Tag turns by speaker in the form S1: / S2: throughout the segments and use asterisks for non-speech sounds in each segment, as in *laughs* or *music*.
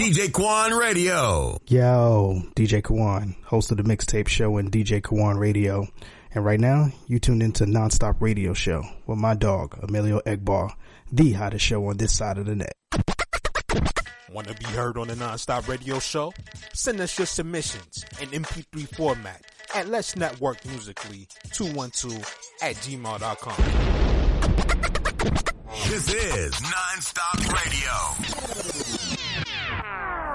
S1: DJ Kwan Radio.
S2: Yo, DJ Kwan, host of the Mixtape Show and DJ Kwan Radio. And right now, you tuned into Nonstop Radio Show with my dog, Emilio Egbar, the hottest show on this side of the net.
S3: Want to be heard on the Nonstop Radio Show? Send us your submissions in MP3 format at Let's Network Musically 212 at gmail.com.
S1: This is Nonstop
S4: Radio.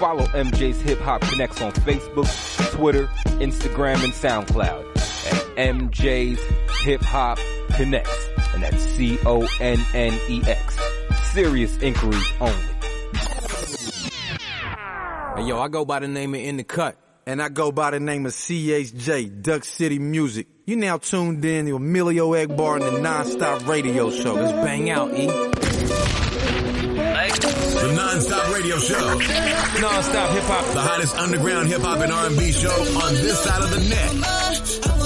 S4: Follow MJ's Hip Hop Connex on Facebook, Twitter, Instagram, and SoundCloud at MJ's Hip Hop Connex, and that's C-O-N-N-E-X. Serious inquiries only.
S5: Hey yo, I go by the name of In the Cut, and I go by the name of CHJ, Duck City Music. You now tuned in to Emilio Egbar and the Non-Stop Radio Show. Let's bang out, E.
S1: Non-Stop Radio Show.
S4: Non-Stop Hip Hop.
S1: The hottest underground hip hop and R&B show on this side of the net.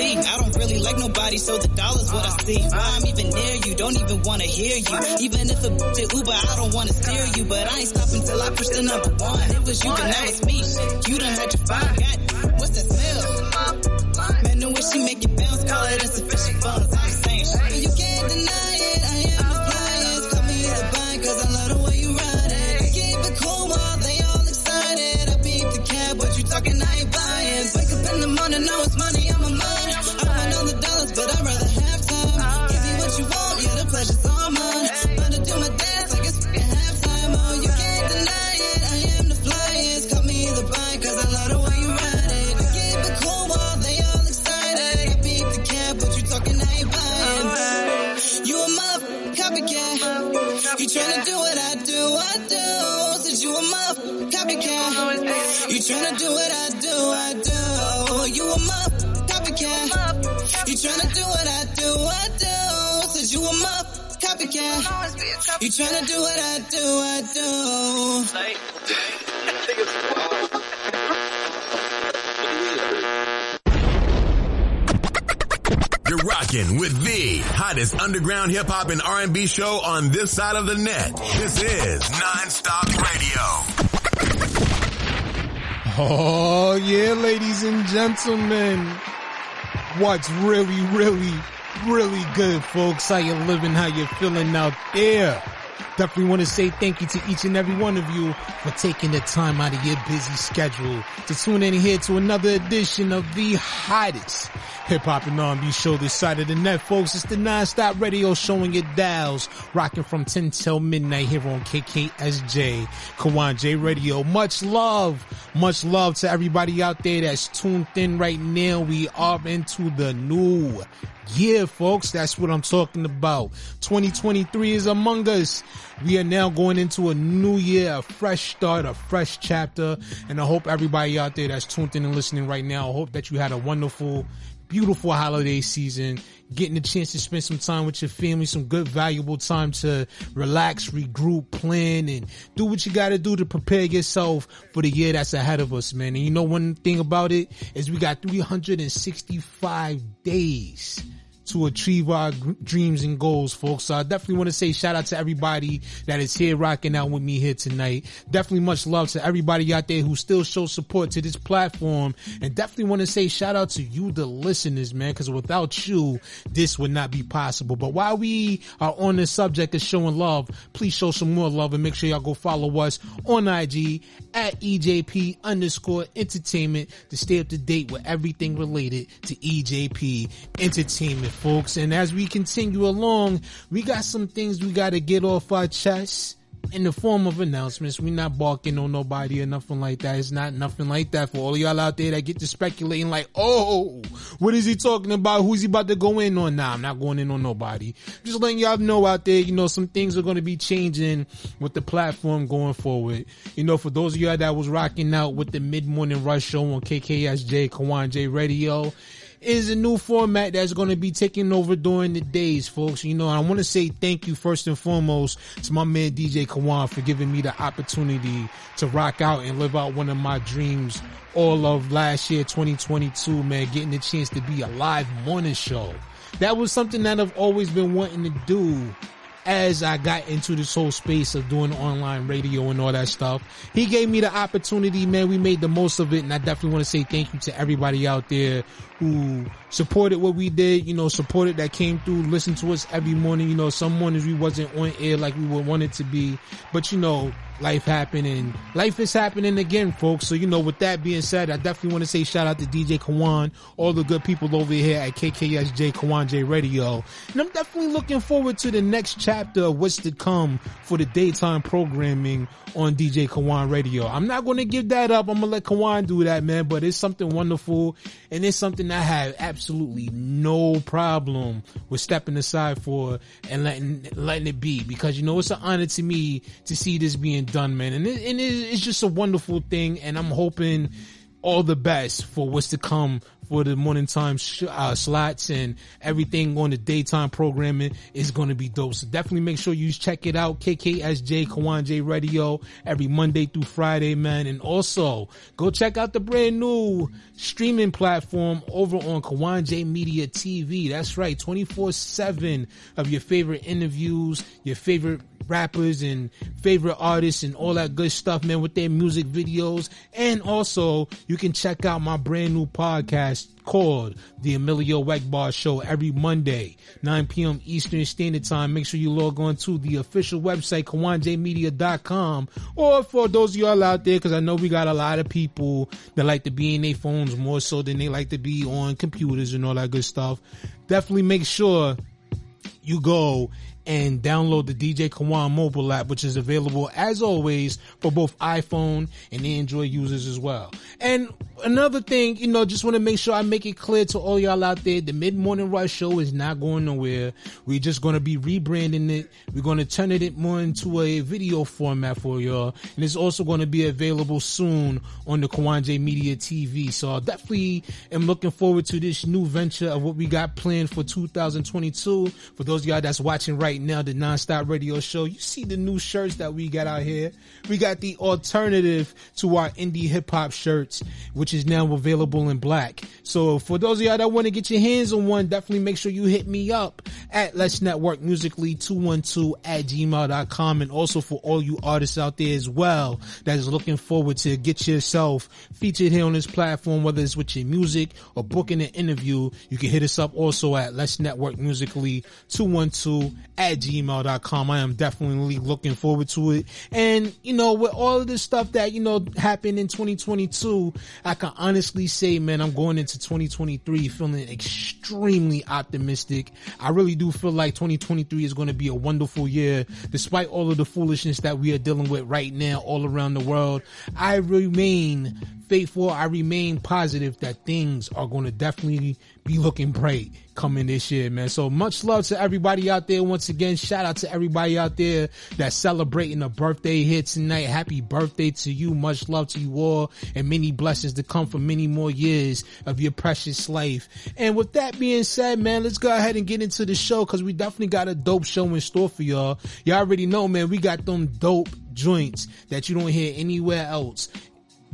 S6: I don't really like nobody, so the dollar's what I see. I'm even near you, don't even wanna hear you. Even if a bitch Uber, I don't wanna steer you, but I ain't stopping till I push the number one. It was you, but now it's me. You done had your fun. God, what's that smell? Man, the way she make it bounce, call it insufficient funds. I'm saying shit. You can't deny it, I am the flyest. Call me the bind, cause I love the way you ride it. Keep it cool while they all excited. I beat the cab, what you talking, I tryna do what I do, I do. Since you a motherfucking copycat. You tryna do what I do, I do. You a motherfucking copycat. You tryna do what I do, I do. Since you a motherfucking copycat. You tryna do what I do, I do. *laughs* *laughs*
S1: You're rocking with the hottest underground hip hop and R&B show on this side of the net. This is Non-Stop Radio.
S7: Oh yeah, ladies and gentlemen. What's really, really, really good, folks? How you living? How you feeling out there? Definitely want to say thank you to each and every one of you for taking the time out of your busy schedule to tune in here to another edition of the hottest hip hop and R&B show this side of the net, folks. It's the non-stop radio showing your dials, rocking from 10 till midnight here on KKSJ, Kawon J Radio. Much love, much love to everybody out there that's tuned in right now. We are into the new year, folks. That's what I'm talking about. 2023 is among us. We are now going into a new year, a fresh start, a fresh chapter. And I hope everybody out there that's tuned in and listening right now, I hope that you had a wonderful, beautiful holiday season, getting a chance to spend some time with your family, some good valuable time to relax, regroup, plan, and do what you gotta do to prepare yourself for the year that's ahead of us, man. And you know one thing about it is we got 365 days to achieve our dreams and goals, folks. So I definitely want to say shout out to everybody that is here rocking out with me here tonight. Definitely much love to everybody out there who still shows support to this platform. And definitely want to say shout out to you, the listeners, man, because without you, this would not be possible. But while we are on the subject of showing love, please show some more love and make sure y'all go follow us on IG at EJP underscore entertainment to stay up to date with everything related to EJP entertainment, folks. And as we continue along, we got some things we got to get off our chests in the form of announcements. we not barking on nobody or nothing like that. It's not nothing like that for all y'all out there that get to speculating like, oh, what is he talking about? Who's he about to go in on? Nah, I'm not going in on nobody. Just letting y'all know out there, you know, some things are going to be changing with the platform going forward. You know, for those of y'all that was rocking out with the mid morning rush show on KKSJ, Kawon J Radio, is a new format that's going to be taking over during the days, folks. You know, I want to say thank you first and foremost to my man DJ Kawon for giving me the opportunity to rock out and live out one of my dreams all of last year, 2022, man, getting the chance to be a live morning show. That was something that I've always been wanting to do as I got into this whole space of doing online radio and all that stuff. He gave me the opportunity, man. We made the most of it. And I definitely want to say thank you to everybody out there who supported what we did, you know, supported that came through, listened to us every morning. You know, some mornings we wasn't on air like we would want it to be, but you know, life happened and life is happening again, folks. So, you know, with that being said, I definitely want to say shout out to DJ Kawon, all the good people over here at KKSJ Kawon J Radio. And I'm definitely looking forward to the next chapter of what's to come for the daytime programming on DJ Kawon Radio. I'm not going to give that up. I'm going to let Kawon do that, man, but it's something wonderful and it's something I have absolutely no problem with stepping aside for and letting, letting it be because, you know, it's an honor to me to see this being done, man. And, it, and it's just a wonderful thing. And I'm hoping all the best for what's to come for the morning time sh- uh, slots and everything on the daytime programming is going to be dope. So definitely make sure you check it out. KKSJ Kawon J Radio every Monday through Friday, man. And also go check out the brand new streaming platform over on Kawon J Media TV. That's right. 24 seven of your favorite interviews, your favorite rappers and favorite artists and all that good stuff, man, with their music videos. And also you can check out my brand new podcast called The Emilio Egbar Show every Monday, 9 p.m. Eastern Standard Time. Make sure you log on to the official website, KawonJmedia.com. Or for those of y'all out there, because I know we got a lot of people that like to be in their phones more so than they like to be on computers and all that good stuff. Definitely make sure you go and download the DJ Kawon mobile app, which is available as always for both iPhone and Android users as well. And another thing, you know, just want to make sure I make it clear to all y'all out there, the mid morning rush show is not going nowhere. We're just going to be rebranding it. We're going to turn it more into a video format for y'all. And it's also going to be available soon on the Kawon J Media TV. So I definitely am looking forward to this new venture of what we got planned for 2022. For those y'all that's watching right now, the nonstop radio show, you see the new shirts that we got out here. We got the alternative to our indie hip hop shirts, which is now available in black. So for those of y'all that want to get your hands on one, definitely make sure you hit me up at Let's Network Musically 212 at gmail.com. And also for all you artists out there as well that is looking forward to get yourself featured here on this platform, whether it's with your music or booking an interview, you can hit us up also at Let's Network Musically 212 at gmail.com. I am definitely looking forward to it. And, you know, with all of this stuff that, you know, happened in 2022, I can honestly say, man, I'm going into 2023 feeling extremely optimistic. I really do feel like 2023 is going to be a wonderful year, despite all of the foolishness that we are dealing with right now all around the world. I remain faithful. I remain positive that things are going to definitely be looking bright coming this year, man. So much love to everybody out there. Once again, shout out to everybody out there that's celebrating a birthday here tonight. Happy birthday to you. Much love to you all and many blessings to come for many more years of your precious life. And with that being said, man, let's go ahead and get into the show because we definitely got a dope show in store for y'all. Y'all already know, man, we got them dope joints that you don't hear anywhere else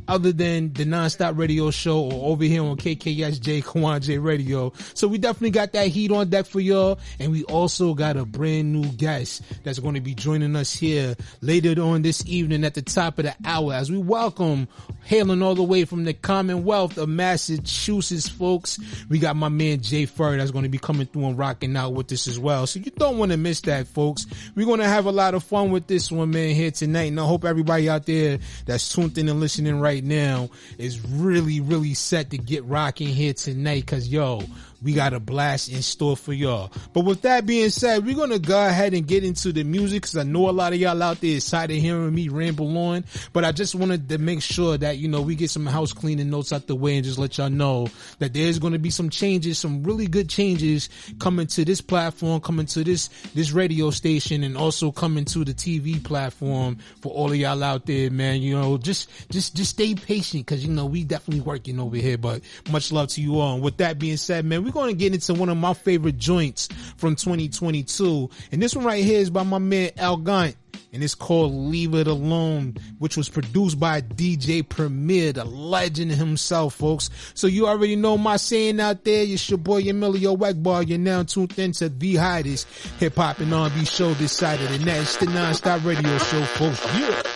S7: other than the nonstop radio show or over here on KKSJ Kwan Radio. So we definitely got that heat on deck for y'all. And we also got a brand new guest that's going to be joining us here later on this evening at the top of the hour as we welcome hailing all the way from the Commonwealth of Massachusetts, folks. We got my man J-Ferr that's going to be coming through and rocking out with us as well. So you don't want to miss that, folks. We're going to have a lot of fun with this one, man, here tonight. And I hope everybody out there that's tuned in and listening right now is really, really set to get rocking here tonight. Cause yo, we got a blast in store for y'all. But with that being said, we're gonna go ahead and get into the music because I know a lot of y'all out there excited hearing me ramble on. But I just wanted to make sure that you know we get some house cleaning notes out the way and just let y'all know that there's gonna be some changes, some really good changes coming to this platform, coming to this this radio station, and also coming to the TV platform for all of y'all out there, man. You know, just just just stay patient because you know we definitely working over here. But much love to you all. And with that being said, man, we going to get into one of my favorite joints from 2022. And this one right here is by my man Al Gant. And it's called Leave It Alone, which was produced by DJ Premier, the legend himself, folks. So you already know my saying out there. It's your boy Emilio Egbar. You're now tuned in to the hottest hip hop and R&B show this Saturday night. It's the non-stop radio show, folks. Yeah.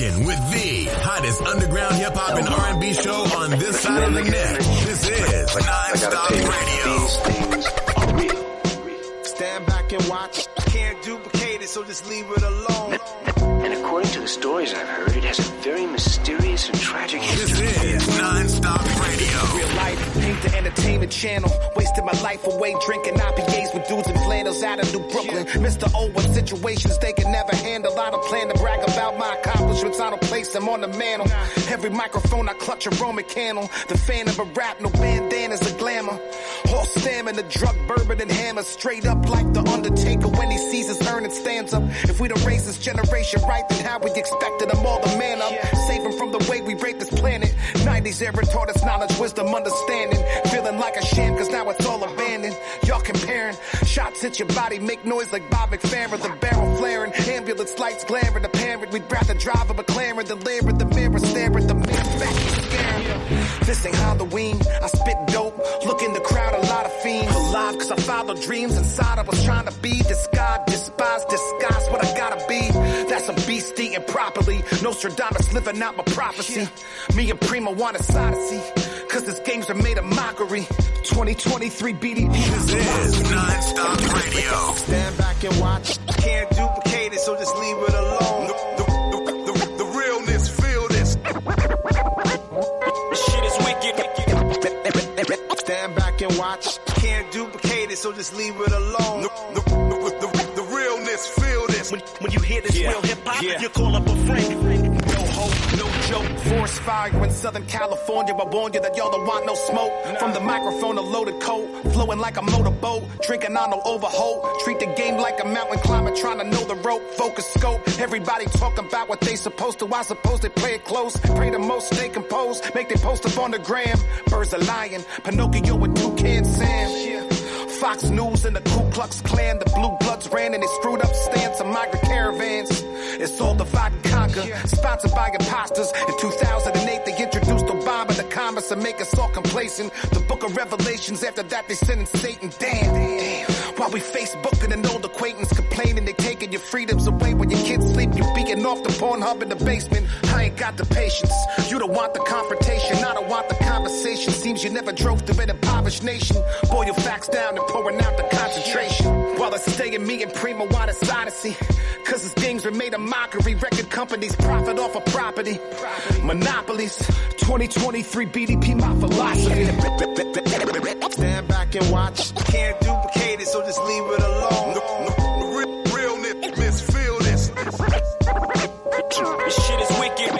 S1: Rocking with the hottest underground hip hop and R&B show on this side of the net. This is Non-Stop Radio.
S8: Stand back and watch. Can't duplicate it, so just leave it alone.
S9: And according to the stories I've heard, it has a very mysterious and tragic history.
S1: This is Non-Stop Radio.
S8: Real life, ain't the entertainment channel. Wasted my life away drinking IPAs with dudes in flannels out of New Brooklyn. Mr. O with situations they can never handle. I don't plan to brag about my accomplishments. I don't place them on the mantle. Every microphone I clutch a Roman candle. The fan of a rap, no bandanas or glamour. Horse stamina, drug bourbon and hammer. Straight up like the Undertaker when he sees his earning stands up. If we don't raise this generation right, then how we expected them all the man up? Them from the way we rape this planet. 90s era taught us knowledge, wisdom, understanding. Feeling like a sham cause now it's all abandoned. Y'all comparing. Shots hit your body, make noise like Bob McFerrin. The barrel flaring, ambulance lights glaring apparent. We'd rather drive a McLaren than leer at the mirror, stare at the man back scare. This ain't Halloween. I spit dope. Look in the crowd, a lot of fiends. Alive cause I follow dreams inside. I was trying to be disguised, despise, disguise what I gotta be. That's a beast eating properly. Nostradamus living out my prophecy. Me and Primo want a odyssey. Cause this games are made of mockery. 2023 BDP.
S1: This is Non-Stop Radio.
S8: Stand back and watch. Can't duplicate it, so just leave it alone. The, the, the, the realness, feel this. Shit is wicked. Stand back and watch. Can't duplicate it, so just leave it alone. When, when you hear this real hip hop, you call up a friend. No hope, no joke. Forest fire in Southern California. I warn you that y'all don't want no smoke. From the microphone, a loaded coat. Flowing like a motorboat. Drinking on no overhaul. Treat the game like a mountain climber. Trying to know the rope. Focus scope. Everybody talking about what they supposed to. I suppose they play it close. Pray the most, stay composed. Make they post up on the gram. Birds are lying. Pinocchio with Toucan Sam. Fox News and the Ku Klux Klan. The blue bloods ran and they screwed up stance of migrant caravans. It's all divide and conquer. Sponsored by imposters. In 2008, they introduced Obama to commerce and make us all complacent. The book of Revelations, after that, they sent in Satan. Damn. Damn. While we Facebooking an old acquaintance complaining they're taking your freedoms away when your kids sleep. You beating off the Pornhub in the basement. I ain't got the patience. You don't want the confrontation. I don't want the conversation. Seems you never drove through an impoverished nation. Boil your facts down and pouring out the concentration. While it's staying me and Prima on this odyssey. Cause his games are made of mockery. Record companies profit off of property. Monopolies. 2023 BDP, my philosophy. Stand back and watch. Can't duplicate it, so just leave it alone. No, no, no, real, realness, feel this. This shit is wicked.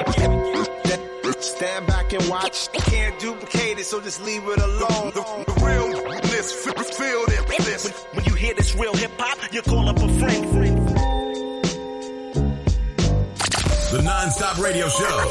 S8: Stand back and watch. Can't duplicate it, so just leave it alone. The, the realness, feel, feel this. When, when you hear this real hip hop, you call up a friend. friend.
S1: The non-stop radio show.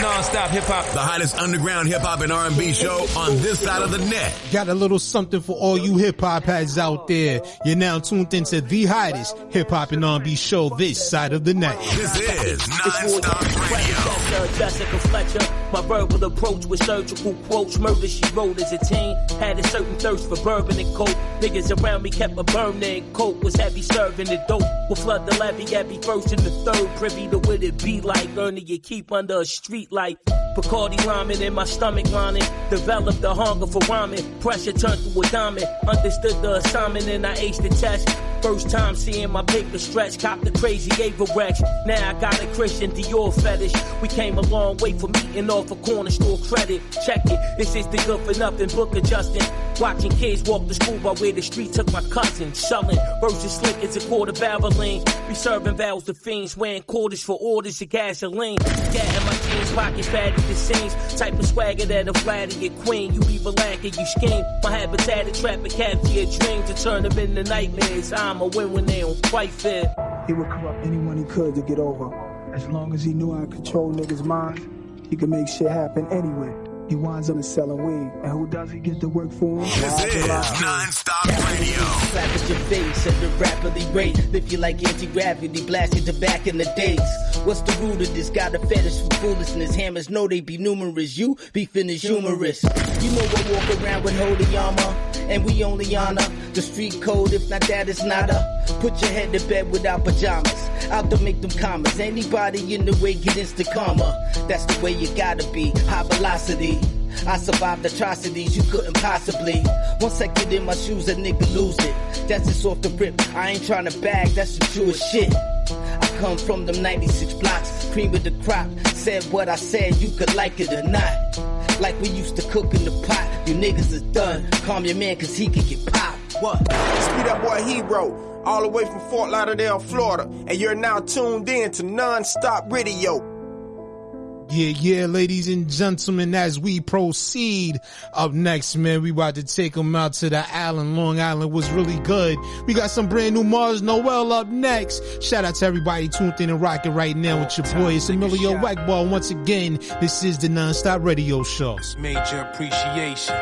S10: Non-stop hip hop.
S1: The hottest underground hip hop and R&B show on this side of the net.
S7: Got a little something for all you hip hop heads out there. You're now tuned into the hottest hip hop and R&B show this side of the net.
S1: This is non-stop radio.
S11: Jessica Fletcher. My verbal approach with surgical quotes. Murder she wrote as a teen. Had a certain thirst for bourbon and coke. Niggas around me kept a burning. Coke was heavy serving the dope. Will flood the levy at me first and the third. Privy to what it be like. Earning you keep under a street light. Bacardi rhyming in my stomach lining. Developed the hunger for rhyming. Pressure turned to a diamond. Understood the assignment and I aced the test. First time seeing my paper stretch. Cop the crazy Avirex. Now I got a Christian Dior fetish. We came a long way from meeting off a corner store credit. Check it. This is the good for nothing book adjusting. Watching kids walk to school by where the street took my cousin. Selling versus slick as a quarter barreling. We serving barrels to fiends. Wearing quarters for orders of gasoline. Gat in my jeans, pockets fat at the seams. Type of swagger that'll flatter your queen. You lack or you scheme. My habitat is trap and capture your dreams to turn them into nightmares. I'm a win when they don't quite fit.
S12: He would corrupt anyone he could to get over. As long as he knew how to control niggas' minds, he could make shit happen anywhere. He winds up and selling weed. And who does he get to work for him?
S1: This is non-stop radio.
S11: Slap at your face at the rapidly rate. Lift you like anti-gravity, blasted to back in the days. What's the root of this? Got a fetish for foolishness. Hammers know they be numerous. You be finished humorous. You know I walk around with holy armor. And we only honor the street code. If not that, it's not a. Put your head to bed without pajamas. Out to make them commas. Anybody in the way get instant karma. That's the way you gotta be. High velocity. I survived atrocities you couldn't possibly. Once I get in my shoes, a nigga lose it. That's just off the rip. I ain't trying to bag, that's the truest shit. I come from them 96 blocks, cream of the crop. Said what I said, you could like it or not. Like we used to cook in the pot, you niggas is done. Calm your man, cause he could get popped. What?
S13: Speed up boy Hero, all the way from Fort Lauderdale, Florida, and you're now tuned in to Non-Stop Radio.
S7: Yeah, yeah, ladies and gentlemen, as we proceed up next, man, we about to take them out to the island. Long Island was really good. We got some brand new Mars Noel up next. Shout out to everybody tuned in and rocking right now with your boy. It's Emilio Wackball. Once again, this is the Non-Stop Radio Show.
S10: It's major appreciation.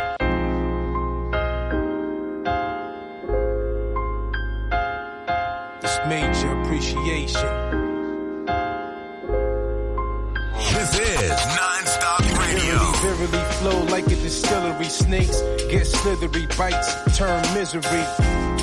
S10: It's major appreciation. Distillery. Snakes get slithery. Bites turn misery.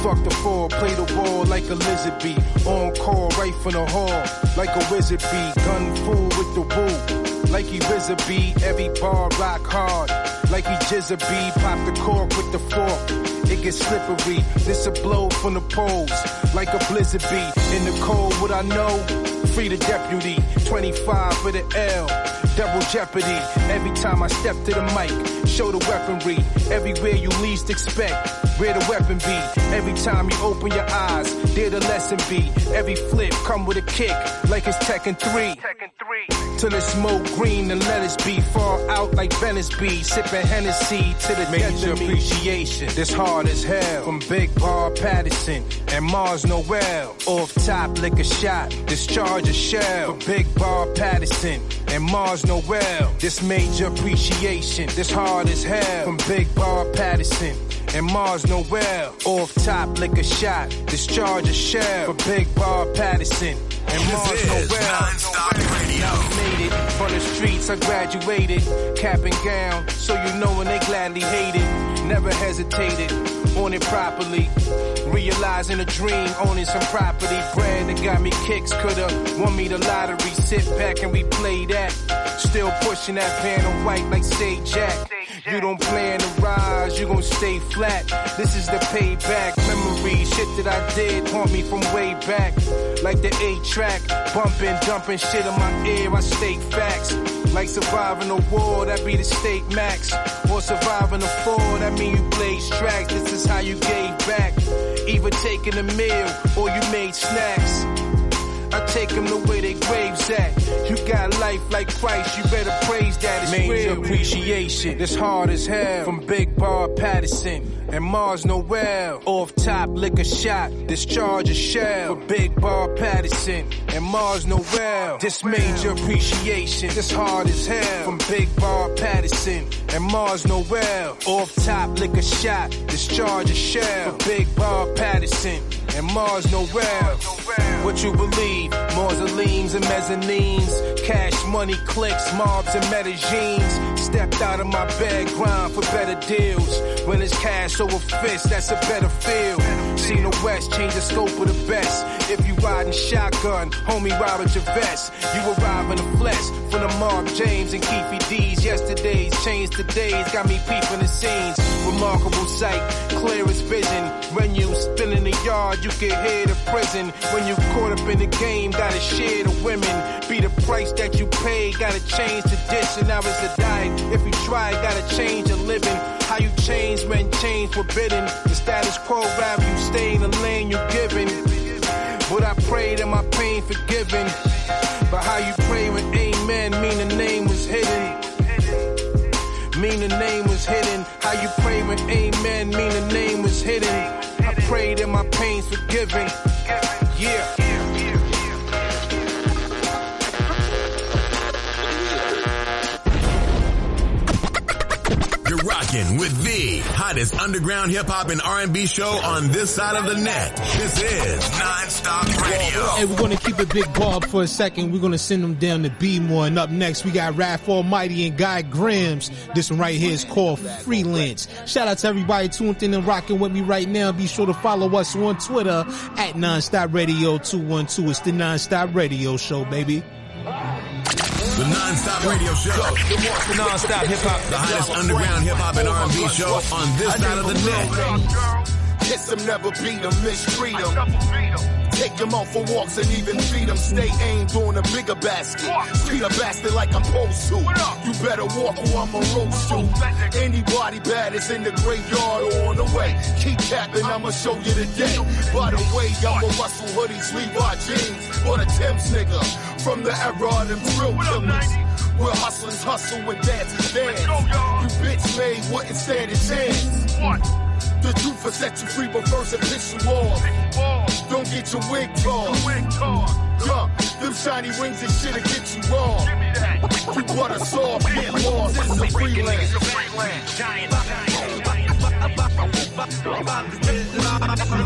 S10: Fuck the fall, play the ball like a lizard bee. On call, right from the hall, like a wizard bee. Gun fool with the woo, like he wizard bee. Every bar rock hard, like he jizzer bee. Pop the cork with the fork. It gets slippery. This a blow from the poles, like a blizzard bee. In the cold, what I know, free the deputy. 25 for the L, double jeopardy. Every time I step to the mic, show the weaponry. Everywhere you least expect, where the weapon be. Every time you open your eyes, there the lesson be. Every flip come with a kick, like it's Tekken 3. Tekken 3. Till it's smoke green and let us be far out like Venice be. Sipping Hennessy to the major appreciation. This hard as hell. From Big Bar Patterson and Mars Noel. Off top, lick a shot. Discharge a shell. From Big Bob Patterson and Mars Noel. This major appreciation. This hard as hell. From Big Bob Patterson and Mars Noel. Off top, lick a shot. Discharge a shell. For Big Bob Patterson and Mars
S1: is
S10: Noel.
S1: non-stop radio.
S10: Made it from the streets, I graduated, cap and gown, so you know when they gladly hated. Never hesitated, on it properly. Realizing a dream, owning some property. Bread that got me kicks, coulda won me the lottery. Sit back and we play that. Still pushing that van white like Stay Jack. You don't plan to rise, you gon' stay flat. This is the payback. Memory, shit that I did haunt me from way back. Like the A track, bumping, dumping shit in my ear. I state facts. Like surviving a war, that be the state max. Or surviving a fall, that mean you blaze tracks. This is how you gave back. Either taking a meal or you made snacks. I take them to where their graves at. You got life like Christ, you better praise that. It's
S14: Major
S10: real.
S14: appreciation.
S10: It's hard as hell. From Big Bar Patterson and Mars Noel. Off top, lick a shot, discharge a shell. For Big Bar Patterson and Mars Noel. This major appreciation. This hard as hell. From Big Bar Patterson and Mars Noel. Off top, lick a shot, discharge a shell. For Big Bar Patterson and Mars Noel. What you believe? Mausoleums and mezzanines, cash money clicks, mobs and medellines. Stepped out of my bed, grind for better deals. When it's cash over fist, that's a better feel. Seen the West change the scope of the best. If you riding shotgun, homie ride with your vest. You arrive in the flesh from the Mark James and Keefy D's. Yesterday's changed today's, got me peeping the scenes. Remarkable sight, clearest vision. When you spin in the yard, you can hear the prison. When you caught up in the game, gotta share the women. Be the price that you pay, gotta change the dish. And now it's the diet. If you try, gotta change your living. How you change when change forbidden. The status quo rather you stay in the lane you're giving. But I pray that my pain forgiven. But how you pray when amen mean the name was hidden. Mean the name was hidden. How you pray when amen mean the name was hidden. I pray that my pain's forgiven. Yeah.
S1: Rocking with the hottest underground hip hop and R&B show on this side of the net. This is Nonstop Radio.
S7: Hey, we're gonna keep it big Bob for a second. We're gonna send them down to B-more. And up next, we got Raph Almighty and Guy Grams. This one right here is called Freelance. Shout out to everybody tuned in and rocking with me right now. Be sure to follow us on Twitter at Nonstop Radio 212. It's the Nonstop Radio Show, baby.
S1: The Non-Stop Radio Show.
S8: The non-stop hip hop.
S1: The hottest underground hip hop and R&B show on this side of the net.
S15: Kiss them, never beat them, mistreat them. Take them out for walks and even feed them. Stay aimed on a bigger basket. Treat a bastard like I'm supposed to. You better walk or I'ma roast you. Anybody bad is in the graveyard or on the way. Keep capping, I'ma show you the day. By the way, I'ma Russell hoodies, Levi jeans. Or the Tim's nigga. From the era of them drill killers. Where hustlers hustle and dancers dance. You bitch made wouldn't stand a chance. The truth will set you free, but first it piss you off. Don't get your wig tossed. Yeah, them shiny wings and shit'll get you wrong. You butter soft, get lost. It's a freelance.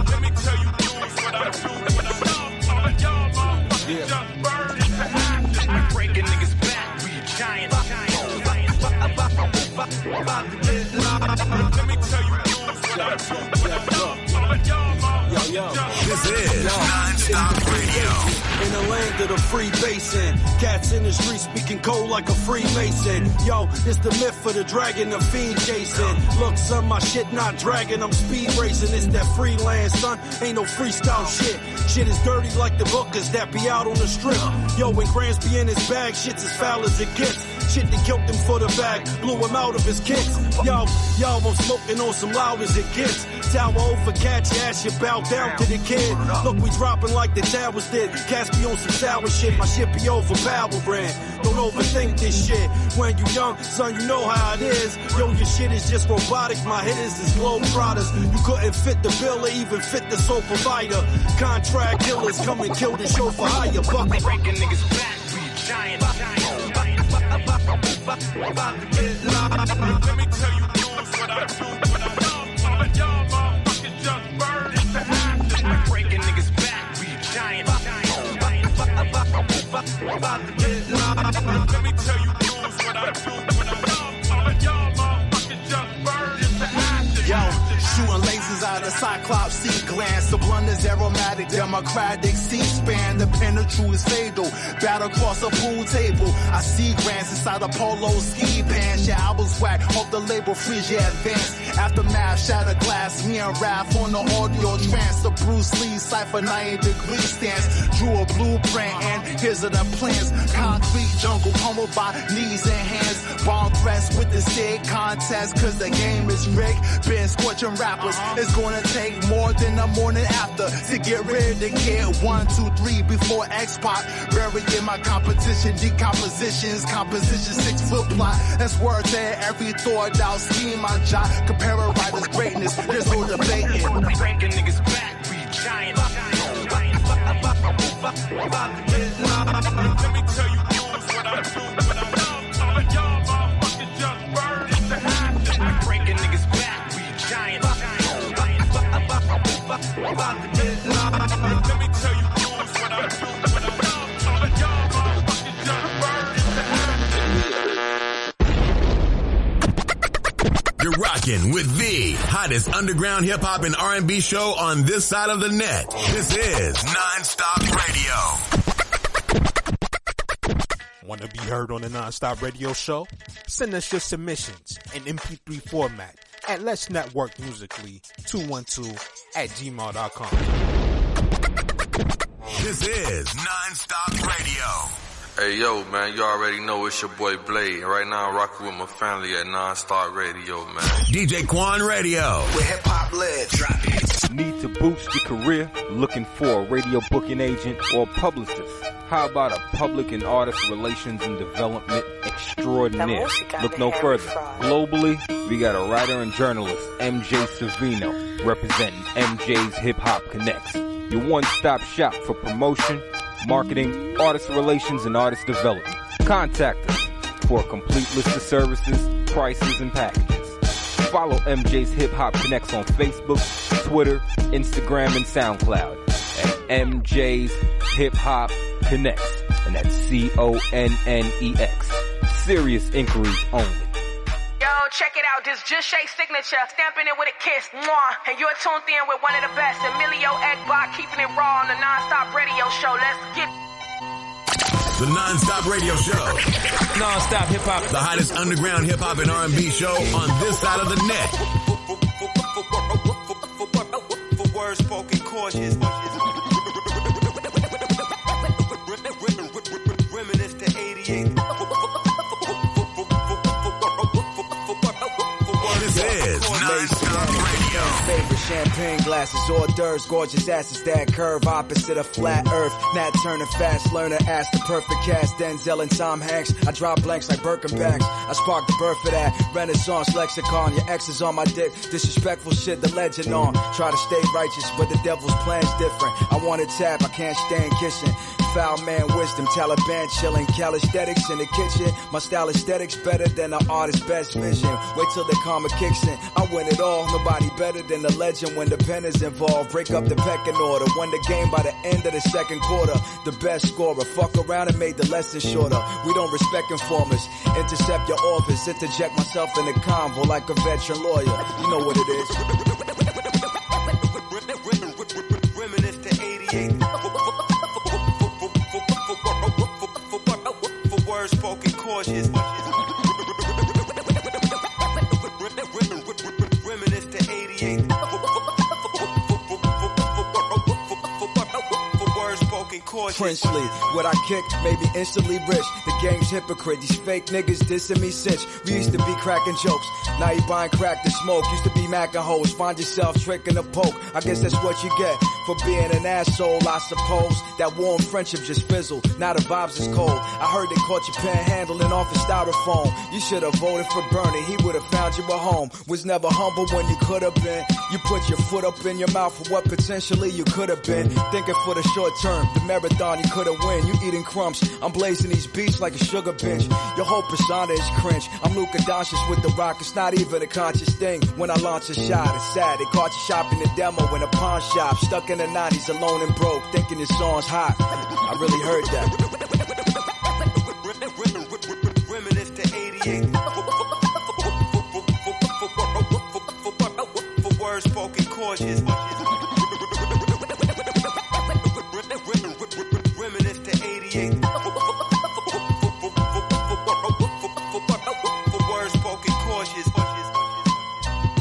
S8: Let me tell you, dudes, what I do when I love. Y'all motherfuckers just burn into ashes. Breaking niggas back, we a giant. Let me tell you, motherfuckers just
S1: This is Non-Stop Radio.
S16: In the land of the free basin, cats in the street speaking cold like a Freemason. Yo, it's the myth for the dragon, the fiend chasing. Look, son, my shit not dragging, I'm speed racing. It's that freelance, son. Ain't no freestyle shit. Shit is dirty like the bookers that be out on the strip. Yo, when Grants be in his bag, shit's as foul as it gets. Shit that killed him for the bag, blew him out of his kicks. Yo, yo, I'm smoking on some loud as it gets. Tower over catch ass, you bow down to the kid. Look, we dropping like the towers did. Cats be on some sour shit, my shit be over power brand. Don't overthink this shit. When you young, son, you know how it is. Yo, your shit is just robotic. My hitters is globe trotters. You couldn't fit the bill or even fit the sole provider. Contract killers come and kill the show for hire. Buck
S8: breaking niggas back, we a giant. Let me tell you, dudes, what I do Let me tell you,
S17: out Cyclops sea glance. The blunt is aromatic, democratic C-span. The penetrate is fatal. Battle across a pool table. I see grants inside a polo ski pants. Your albums whack off the label Frisia Advance. Aftermath, shatter glass. Me and Raph on the audio trance. The Bruce Lee cipher 90 degree stance. Drew a blueprint and here's the plans. Concrete jungle pummeled by knees and hands. Bomb threats with the state contest cause the game is rigged. Been scorching rappers. It's gonna take more than a morning after to get rid of the kid. One, two, three before X-Pac. Burying my competition, decompositions, composition, six foot plot. That's word there, every thought out scheme I jot. Compare a writers' greatness, there's no debating.
S8: Breaking niggas back, we giant. Let me tell you,
S1: You're rocking with the hottest underground hip hop and R&B show on this side of the net. This is Nonstop Radio.
S3: Want to be heard on the Nonstop Radio Show? Send us your submissions in MP3 format at Let's Network Musically 212 at gmail.com.
S1: This is Nonstop Radio.
S14: Hey yo, man, you already know it's your boy Blade. Right now I'm rocking with my family at Nonstop Radio, man.
S1: DJ Quan Radio.
S14: With hip hop led. Drop it.
S4: Need to boost your career? Looking for a radio booking agent or publicist? How about a public and artist relations and development extraordinaire? Look no further. Globally, we got a writer and journalist, MJ Savino, representing MJ's Hip Hop Connex. Your one-stop shop for promotion, marketing, artist relations, and artist development. Contact us for a complete list of services, prices, and packages. Follow MJ's Hip Hop Connex on Facebook, Twitter, Instagram, and SoundCloud at MJ's Hip Hop Connex. And that's C-O-N-N-E-X. Serious inquiries only.
S18: Yo, check it out. This just Shay signature. Stamping it with a kiss. Mwah. And you're tuned in with one of the best, Emilio Egbar, keeping it raw on the non-stop radio show. Let's get
S1: The Nonstop Radio Show.
S5: Nonstop hip hop.
S1: The hottest underground hip hop and R&B show on this side of the net.
S8: For words spoken cautious.
S19: Favorite champagne glasses, hors d'oeuvres, gorgeous asses that curve opposite a flat earth. Nat Turner, fast learner, ask the perfect cast. Denzel and Tom Hanks. I drop blanks like Birkenbacks. I spark the birth of that Renaissance lexicon. Your ex is on my dick. Disrespectful shit, the legend on. Try to stay righteous, but the devil's plan's different. I want to tap, I can't stand kissing. Foul man wisdom, Taliban chilling, calisthenics in the kitchen. My style aesthetics better than the artist's best vision. Wait till the karma kicks in. I win it all. Nobody better than the legend when the pen is involved. Break up the pecking order. Won the game by the end of the second quarter. The best scorer. Fuck around and made the lesson shorter. We don't respect informers. Intercept your office. Interject myself in the convo like a veteran lawyer. You know what it is. Princely, what I kick made me instantly rich. The game's hypocrite, these fake niggas dissing me since. We used to be cracking jokes, now you buying crack to smoke. Used to be macking hoes, find yourself tricking a poke. I guess that's what you get for being an asshole, I suppose. That warm friendship just fizzled, now the vibes is cold. I heard they caught you panhandling off a styrofoam. You should have voted for Bernie, he would have found you a home. Was never humble when you could have been. You put your foot up in your mouth for what potentially you could have been. Thinking for the short term, the marathon you could have win. You eating crumbs, I'm blazing these beats like a sugar bench. Your whole persona is cringe. I'm Luka Doncic with the rock, it's not even a conscious thing. When I launch a shot, it's sad. They caught you shopping the demo in a pawn shop. Stuck in the 90s, alone and broke, thinking your song's hot. I really heard that.
S8: Reminisce to 88. For words spoken cautious. Reminisce to 88. For words spoken cautious.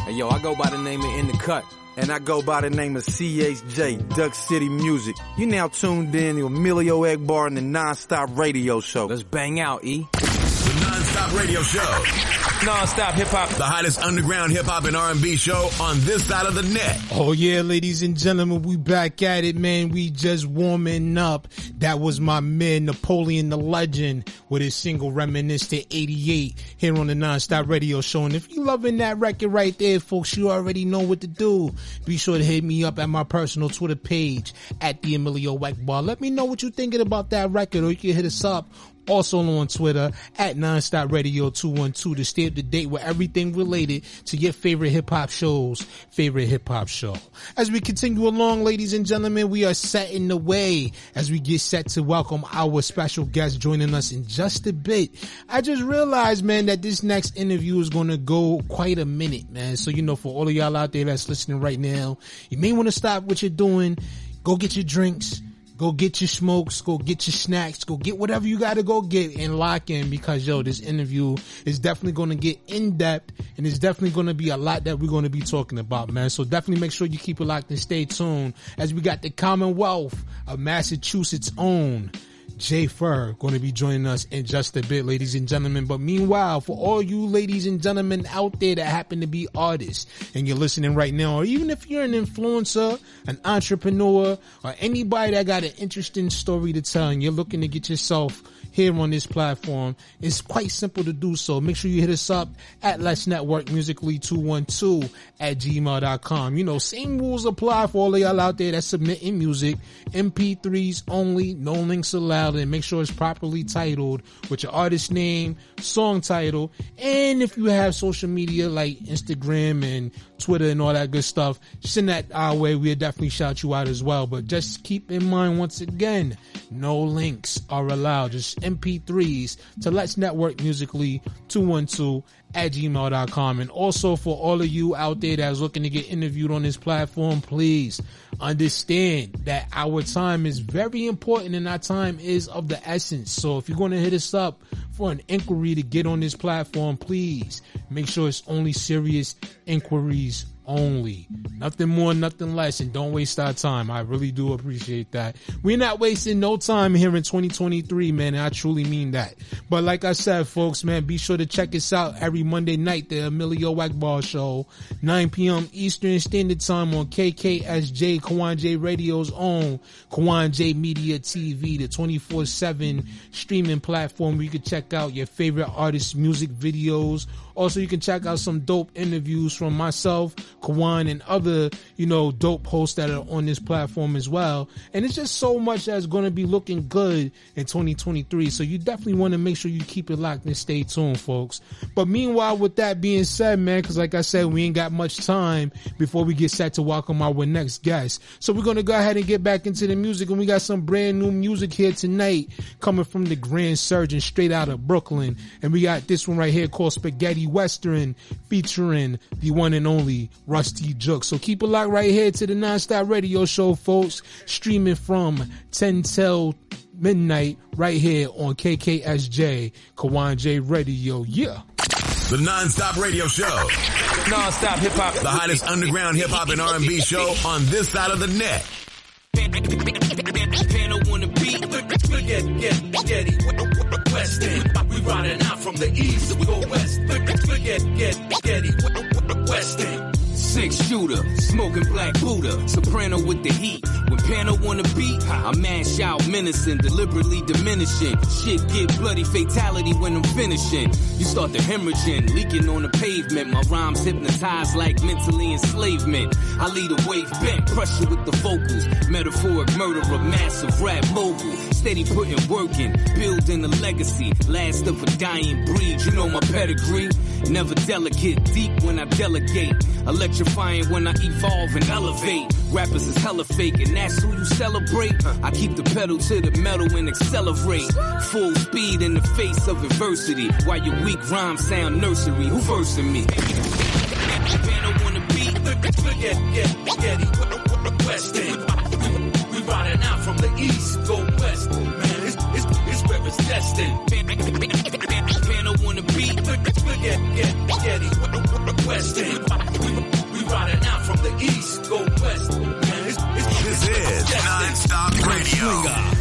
S5: Hey yo, I go by the name of In the Cut. And I go by the name of CHJ, Duck City Music. You now tuned in to Emilio Egbar and the Non-Stop Radio Show. Let's bang out, E.
S1: The Nonstop Radio Show. Non-stop hip hop. The hottest underground hip hop and R&B show on this side of the net.
S7: Oh yeah, ladies and gentlemen, we back at it, man. We just warming up. That was my man, Napoleon the Legend, with his single Reminiscent 88 here on the Non-Stop Radio Show. And if you loving that record right there, folks, you already know what to do. Be sure to hit me up at my personal Twitter page at the Emilio Bar. Let me know what you're thinking about that record, or you can hit us up also on Twitter at Nonstop Radio 212 to stay up to date with everything related to your favorite hip hop shows, favorite hip hop show. As we continue along, ladies and gentlemen, we are setting the way as we get set to welcome our special guest joining us in just a bit. I just realized, man, that this next interview is going to go quite a minute, man. So, you know, for all of y'all out there that's listening right now, you may want to stop what you're doing, go get your drinks, Go get your smokes, go get your snacks, go get whatever you gotta go get and lock in because yo, this interview is definitely gonna get in depth and it's definitely gonna be a lot that we're gonna be talking about, man. So definitely make sure you keep it locked and stay tuned as we got the Commonwealth of Massachusetts own J-Ferr going to be joining us in just a bit, ladies and gentlemen. But meanwhile, for all you ladies and gentlemen out there that happen to be artists and you're listening right now, or even if you're an influencer, an entrepreneur, or anybody that got an interesting story to tell and you're looking to get yourself here on this platform. It's quite simple to do so. Make sure you hit us up at Let's Network Musically 212 at gmail.com. You know, same rules apply for all of y'all out there that submitting music, MP3s only, no links allowed, and make sure it's properly titled with your artist name, song title, and if you have social media like Instagram and Twitter and all that good stuff, send that our way. We'll definitely shout you out as well. But just keep in mind once again, no links are allowed. Just MP3s to Let's Network Musically 212 at gmail.com. And also for all of you out there that's looking to get interviewed on this platform, please understand that our time is very important and our time is of the essence. So if you're going to hit us up for an inquiry to get on this platform, please make sure it's only serious inquiries only. Nothing more, nothing less, and don't waste our time. I really do appreciate that. We're not wasting no time here in 2023, man, I truly mean that. But like I said, folks, man, be sure to check us out every Monday night, the Emilio Egbar Show, 9 p.m. Eastern Standard Time on KKSJ, Kawon J Radio's own Kawon J Media TV, the 24-7 streaming platform where you can check out your favorite artists' music videos, also, you can check out some dope interviews from myself, Kawon, and other, you know, dope hosts that are on this platform as well. And it's just so much that's going to be looking good in 2023. So you definitely want to make sure you keep it locked and stay tuned, folks. But meanwhile, with that being said, man, cause like I said, we ain't got much time before we get set to welcome our next guest. So we're going to go ahead and get back into the music and we got some brand new music here tonight coming from the Grand Surgeon straight out of Brooklyn. And we got this one right here called Spaghetti Western featuring the one and only Rusty Juke. So keep it locked right here to the Nonstop Radio Show, folks. Streaming from 10 till midnight right here on KKSJ, Kawon J Radio. Yeah.
S1: The Non-Stop Radio Show.
S8: Non-stop hip hop.
S1: The hottest underground hip hop and R&B show on this side of the net.
S8: Panel on the beat, get, get. West End, we riding out from the east, we go west. Forget, get, get it. West End.
S20: Six shooter, smoking black Buddha, soprano with the heat. When Pano the beat, I mash out menacing, deliberately diminishing. Shit get bloody fatality when I'm finishing. You start the hemorrhaging, leaking on the pavement. My rhymes hypnotized like mentally enslavement. I lead a wave bent, pressure with the vocals. Metaphoric murderer, massive rap mogul. Steady putting work in, building a legacy. Last of a dying breed, you know my pedigree. Never delicate, deep when I delegate. Electrifying when I evolve and elevate. Rappers is hella fake, and that's who you celebrate. I keep the pedal to the metal and accelerate. Full speed in the face of adversity. While your weak rhymes sound nursery. Who versing me?
S8: Panel on riding out from the east, go west. Man, it's, it's, it's where it's destined. Panel on the beat, get, get. West End, we, we riding out from the east, go west. It's, it's,
S1: This is Non-Stop Radio.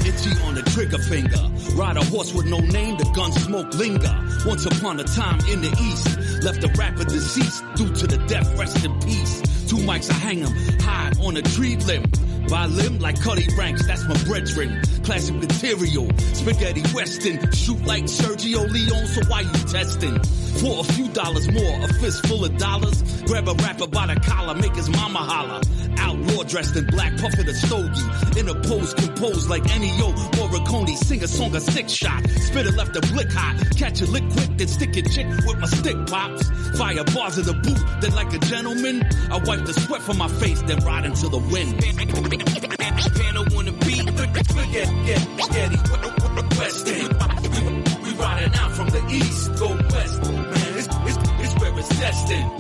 S16: Itchy on the
S20: trigger finger. Ride a horse with no name, the gun smoke linger. Once upon a time in the east, left a rapper deceased due to the death, rest in peace. Two mics, I hang 'em high on a tree limb. By limb like Cutty Ranks, that's my brethren. Classic material, spaghetti western. Shoot like Sergio Leone, so why you testing? For a few dollars more, a fistful of dollars. Grab a rapper by the collar, make his mama holler. Outlaw dressed in black, puffin' a stogie. In a pose composed like Ennio Morricone. Sing a song a six shot. Spitter left a blick hot. Catch a lick quick, then stick a chick with my stick pops. Fire bars in the boot, then like a gentleman. I wipe the sweat from my face, then ride into the wind. Pano on riding out from the east, go west, man, it's, it's, it's where it's destined.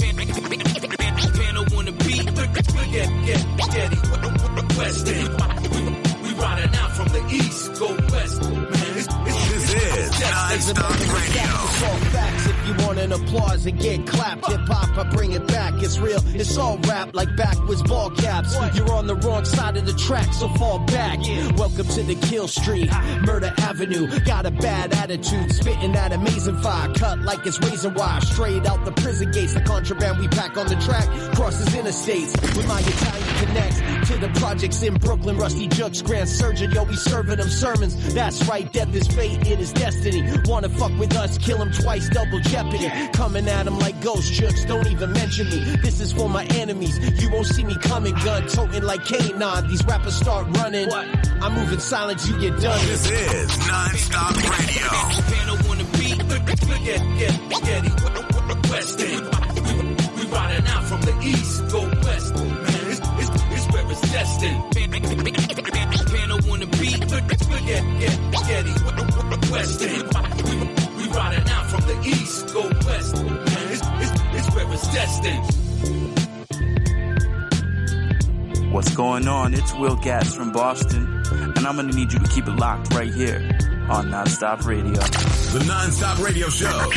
S20: We riding out from the east, go west, man, it's,
S1: This is Non-Stop Radio.
S21: It's all facts. If you want an applause and get clapped, hip hop, I bring it back. It's real. It's all rap like backwards ball caps. You're on the wrong side of the track, so fall back. Welcome to the kill street, Murder Avenue. Got a bad attitude, spitting that amazing fire. Cut like it's razor wire, straight out the prison gates. The contraband we pack on the track crosses interstates with my Italian connects to the projects in Brooklyn. Rusty Jukes, Grand Surgeon, yo, we serving them sermons. That's right, death is fate, it is destiny. Wanna fuck with us, kill him twice, double jeopardy. Coming at him like ghost jukes, don't even mention me. This is for my enemies. You won't see me coming, gun toting like K9. These rappers start running. I'm moving silent, you get done.
S1: This is Non-Stop Radio.
S20: We riding out from the east, go west, man, it's, it's, it's where it's destined.
S22: What's going on? It's Will Gatz from Boston, and I'm gonna need you to keep it locked right here on Nonstop Radio.
S1: The Non-Stop Radio Show.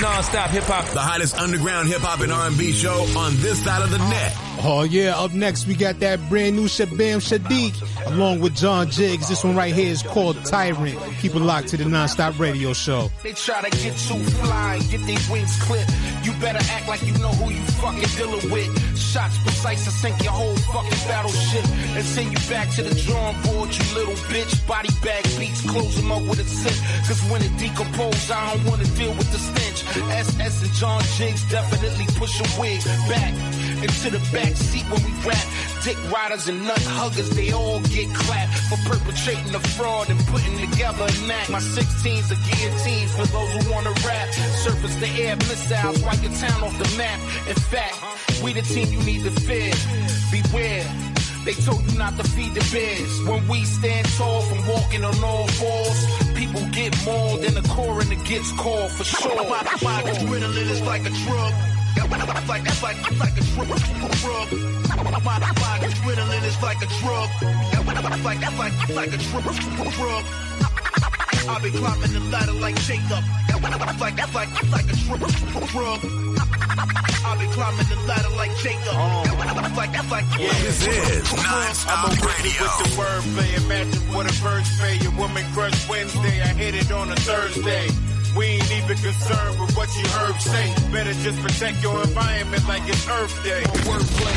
S22: Non-stop hip hop.
S1: The hottest underground hip hop and R&B show on this side of the net.
S7: Oh yeah, up next we got that brand new Shabaam Sahdeeq along with John Jiggs. This one right here is called Tyrant. Keep it locked to the Nonstop Radio Show.
S8: They try to get too fly, get their wings clipped. You better act like you know who you fucking dealing with. Shots precise to sink your whole fucking battleship and send you back to the drawing board, you little bitch. Body bag close them up with a zip. Cause when it decomposes, I don't wanna deal with the stench. SS and John Jiggs definitely push a wig back into the back seat when we rap. Dick riders and nut huggers, they all get clapped for perpetrating the fraud and putting together an act. My 16's a guillotine for those who wanna rap. Surface the air missiles, wipe your town off the map. In fact, we the team you need to fear. Beware. They told you not to feed the bears. When we stand tall from walking on all fours, people get mauled and the coroner gets called for sure. My, my adrenaline is like a drug. Like, like, like, like a drug. My, my adrenaline is like a drug. Like, like, like a drug. I've been climbing the ladder like Jacob. Like, like, like a drug. I've been climbing the ladder like Jacob. Oh. Like, like,
S1: This is Non-Stop
S8: I'm a
S1: Radio.
S8: with the wordplay. Imagine what a first pay. Your woman crush Wednesday. I hit it on a Thursday. We ain't even concerned with what you heard say. Better just protect your environment like it's Earth Day. Wordplay.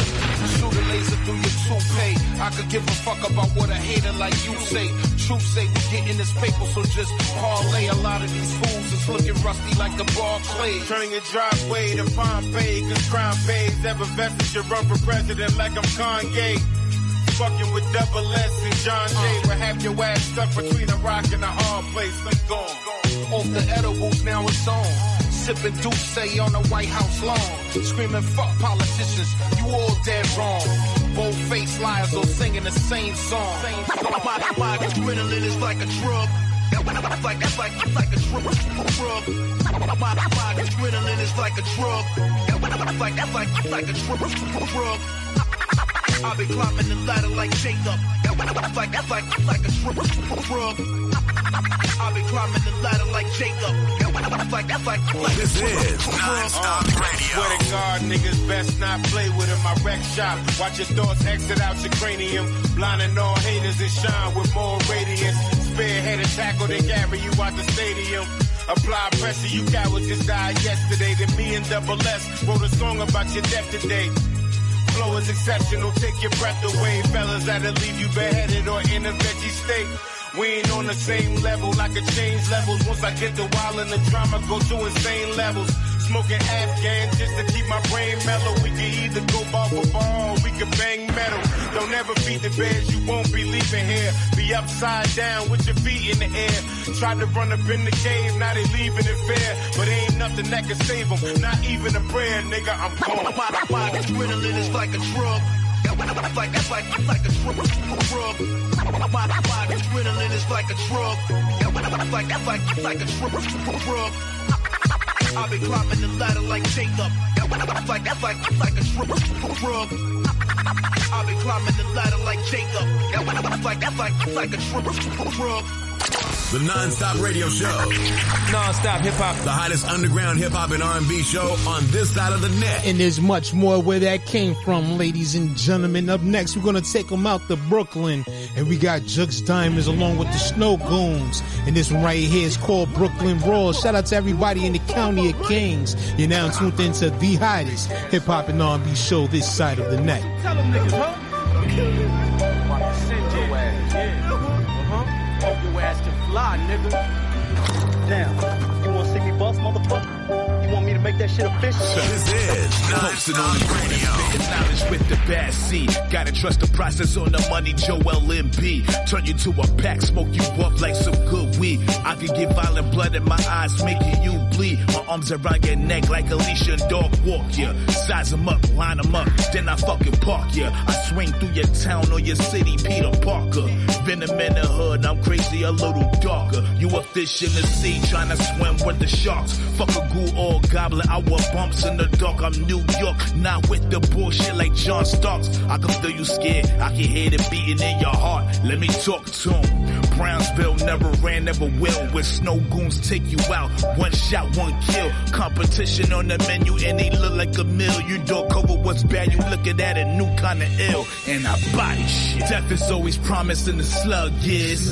S8: Shoot a laser through your toupee. I could give a fuck about what a hater like you say. Truth say we getting this paper, so just parlay. A lot of these fools is looking rusty like the ball clay. Turn your driveway to Pompeii, cause crime pays. Ever vested your run for president like I'm Kanye. Fucking with double S and John Jay. Uh. Will have your ass stuck between a rock and a hard place. I'm gone. Off the edibles, now it's on. Sipping Douce on the White House lawn. Screaming, fuck politicians, you all dead wrong. Bold face liars all singing the same song. My, my adrenaline is like a drug. Like, like, like, like a drug. My, my adrenaline is like a drug. Like, like, like a drug. I've been climbing the ladder like Jacob. Like, like, like a drug. I've been climbing the ladder like Jacob. Like, like, like
S1: This is Non-Stop Radio.
S8: Swear to God, niggas best not play with him. I wreck shop. Watch your thoughts exit out your cranium. Blinding all haters and shine with more radiance.
S23: spearhead a tackle, they carry you out the stadium. Apply pressure, you cowards just died yesterday. Then me and Double S wrote a song about your death today. Flow is exceptional, take your breath away. Fellas that'll leave you beheaded or in a veggie state. We ain't on the same level, I could change levels. Once I get the wild and the drama go to insane levels. Smoking Afghan just to keep my brain mellow. We can either go ball for ball, we can bang metal. Don't ever beat the beds, you won't be leaving here. Be upside down with your feet in the air. Tried to run up in the cave, now they leaving it fair. But ain't nothing that can save them, not even a prayer, nigga. I'm gone.
S24: My, my adrenaline is like a drug. It's like, that's like, it's like, a drug. My, adrenaline is like a drug. Like, that's like, like, like a drug. I've been climbing the ladder like Jacob. It's like, that's like, like, like a drug. I've been climbing the ladder like Jacob. It's like, that's like, like, like a drug.
S1: The non-stop radio show.
S21: Non-stop hip hop.
S1: The hottest underground hip hop and R&B show on this side of the net.
S7: And there's much more where that came from, ladies and gentlemen. Up next, we're gonna take them out to Brooklyn. And we got Jux Diamonds along with the Snow Goons. And this one right here is called Brooklyn Raw. Shout out to everybody in the county of Kings. You're now tuned into the hottest hip hop and R&B show this side of the net.
S21: Tell them niggas, huh? Hope your ass can fly, nigga.
S25: Damn. You wanna see me bust, motherfucker? You want me to make that shit official?
S1: This is
S26: Posted on the radio. Spitting knowledge with the bad seed. Gotta trust the process on the money, Joel MB. Turn you to a pack, smoke you up like some good weed. I could get violent blood in my eyes, making you bleed. My arms around your neck like Alicia and dog walk ya. Size them up, line them up, then I fucking park ya. I swing through your town or your city, Peter Parker. Venom in the hood, I'm crazy, a little darker. You a fish in the sea, trying to swim with the sharks. Fuck a ghoul or goblin, I want bumps in the dark. I'm New York, not with the bullshit like John Starks. I can feel you scared, I can hear the beating in your heart. Let me talk to him. Brownsville never ran, never will. Where snow goons take you out, one shot, one kill. Competition on the menu, and they look like a meal. You don't cover what's bad, you looking at a new kind of ill. And I body shit. Death is always promised in the slug years.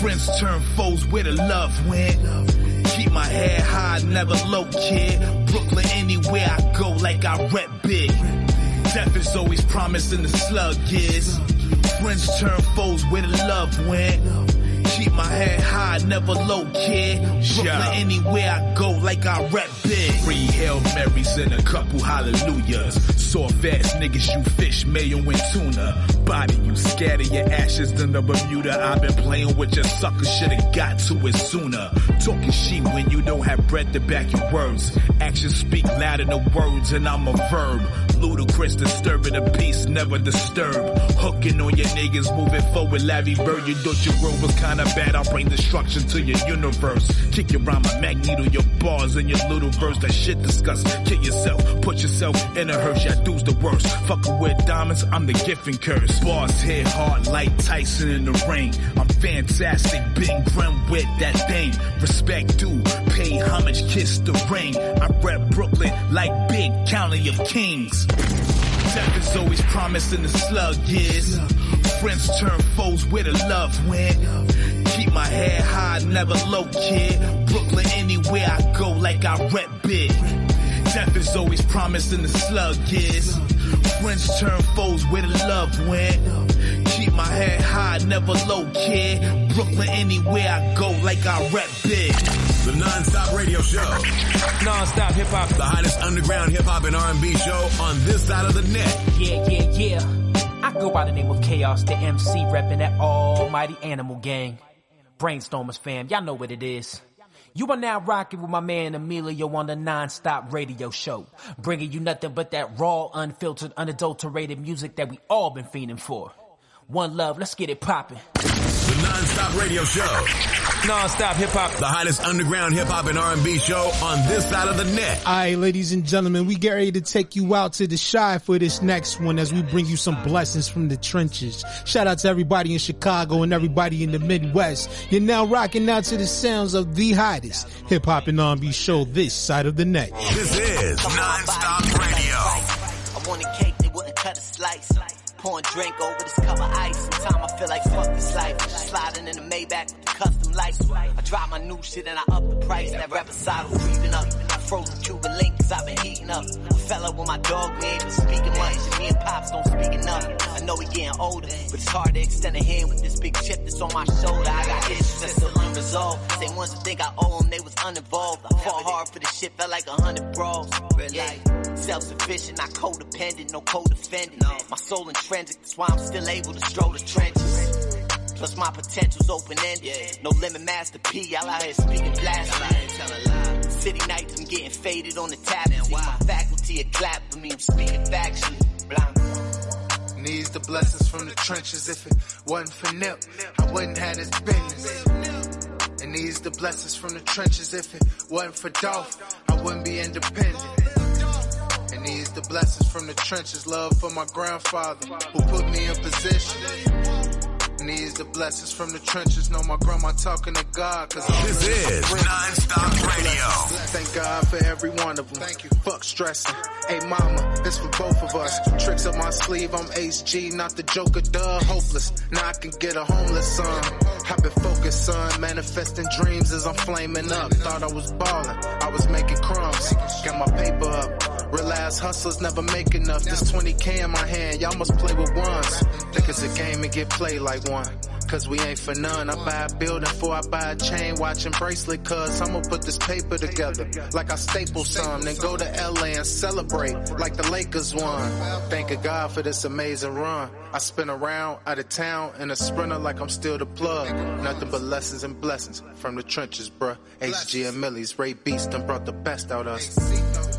S26: Friends turn foes where the love went. Keep my head high, never low, kid. Brooklyn, anywhere I go, like I rep big. Death is always promised in the slug years. Friends turn foes where the love went. Keep my head high, never low, kid. Brooklyn, anywhere I go, like I rep big. Three Hail Marys and a couple hallelujahs. Soft ass niggas, you fish, mayo and tuna. Body, you scatter your ashes in the Bermuda. I've been playing with your sucker, should've got to it sooner. Talking shit when you don't have breath to back your words. Actions speak louder than words, and I'm a verb. Ludicrous, disturbing the peace, never disturb. Hooking on your niggas, moving forward, Larry Bird. You thought your world was kinda bad, I'll bring destruction to your universe. Kick your rhyme, a magneto, your bars and your little verse. That shit disgust. Kill yourself, put yourself in a hearse. Yeah, dude's the worst. Fucking with diamonds, I'm the gift and curse. Boss hit hard like Tyson in the ring. I'm fantastic, big grim with that thing. Respect due, pay homage, kiss the ring. I rep Brooklyn like big county of kings. Death is always promised in the slug years. Friends turn foes where the love went. Keep my head high, never low, kid. Brooklyn, anywhere I go, like I rep big. Death is always promised in the slug years. Friends turn foes where the love went. Keep my head high, never low, kid. Brooklyn, anywhere I go, like I rep big.
S1: The non-stop radio show.
S21: Non-stop hip hop.
S1: The hottest underground hip hop and R&B show on this side of the net.
S27: Yeah, yeah, yeah. I go by the name of Chaos, the MC, reppin' that almighty animal gang. Brainstormers fam, y'all know what it is. You are now rocking with my man Emilio on the non-stop radio show, bringing you nothing but that raw, unfiltered, unadulterated music that we all been fiending for. One love, let's get it poppin'.
S1: The non-stop radio show.
S21: Non-stop hip hop.
S1: The hottest underground hip hop and R&B show on this side of the net.
S7: Alright, ladies and gentlemen, we get ready to take you out to the shy for this next one as we bring you some blessings from the trenches. Shout out to everybody in Chicago and everybody in the Midwest. You're now rocking out to the sounds of the hottest hip hop and R&B show this side of the net.
S1: This is non-stop radio.
S28: I wanted cake, they wouldn't cut a slice.
S29: Pouring drink over this cup of ice. Sometimes I feel like fuck this life. Sliding in the Maybach with the custom lights. I drop my new shit and I up the price. That reposado creeping up. I frozen Cuban link cause I've been heating up. A fella with my dog, we ain't been speaking much. Me and Pops don't speak enough. I know we getting older, but it's hard to extend a hand with this big chip that's on my shoulder. I got issues that's still unresolved. They ones that think I owe them, they was uninvolved. I fought hard for this shit, felt like a hundred brawls. Yeah. Self-sufficient, not codependent, no co-defendant. My soul intrinsic, that's why I'm still able to stroll the trenches. Plus my potential's open-ended. No limit, Master P, all out here speaking blasphemy. City nights, I'm getting faded on the tap. See my faculty a clap for me, I'm speaking factually. Blah.
S30: Needs the blessings from the trenches. If it wasn't for Nip, I wouldn't have this business. And needs the blessings from the trenches. If it wasn't for Dolph, I wouldn't be independent. And needs the blessings from the trenches. Love for my grandfather who put me in position. Needs the blessings from the trenches. Know my grandma talking to God. Cause
S1: This is Non-Stop Radio.
S30: Thank God for every one of them. Thank you. Fuck stressing. Hey mama, this for both of us. Tricks up my sleeve, I'm Ace G, not the Joker, duh. Hopeless. Now I can get a homeless son. I've been focused, son. Manifesting dreams as I'm flaming up. Thought I was balling. I was making crumbs. Got my paper up. Realize hustlers never make enough. This 20k in my hand, y'all must play with ones. Think it's a game and get played like one. Cause we ain't for none. I buy a building before I buy a chain, watching bracelet. Cause I'ma put this paper together. Like I staple some, then go to LA and celebrate. Like the Lakers won. Thank God for this amazing run. I spin around, out of town, in a sprinter like I'm still the plug. Nothing but lessons and blessings from the trenches, bruh. HG and Millie's, Ray Beast done brought the best out us.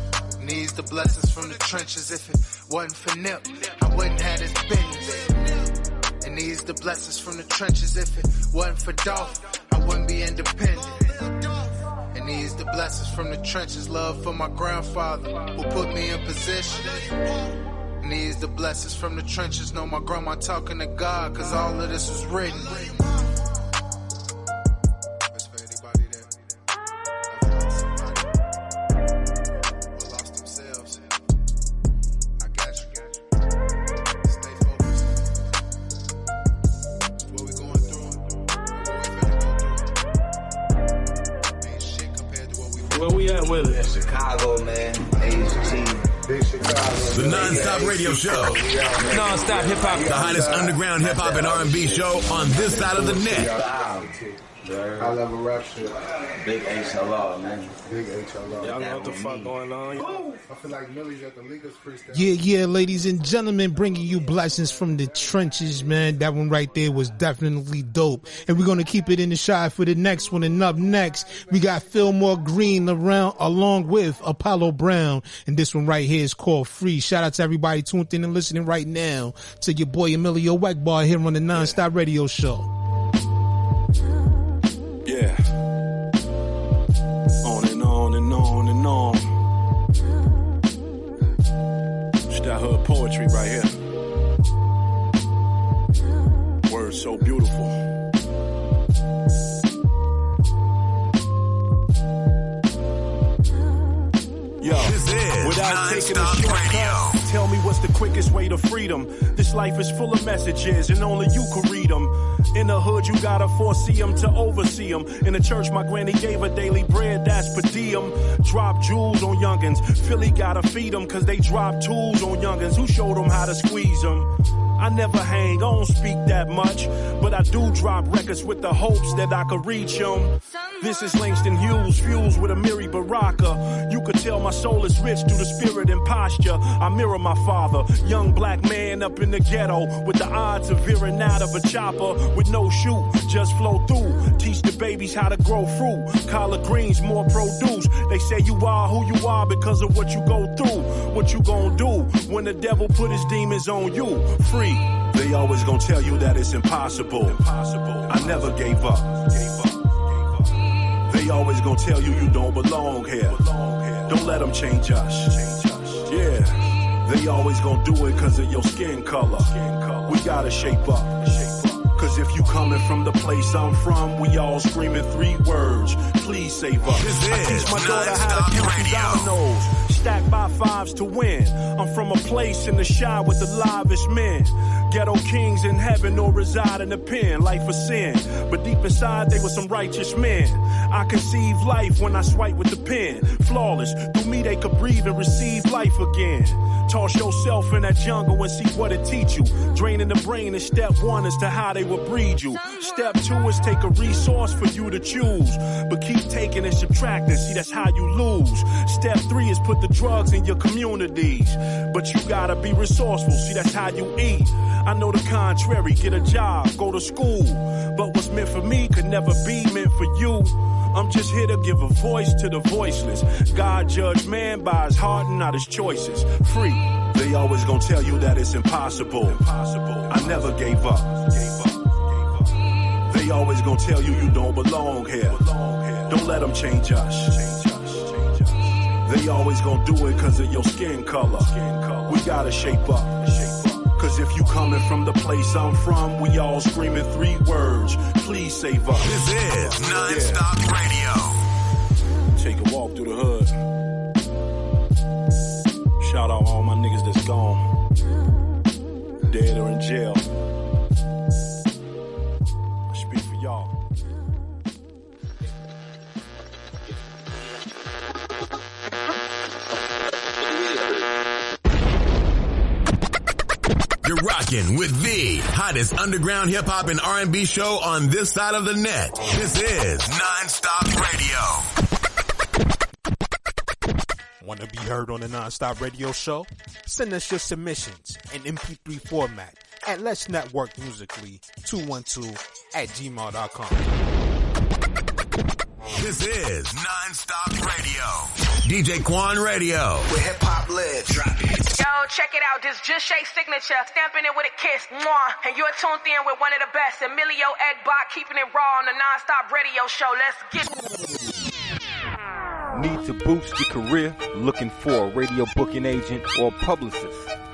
S30: Needs the blessings from the trenches. If it wasn't for Nip, I wouldn't have this business. And needs the blessings from the trenches. If it wasn't for Dolph, I wouldn't be independent. And needs the blessings from the trenches. Love for my grandfather who put me in position. Needs the blessings from the trenches. Know my grandma talking to God, cause all of this was written.
S31: Chicago, man. HG.
S1: The non-stop radio show.
S31: Non-stop hip-hop.
S1: The hottest underground hip-hop and R&B show on this side of the net.
S31: I love a rap shit. Big HLR, man. Big HLR.
S32: Y'all know what the fuck going on.
S30: I feel like Millie's at the Lakers freestyle.
S7: Yeah, yeah, ladies and gentlemen, bringing you blessings from the trenches, man. That one right there was definitely dope. And we're going to keep it in the shot for the next one. And up next, we got Fillmore Green around, along with Apollo Brown. And this one right here is called Free. Shout out to everybody tuned in and listening right now to your boy Emilio Egbar here on the Nonstop Radio Show.
S32: Yeah. On and on and on and on. It's that hood poetry right here. Words so beautiful. Yo, without taking a shortcut, what's the quickest way to freedom. This life is full of messages and only you can read them. In the hood, you gotta foresee them to oversee them. In the church, my granny gave her daily bread, that's per diem. Drop jewels on youngins. Philly gotta feed them cause they drop tools on youngins. Who showed them how to squeeze them? I never hang, I don't speak that much, but I do drop records with the hopes that I could reach them. This is Langston Hughes, fused with a Amiri Baraka. You could tell my soul is rich through the spirit and posture. I mirror my father, young black man up in the ghetto, with the odds of veering out of a chopper with no shoot, just flow through. Teach the babies how to grow fruit. Collard greens, more produce. They say you are who you are because of what you go through. What you gonna do when the devil put his demons on you? Free. They always gonna tell you that it's impossible. I never gave up. They always gonna tell you you don't belong here. Don't let them change us. Yeah. They always gonna do it cause of your skin color. We gotta shape up. Cause if you coming from the place I'm from, we all screaming three words. Please save us.
S1: This
S32: I teach my daughter how to
S1: Non-Stop
S32: count dominoes. Stack by fives to win. I'm from a place in the shy with the livest men. Ghetto kings in heaven or reside in the pen. Life of sin. But deep inside, they were some righteous men. I conceive life when I swipe with the pen. Flawless. Through me, they could breathe and receive life again. Toss yourself in that jungle and see what it teach you. Draining the brain is step one as to how they will breed you. Step two is take a resource for you to choose. But keep taking and subtracting. See, that's how you lose. Step three is put the drugs in your communities. But you gotta be resourceful. See, that's how you eat. I know the contrary. Get a job, go to school. But what's meant for me could never be meant for you. I'm just here to give a voice to the voiceless. God judge man by his heart and not his choices. Free. They always gonna tell you that it's impossible. Impossible. I never gave up. They always gonna tell you you don't belong here. Don't let them change us. They always gonna do it cause of your skin color. We gotta shape up. Cause if you coming from the place I'm from, we all screaming three words. Please save us.
S1: This is Non-Stop Radio.
S32: Take a walk through the hood. Shout out all my niggas that's gone. Dead or in jail.
S1: You're rocking with the hottest underground hip hop and R&B show on this side of the net. This is Non-Stop Radio.
S7: Want to be heard on the Nonstop Radio Show? Send us your submissions in MP3 format at Let's Network Musically 212 at gmail.com.
S1: This is Non-Stop Radio. DJ Quan Radio.
S33: Where hip hop lives. Drop it.
S18: Yo, check it out. This just Shay signature. Stamping it with a kiss. Mwah. And you're tuned in with one of the best. Emilio Egbar keeping it raw on the non-stop radio show. Let's get
S4: Need to boost your career? Looking for a radio booking agent or publicist?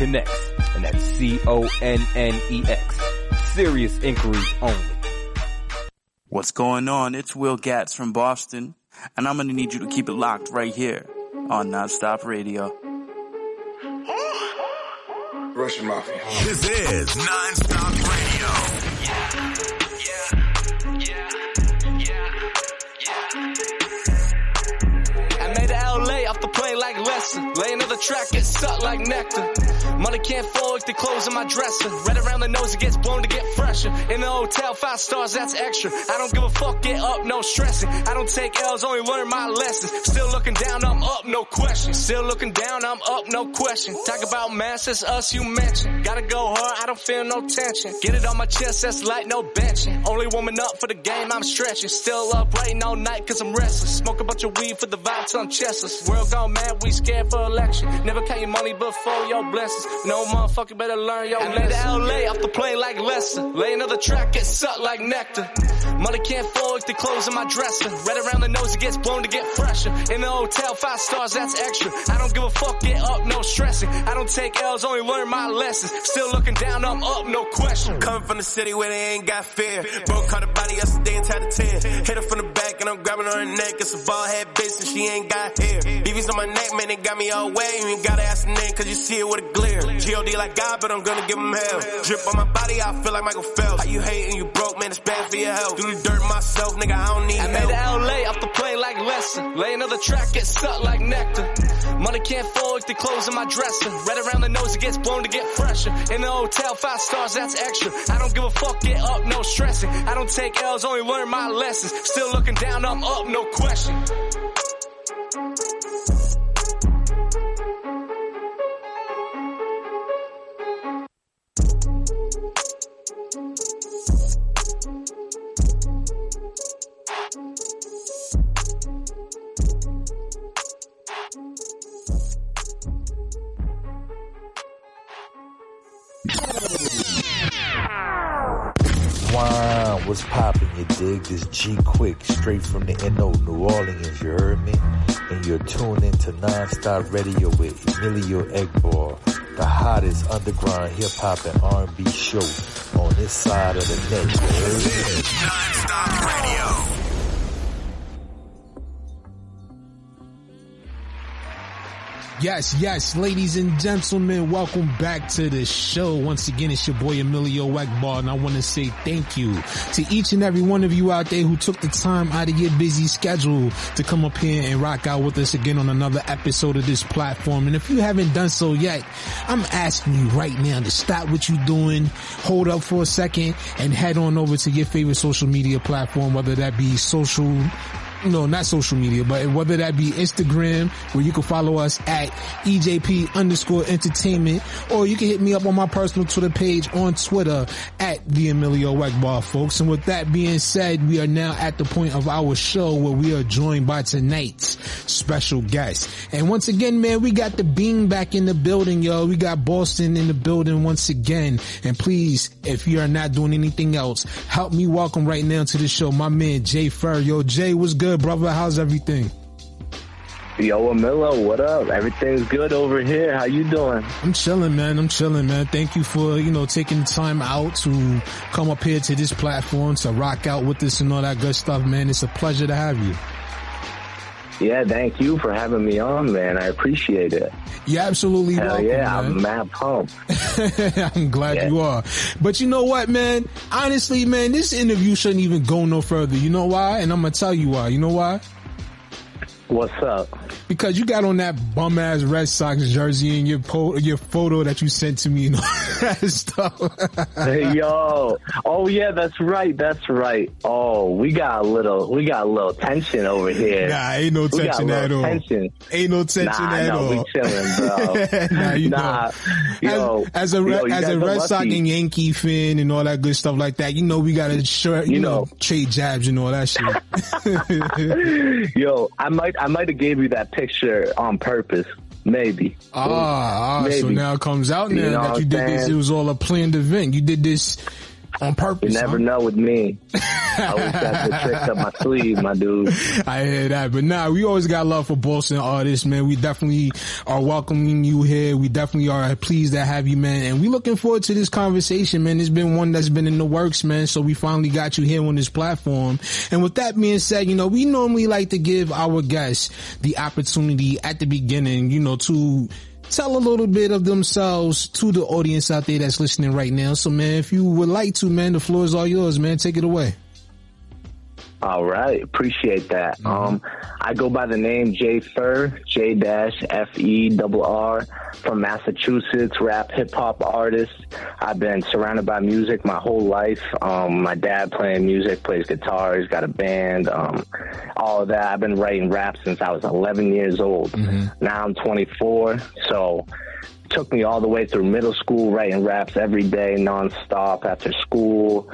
S4: Connex. And that's C-O-N-N-E-X. Serious inquiries only.
S22: What's going on? It's Will Gatz from Boston, and I'm gonna need you to keep it locked right here on Nonstop Radio.
S31: Russian Mafia.
S1: This is Non-Stop Radio.
S34: I made it LA off the plane like Lester. Lay another track, get sucked like nectar. Money can't fall like the clothes in my dresser. Red around the nose, it gets blown to get fresher. In the hotel, five stars, that's extra. I don't give a fuck, get up, no stressing. I don't take L's, only learn my lessons. Still looking down, I'm up, no question. Still looking down, I'm up, no question. Talk about mass, that's us you mentioned. Gotta go hard, I don't feel no tension. Get it on my chest, that's like no benching. Only woman up for the game, I'm stretching. Still up writing all night cause I'm restless. Smoke a bunch of weed for the vibe till I'm chestless. World gone mad, we scared for election. Never count your money before your blessings. No motherfucker better learn your I made it LA off the plane like Lester. Lay another track, get sucked like nectar. Money can't fall like the clothes in my dresser. Red around the nose, it gets blown to get fresher. In the hotel, five stars, that's extra. I don't give a fuck, get up, no stressing. I don't take L's, only learn my lessons. Still looking down, I'm up, no question.
S33: Coming from the city where they ain't got fear. Bro caught a body yesterday and tied a tear. Hit her from the back and I'm grabbing her neck. It's a bald head bitch and she ain't got hair. BB's on my neck, man, they got me all wet. You ain't gotta ask the name cause you see it with a glare. G.O.D. like God, but I'm gonna give him hell. Drip on my body, I feel like Michael Phelps. How you hating, you broke, man, it's bad for your health. Do the dirt myself, nigga, I don't need
S34: I
S33: help.
S34: made it LA off the plane like Lester. Lay another track, get sucked like nectar. Money can't like the clothes in my dresser. Red around the nose, it gets blown to get fresher. In the hotel, five stars, that's extra. I don't give a fuck, get up, no stressing. I don't take L's, only learn my lessons. Still looking down, I'm up, no question.
S35: What's poppin', you dig? This G Quick, straight from the NO, New Orleans, you heard me? And you're tuned into Non-Stop Radio with Emilio Egbar, the hottest underground hip-hop and R&B show on this side of the net, you heard me?
S1: Non-Stop Radio.
S7: Yes, yes, ladies and gentlemen, welcome back to the show. Once again, it's your boy Emilio Egbar, and I want to say thank you to each and every one of you out there who took the time out of your busy schedule to come up here and rock out with us again on another episode of this platform. And if you haven't done so yet, I'm asking you right now to stop what you're doing, hold up for a second, and head on over to your favorite social media platform, whether that be social no, not social media, but whether that be Instagram, where you can follow us at EJP underscore entertainment, or you can hit me up on my personal Twitter page on Twitter at the Emilio Egbar, folks. And with that being said, we are now at the point of our show where we are joined by tonight's special guest. And once again, man, we got the beam back in the building, yo. We got Boston in the building once again. And please, if you are not doing anything else, help me welcome right now to the show my man J-Ferr. Yo, Jay, what's good? Brother? How's everything?
S36: Yo, Emilio, what up? Everything's good over here. How you doing?
S7: I'm chilling, man. I'm chilling, man. Thank you for, you know, taking the time out to come up here to this platform to rock out with us and all that good stuff, man. It's a pleasure to have you.
S36: Yeah, thank you for having me on, man. I appreciate it.
S7: Yeah, absolutely.
S36: Hell
S7: welcome,
S36: yeah,
S7: man.
S36: I'm mad pumped. *laughs*
S7: I'm glad
S36: Yeah.
S7: you are. But you know what, man? Honestly, man, this interview shouldn't even go no further. You know why? And I'm gonna tell you why. You know why?
S36: What's up?
S7: Because you got on that bum ass Red Sox jersey and your po- your photo that you sent to me and all *laughs* that stuff.
S36: Hey, yo. Oh yeah, that's right. That's right. Oh, we got a little, we got a little tension over here.
S7: Nah, ain't no
S36: We got a
S7: tension at all.
S36: Tension.
S7: Ain't no tension
S36: nah,
S7: at
S36: no,
S7: all.
S36: we chilling, *laughs* bro.
S7: nah, you
S36: nah,
S7: know. as, as a
S36: yo,
S7: Red- as a Red Sox and Yankee fan and all that good stuff like that, you know we gotta sure you, know, trade jabs and all that shit. *laughs*
S36: Yo, I might, I might have gave you that picture on purpose. Maybe.
S7: Ah, ah, so now it comes out now
S36: You know
S7: that you did this. It was all a planned event. You did this on purpose.
S36: You never
S7: huh?
S36: know with me. *laughs* I always got the tricks up my sleeve, my dude.
S7: I hear that, but nah, we always got love for Boston artists, man. We definitely are welcoming you here. We definitely are pleased to have you, man. And we looking forward to this conversation, man. It's been one that's been in the works, man. So we finally got you here on this platform. And with that being said, you know, we normally like to give our guests the opportunity at the beginning, you know, to tell a little bit of themselves to the audience out there that's listening right now. So man, if you would like to, man, the floor is all yours, man. Take it away.
S36: All right, appreciate that.
S7: Mm-hmm.
S36: Um, I go by the name J-Ferr, J dash F E double R, from Massachusetts, rap hip hop artist. I've been surrounded by music my whole life. Um, my dad playing music, plays guitar, he's got a band, um, all of that. I've been writing rap since I was 11 years old. Now I'm 24, so took me all the way through middle school writing raps every day nonstop after school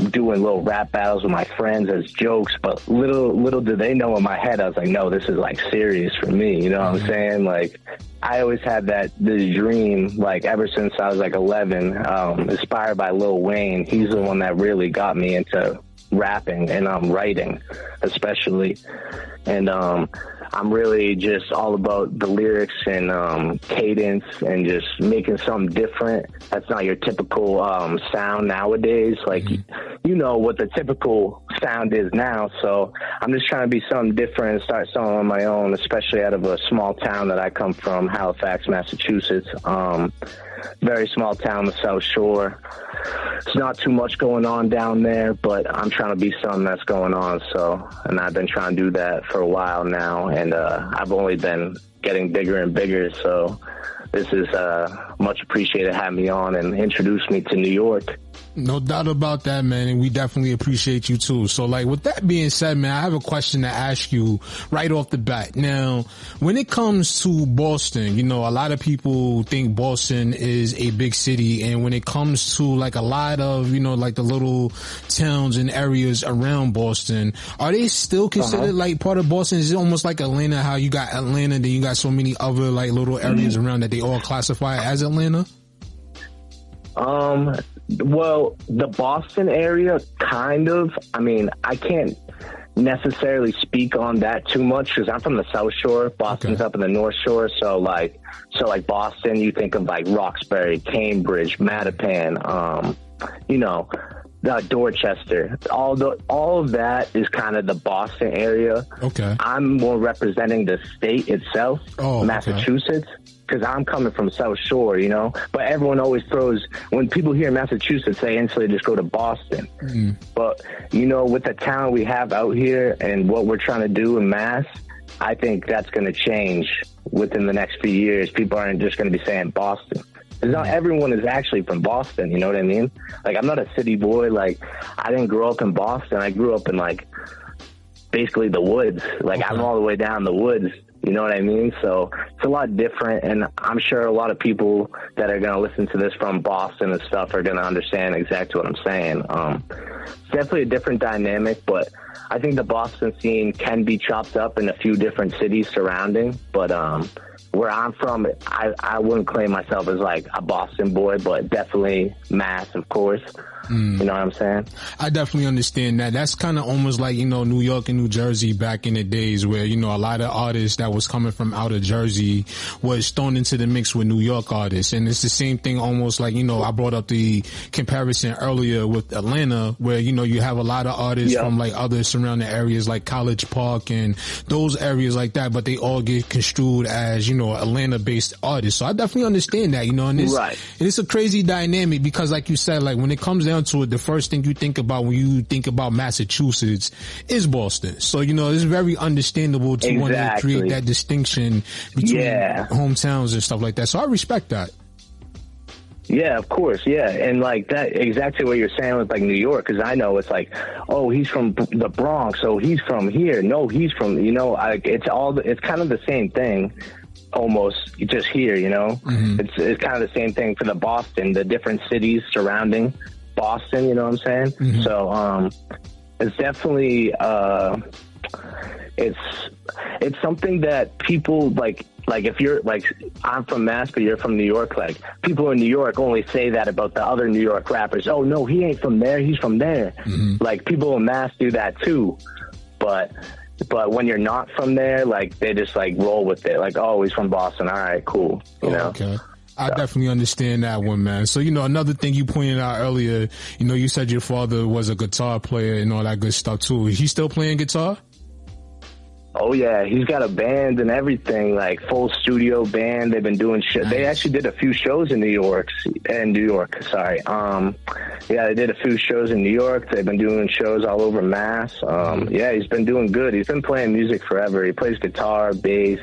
S36: doing little rap battles with my friends as jokes but little little did they know in my head I was like no this is like serious for me you know what I'm saying? Like I always had that this dream like ever since I was like 11 um inspired by Lil Wayne he's the one that really got me into rapping and I'm um writing especially and um I'm really just all about the lyrics and um, cadence and just making something different. That's not your typical um, sound nowadays. Like you know what the typical sound is now. So I'm just trying to be something different and start something on my own, especially out of a small town that I come from, Halifax, Massachusetts. Um, very small town, the South Shore. It's not too much going on down there, but I'm trying to be something that's going on. So, and I've been trying to do that for a while now, and uh, I've only been getting bigger and bigger. So, this is uh, much appreciated having me on and introduce me to New York.
S7: No doubt about that, man. And we definitely appreciate you too. So like with that being said, man, I have a question to ask you right off the bat. Now, when it comes to Boston, you know, a lot of people think Boston is a big city. And when it comes to like a lot of, you know, like the little towns and areas around Boston, are they still considered uh-huh. like part of Boston? Is it almost like Atlanta, how you got Atlanta, then you got so many other like little areas mm-hmm. around that they all classify as Atlanta?
S36: Um, well, the Boston area, kind of. I mean, I can't necessarily speak on that too much because I'm from the South Shore. Boston's okay. up in the North Shore, so like, so like Boston, you think of like Roxbury, Cambridge, Mattapan, um, you know, uh, Dorchester. All the all of that is kind of the Boston area.
S7: Okay.
S36: I'm more representing the state itself, oh, Massachusetts. Okay because I'm coming from South Shore, you know. But everyone always throws when people hear Massachusetts, they instantly just go to Boston. Mm. But you know, with the talent we have out here and what we're trying to do in Mass, I think that's going to change within the next few years. People aren't just going to be saying Boston. Because not everyone is actually from Boston. You know what I mean? Like I'm not a city boy. Like I didn't grow up in Boston. I grew up in like basically the woods. Like okay. I'm all the way down the woods you know what I mean? So it's a lot different, and I'm sure a lot of people that are going to listen to this from Boston and stuff are going to understand exactly what I'm saying. Um, it's definitely a different dynamic, but I think the Boston scene can be chopped up in a few different cities surrounding. But um, where I'm from, I, I wouldn't claim myself as like a Boston boy, but definitely Mass, of course. Mm. You know what I'm saying?
S7: I definitely understand that. That's kind of almost like, you know, New York and New Jersey back in the days where, you know, a lot of artists that was coming from out of Jersey was thrown into the mix with New York artists. And it's the same thing almost like, you know, I brought up the comparison earlier with Atlanta where, you know, you have a lot of artists from like other surrounding areas like College Park and those areas like that, but they all get construed as, you know, Atlanta based artists. So I definitely understand that, you know, and it's, right. and it's a crazy dynamic because like you said, like when it comes down down to it, the first thing you think about when you think about Massachusetts is Boston. So, you know, it's very understandable to exactly. want to create that distinction between yeah. hometowns and stuff like that. So I respect that.
S36: Yeah, of course. Yeah. And like that, exactly what you're saying with like New York, because I know it's like, oh, he's from the Bronx, so he's from here. No, he's from, you know, I, it's all, it's kind of the same thing almost just here, you know? Mm-hmm. It's, it's kind of the same thing for the Boston, the different cities surrounding. Boston. You know what I'm saying? Mm-hmm. So um, it's definitely uh, it's it's something that people like. Like if you're like I'm from Mass, but you're from New York. Like people in New York only say that about the other New York rappers. Oh no, he ain't from there. He's from there. Mm-hmm. Like people in Mass do that too, but but when you're not from there, like they just like roll with it. Like, oh, he's from Boston. All right, cool. You oh, know.
S7: Okay. I definitely understand that one, man. So, you know, another thing you pointed out earlier, you know, you said your father was a guitar player and all that good stuff too. Is he still playing guitar?
S36: Oh yeah, he's got a band and everything, like full studio band. They've been doing shit. Nice. They actually did a few shows in New York, and New York. Sorry. Um, yeah, they did a few shows in New York. They've been doing shows all over Mass. Um, yeah, he's been doing good. He's been playing music forever. He plays guitar, bass.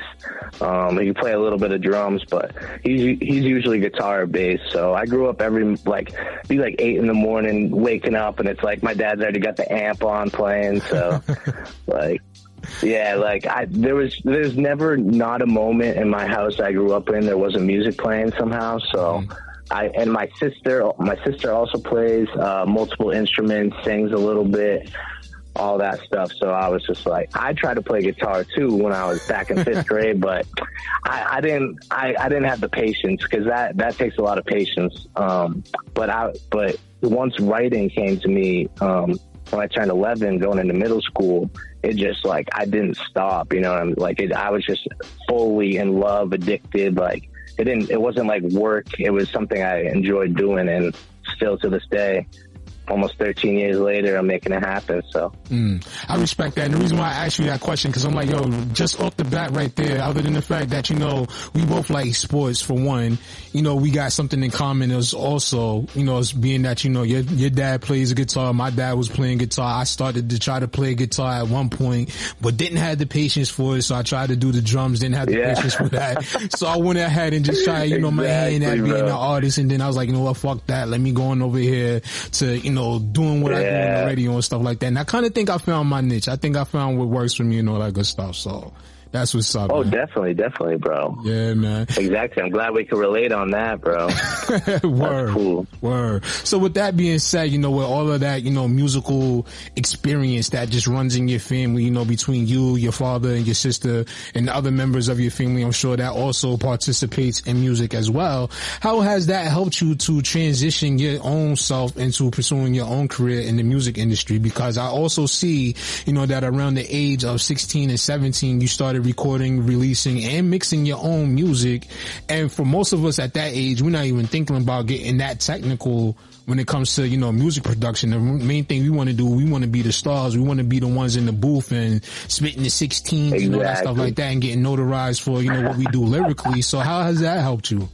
S36: Um, he can play a little bit of drums, but he's he's usually guitar or bass. So I grew up every like be like eight in the morning, waking up, and it's like my dad's already got the amp on playing. So *laughs* like yeah, like I there was there's never not a moment in my house I grew up in there wasn't music playing somehow. So mm-hmm. I and my sister my sister also plays uh, multiple instruments, sings a little bit, all that stuff. So I was just like I tried to play guitar too when I was back in fifth *laughs* grade, but I, I didn't I, I didn't have the patience because that that takes a lot of patience. Um, but I but once writing came to me um, when I turned 11, going into middle school, it just like I didn't stop. You know, I'm like it, I was just fully in love, addicted. Like it didn't. It wasn't like work. It was something I enjoyed doing, and still to this day, almost 13 years later, I'm making it happen. So
S7: Mm, I respect that. And the reason why I asked you that question, because I'm like, yo, just off the bat right there, other than the fact that, you know, we both like sports for one, you know, we got something in common is also, you know, it's being that, you know, your, your dad plays guitar. My dad was playing guitar. I started to try to play guitar at one point, but didn't have the patience for it. So I tried to do the drums, didn't have the
S36: Yeah.
S7: patience for that. so I went ahead and just tried, you know, my hand at being
S36: bro.
S7: an artist. And then I was like, you know what, fuck that. Let me go on over here to, you know, doing what I do on the radio and stuff like that. And I kind of think I found my niche. I think I found what works for me and all that good stuff. So that's what's up.
S36: Oh,
S7: man.
S36: definitely, definitely, bro.
S7: Yeah, man.
S36: Exactly. I'm glad we could relate on that, bro. *laughs*
S7: Word.
S36: cool.
S7: Word. So with that being said, you know, with all of that, you know, musical experience that just runs in your family, you know, between you, your father and your sister and the other members of your family, I'm sure that also participates in music as well. How has that helped you to transition your own self into pursuing your own career in the music industry? Because I also see, you know, that around the age of 16 and 17, you started recording, releasing and mixing your own music. And for most of us at that age, we're not even thinking about getting that technical when it comes to, you know, music production. The main thing we want to do, we want to be the stars. We want to be the ones in the booth and spitting the 16s and all that stuff like that and getting notarized for, you know, what we do lyrically. So how has that helped you?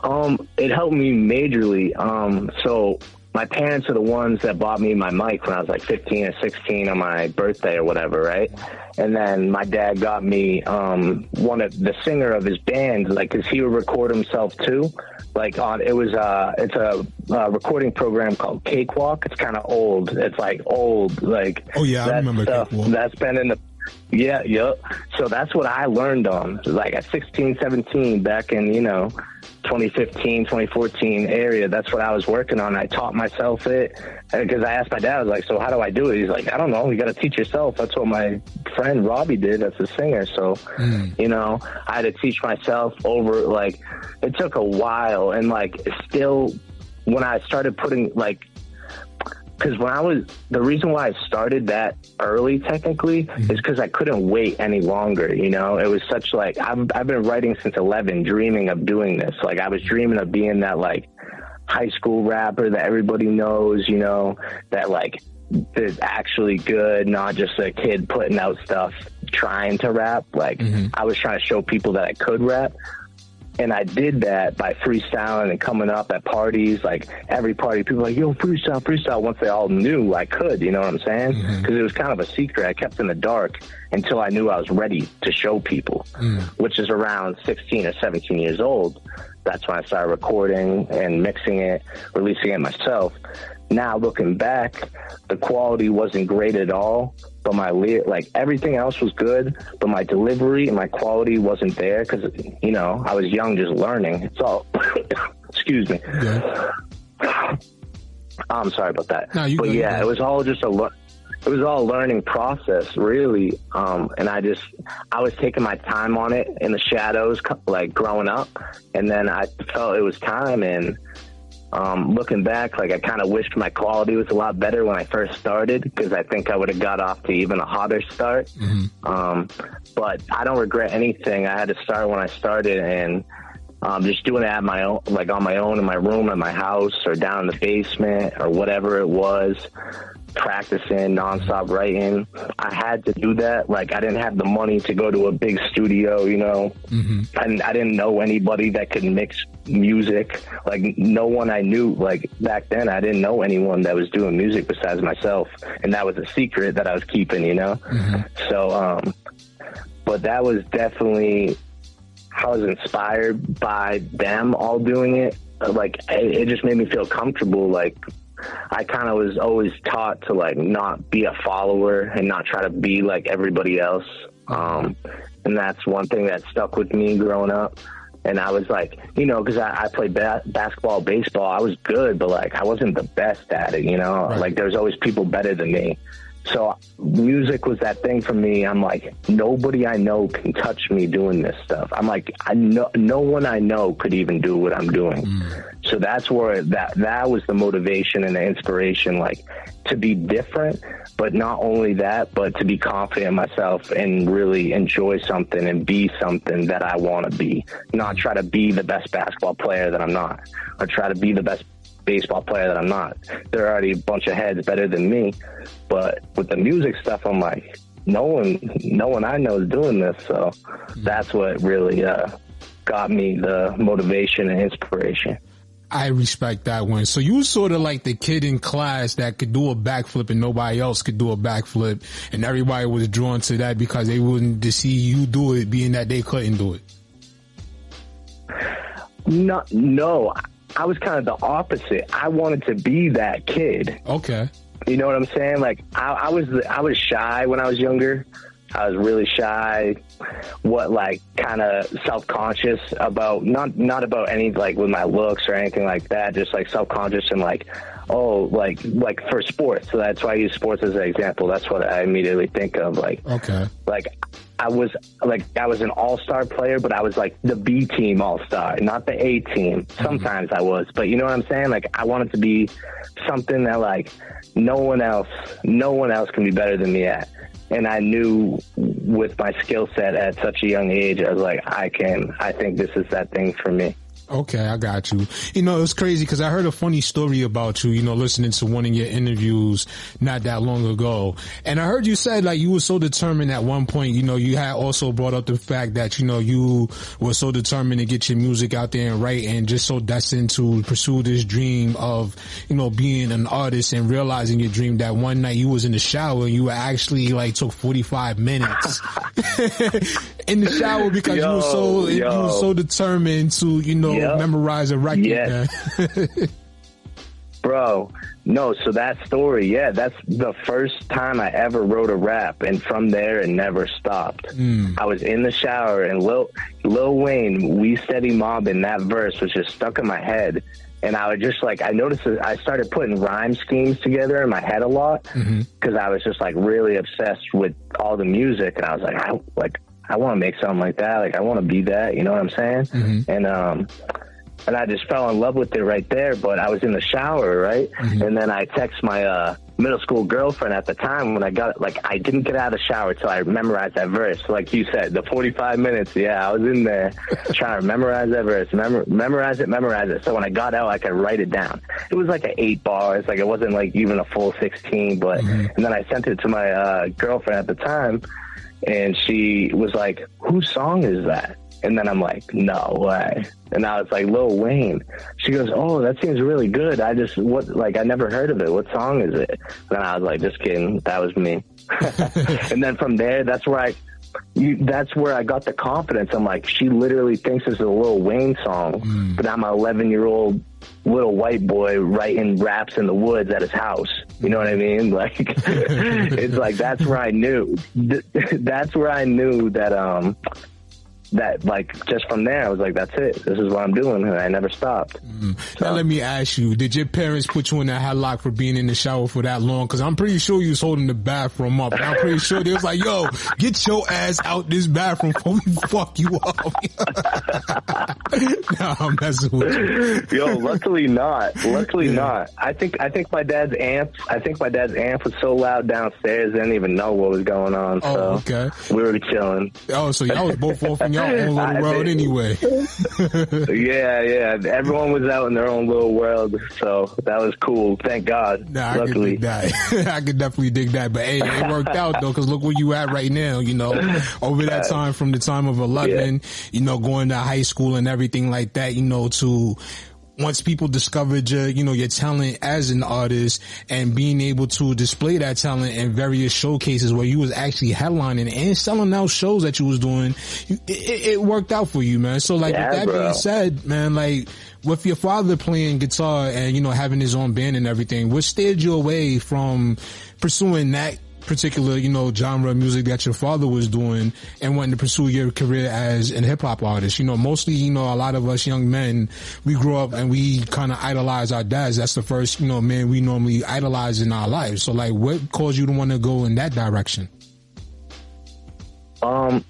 S36: Um, it helped me majorly. Um, so my parents are the ones that bought me my mic when I was like 15 or 16 on my birthday or whatever, right? And then my dad got me um, one of the singer of his band, like, cause he would record himself too. Like on, it was uh, it's a uh, recording program called Cakewalk. It's kind of old. It's like old, like
S7: Oh, yeah, I remember
S36: stuff
S7: Cakewalk.
S36: that's been in the yeah, yep. So that's what I learned on, like at 16, 17, back in, you know, 2015, 2014 area. That's what I was working on. I taught myself it uh, because I asked my dad, I was like, so how do I do it? He's like, I don't know. You got to teach yourself. That's what my friend Robbie did. That's a singer. So, hmm. you know, I had to teach myself over, like, it took a while. And, like, still, when I started putting, like, because when I was the reason why I started that early technically mm-hmm. is because I couldn't wait any longer. You know, it was such like I've I've been writing since eleven, dreaming of doing this. Like I was dreaming of being that like high school rapper that everybody knows. You know, that like is actually good, not just a kid putting out stuff trying to rap. Like mm-hmm. I was trying to show people that I could rap. And I did that by freestyling and coming up at parties, like every party, people like, yo, freestyle, freestyle, once they all knew I could, you know what I'm saying? Mm-hmm. Because it was kind of a secret I kept in the dark until I knew I was ready to show people, mm. which is around 16 or 17 years old. That's when I started recording and mixing it, releasing it myself. Now looking back, the quality wasn't great at all, but my like everything else was good, but my delivery and my quality wasn't there because you know I was young, just learning. It's all. *coughs* excuse me. I'm sorry about that.
S7: No,
S36: but yeah, it was all just a. le- It was all a learning process, really. Um, and I just, I was taking my time on it in the shadows, like growing up. And then I felt it was time. And um, looking back, like I kind of wished my quality was a lot better when I first started because I think I would have got off to even a hotter start. Um, but I don't regret anything. I had to start when I started and um, just doing it at my own, like on my own in my room, at my house, or down in the basement, or whatever it was. Practicing nonstop writing. I had to do that. Like I didn't have the money to go to a big studio, you know. And I didn't know anybody that could mix music. Like no one I knew. Like back then, I didn't know anyone that was doing music besides myself, and that was a secret that I was keeping, you know. So, um, but that was definitely I was inspired by them all doing it. Like it, it just made me feel comfortable. Like I kind of was always taught to like not be a follower and not try to be like everybody else. Um, and that's one thing that stuck with me growing up. And I was like, you know, because I, I played ba- basketball, baseball. I was good, but like I wasn't the best at it. You know, like there's always people better than me. So music was that thing for me. I'm like, nobody I know can touch me doing this stuff. I'm like, I know no one I know could even do what I'm doing. Hmm. So that's where that that was the motivation and the inspiration, like to be different, but not only that, but to be confident in myself and really enjoy something and be something that I want to be. Not try to be the best basketball player that I'm not, or try to be the best baseball player that I'm not. There are already a bunch of heads better than me, but with the music stuff, I'm like, no one, no one I know is doing this. So that's what really uh, got me the motivation and inspiration.
S7: I respect that one. So you were sort of like the kid in class that could do a backflip and nobody else could do a backflip, and everybody was drawn to that because they wanted to see you do it, being that they couldn't do it.
S36: No, no, I was kind of the opposite. I wanted to be that kid.
S7: Okay.
S36: You know what I'm saying? Like I, I was, I was shy when I was younger. I was really shy, what like kind of self conscious about not not about any like with my looks or anything like that. Just like self conscious and like oh like like for sports. So that's why I use sports as an example. That's what I immediately think of. Like
S7: okay,
S36: like I was like I was an all star player, but I was like the B team all star, not the A team. Mm-hmm. Sometimes I was, but you know what I'm saying? Like I wanted to be something that like no one else, no one else can be better than me at and I knew with my skill set at such a young age, I was like, I can, I think this is that thing for me.
S7: Okay, I got you. You know, it's crazy because I heard a funny story about you, you know, listening to one of your interviews not that long ago. And I heard you said like you were so determined at one point, you know, you had also brought up the fact that, you know, you were so determined to get your music out there and write and just so destined to pursue this dream of, you know, being an artist and realizing your dream that one night you was in the shower and you actually like took 45 minutes *laughs* in the shower because yo, you were so, yo. you were so determined to, you know, yep. memorize a record.
S36: Yes. *laughs* Bro, no, so that story, yeah, that's the first time I ever wrote a rap, and from there it never stopped. Mm. I was in the shower, and Lil, Lil Wayne, We Steady Mobbin', that verse was just stuck in my head. And I would just like, I noticed that I started putting rhyme schemes together in my head a lot because mm-hmm. I was just like really obsessed with all the music. And I was like, I like, I want to make something like that. Like I want to be that. You know what I'm saying? Mm-hmm. And um, and I just fell in love with it right there. But I was in the shower, right? Mm-hmm. And then I text my uh, middle school girlfriend at the time when I got it. Like I didn't get out of the shower till I memorized that verse. Like you said, the 45 minutes. Yeah, I was in there *laughs* trying to memorize that verse, Mem- memorize it, memorize it. So when I got out, I could write it down. It was like an eight bars. Like it wasn't like even a full 16. But mm-hmm. and then I sent it to my uh, girlfriend at the time and she was like, "Whose song is that?" And then I'm like, "No way!" And I was like, "Lil Wayne." She goes, "Oh, that seems really good. I just what like I never heard of it. What song is it?" And I was like, "Just kidding. That was me." *laughs* and then from there, that's where I you, that's where I got the confidence. I'm like, she literally thinks it's a Lil Wayne song, mm. but I'm an 11 year old little white boy writing raps in the woods at his house. You know what I mean? *laughs* Like, *laughs* it's like that's where I knew. *laughs* That's where I knew that um that like just from there I was like that's it this is what I'm doing and I never stopped.
S7: Mm. So. Now let me ask you did your parents put you in that headlock for being in the shower for that long because I'm pretty sure you was holding the bathroom up I'm pretty sure they was like yo get your ass out this bathroom before we fuck you up. *laughs* no I'm messing with
S36: you. Yo luckily not luckily yeah. not I think I think my dad's amp I think my dad's amp was so loud downstairs they didn't even know what was going on oh, so
S7: okay.
S36: we were chilling.
S7: Oh so y'all was both *laughs* off in your own little world anyway. *laughs*
S36: yeah, yeah. Everyone was out in their own little world, so that was cool. Thank God.
S7: Nah,
S36: Luckily,
S7: I could, dig that. *laughs* I could definitely dig that. But hey, it worked out though, because look where you at right now. You know, over that time from the time of eleven, yeah. you know, going to high school and everything like that. You know, to once people discovered your, you know, your talent as an artist and being able to display that talent in various showcases where you was actually headlining and selling out shows that you was doing, it, it worked out for you, man. So like yeah, with that bro. being said, man, like with your father playing guitar and, you know, having his own band and everything, what steered you away from pursuing that particular, you know, genre of music that your father was doing and wanting to pursue your career as an hip hop artist. You know, mostly, you know, a lot of us young men, we grow up and we kind of idolize our dads. That's the first, you know, man we normally idolize in our lives. So like, what caused you to want to go in that direction?
S36: Um,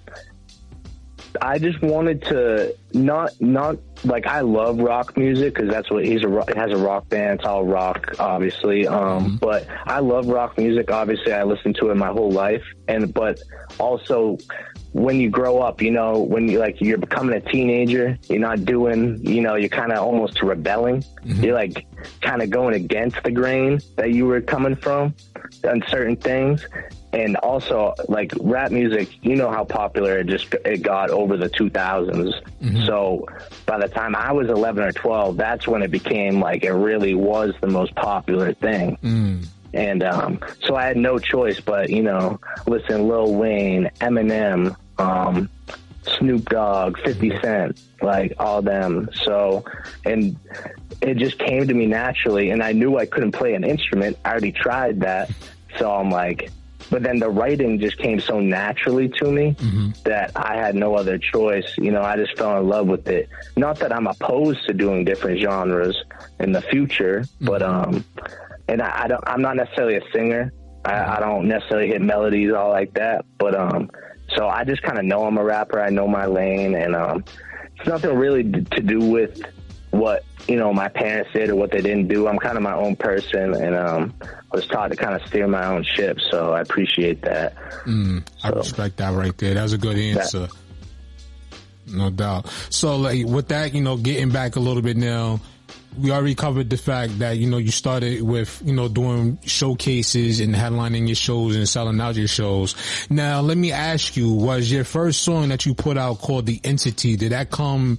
S36: I just wanted to not, not like I love rock music because that's what he's a ro- has a rock band. It's all rock, obviously. Um, but I love rock music. Obviously, I listened to it my whole life, and but also when you grow up, you know, when you like you're becoming a teenager, you're not doing, you know, you're kind of almost rebelling. You're like kind of going against the grain that you were coming from on certain things. And also like rap music, you know how popular it just it got over the 2000s. So by the time I was 11 or 12, that's when it became like it really was the most popular thing.
S7: Mm.
S36: And um, so I had no choice but, you know, listen Lil Wayne, Eminem, um, Snoop Dogg, 50 Cent, like all them. So, and it just came to me naturally. And I knew I couldn't play an instrument. I already tried that. So I'm like, but then the writing just came so naturally to me that I had no other choice. You know, I just fell in love with it. Not that I'm opposed to doing different genres in the future, but, um, and I, I don't, I'm not necessarily a singer. I, I don't necessarily hit melodies all like that, but um, so I just kind of know I'm a rapper. I know my lane, and um, it's nothing really to do with what you know my parents did or what they didn't do. I'm kind of my own person, and um, I was taught to kind of steer my own ship. So I appreciate that.
S7: Mm, I respect that right there. That was a good answer. No doubt. So like with that, you know, getting back a little bit now, we already covered the fact that, you know, you started with, you know, doing showcases and headlining your shows and selling out your shows. Now, let me ask you, was your first song that you put out called The Entity, did that come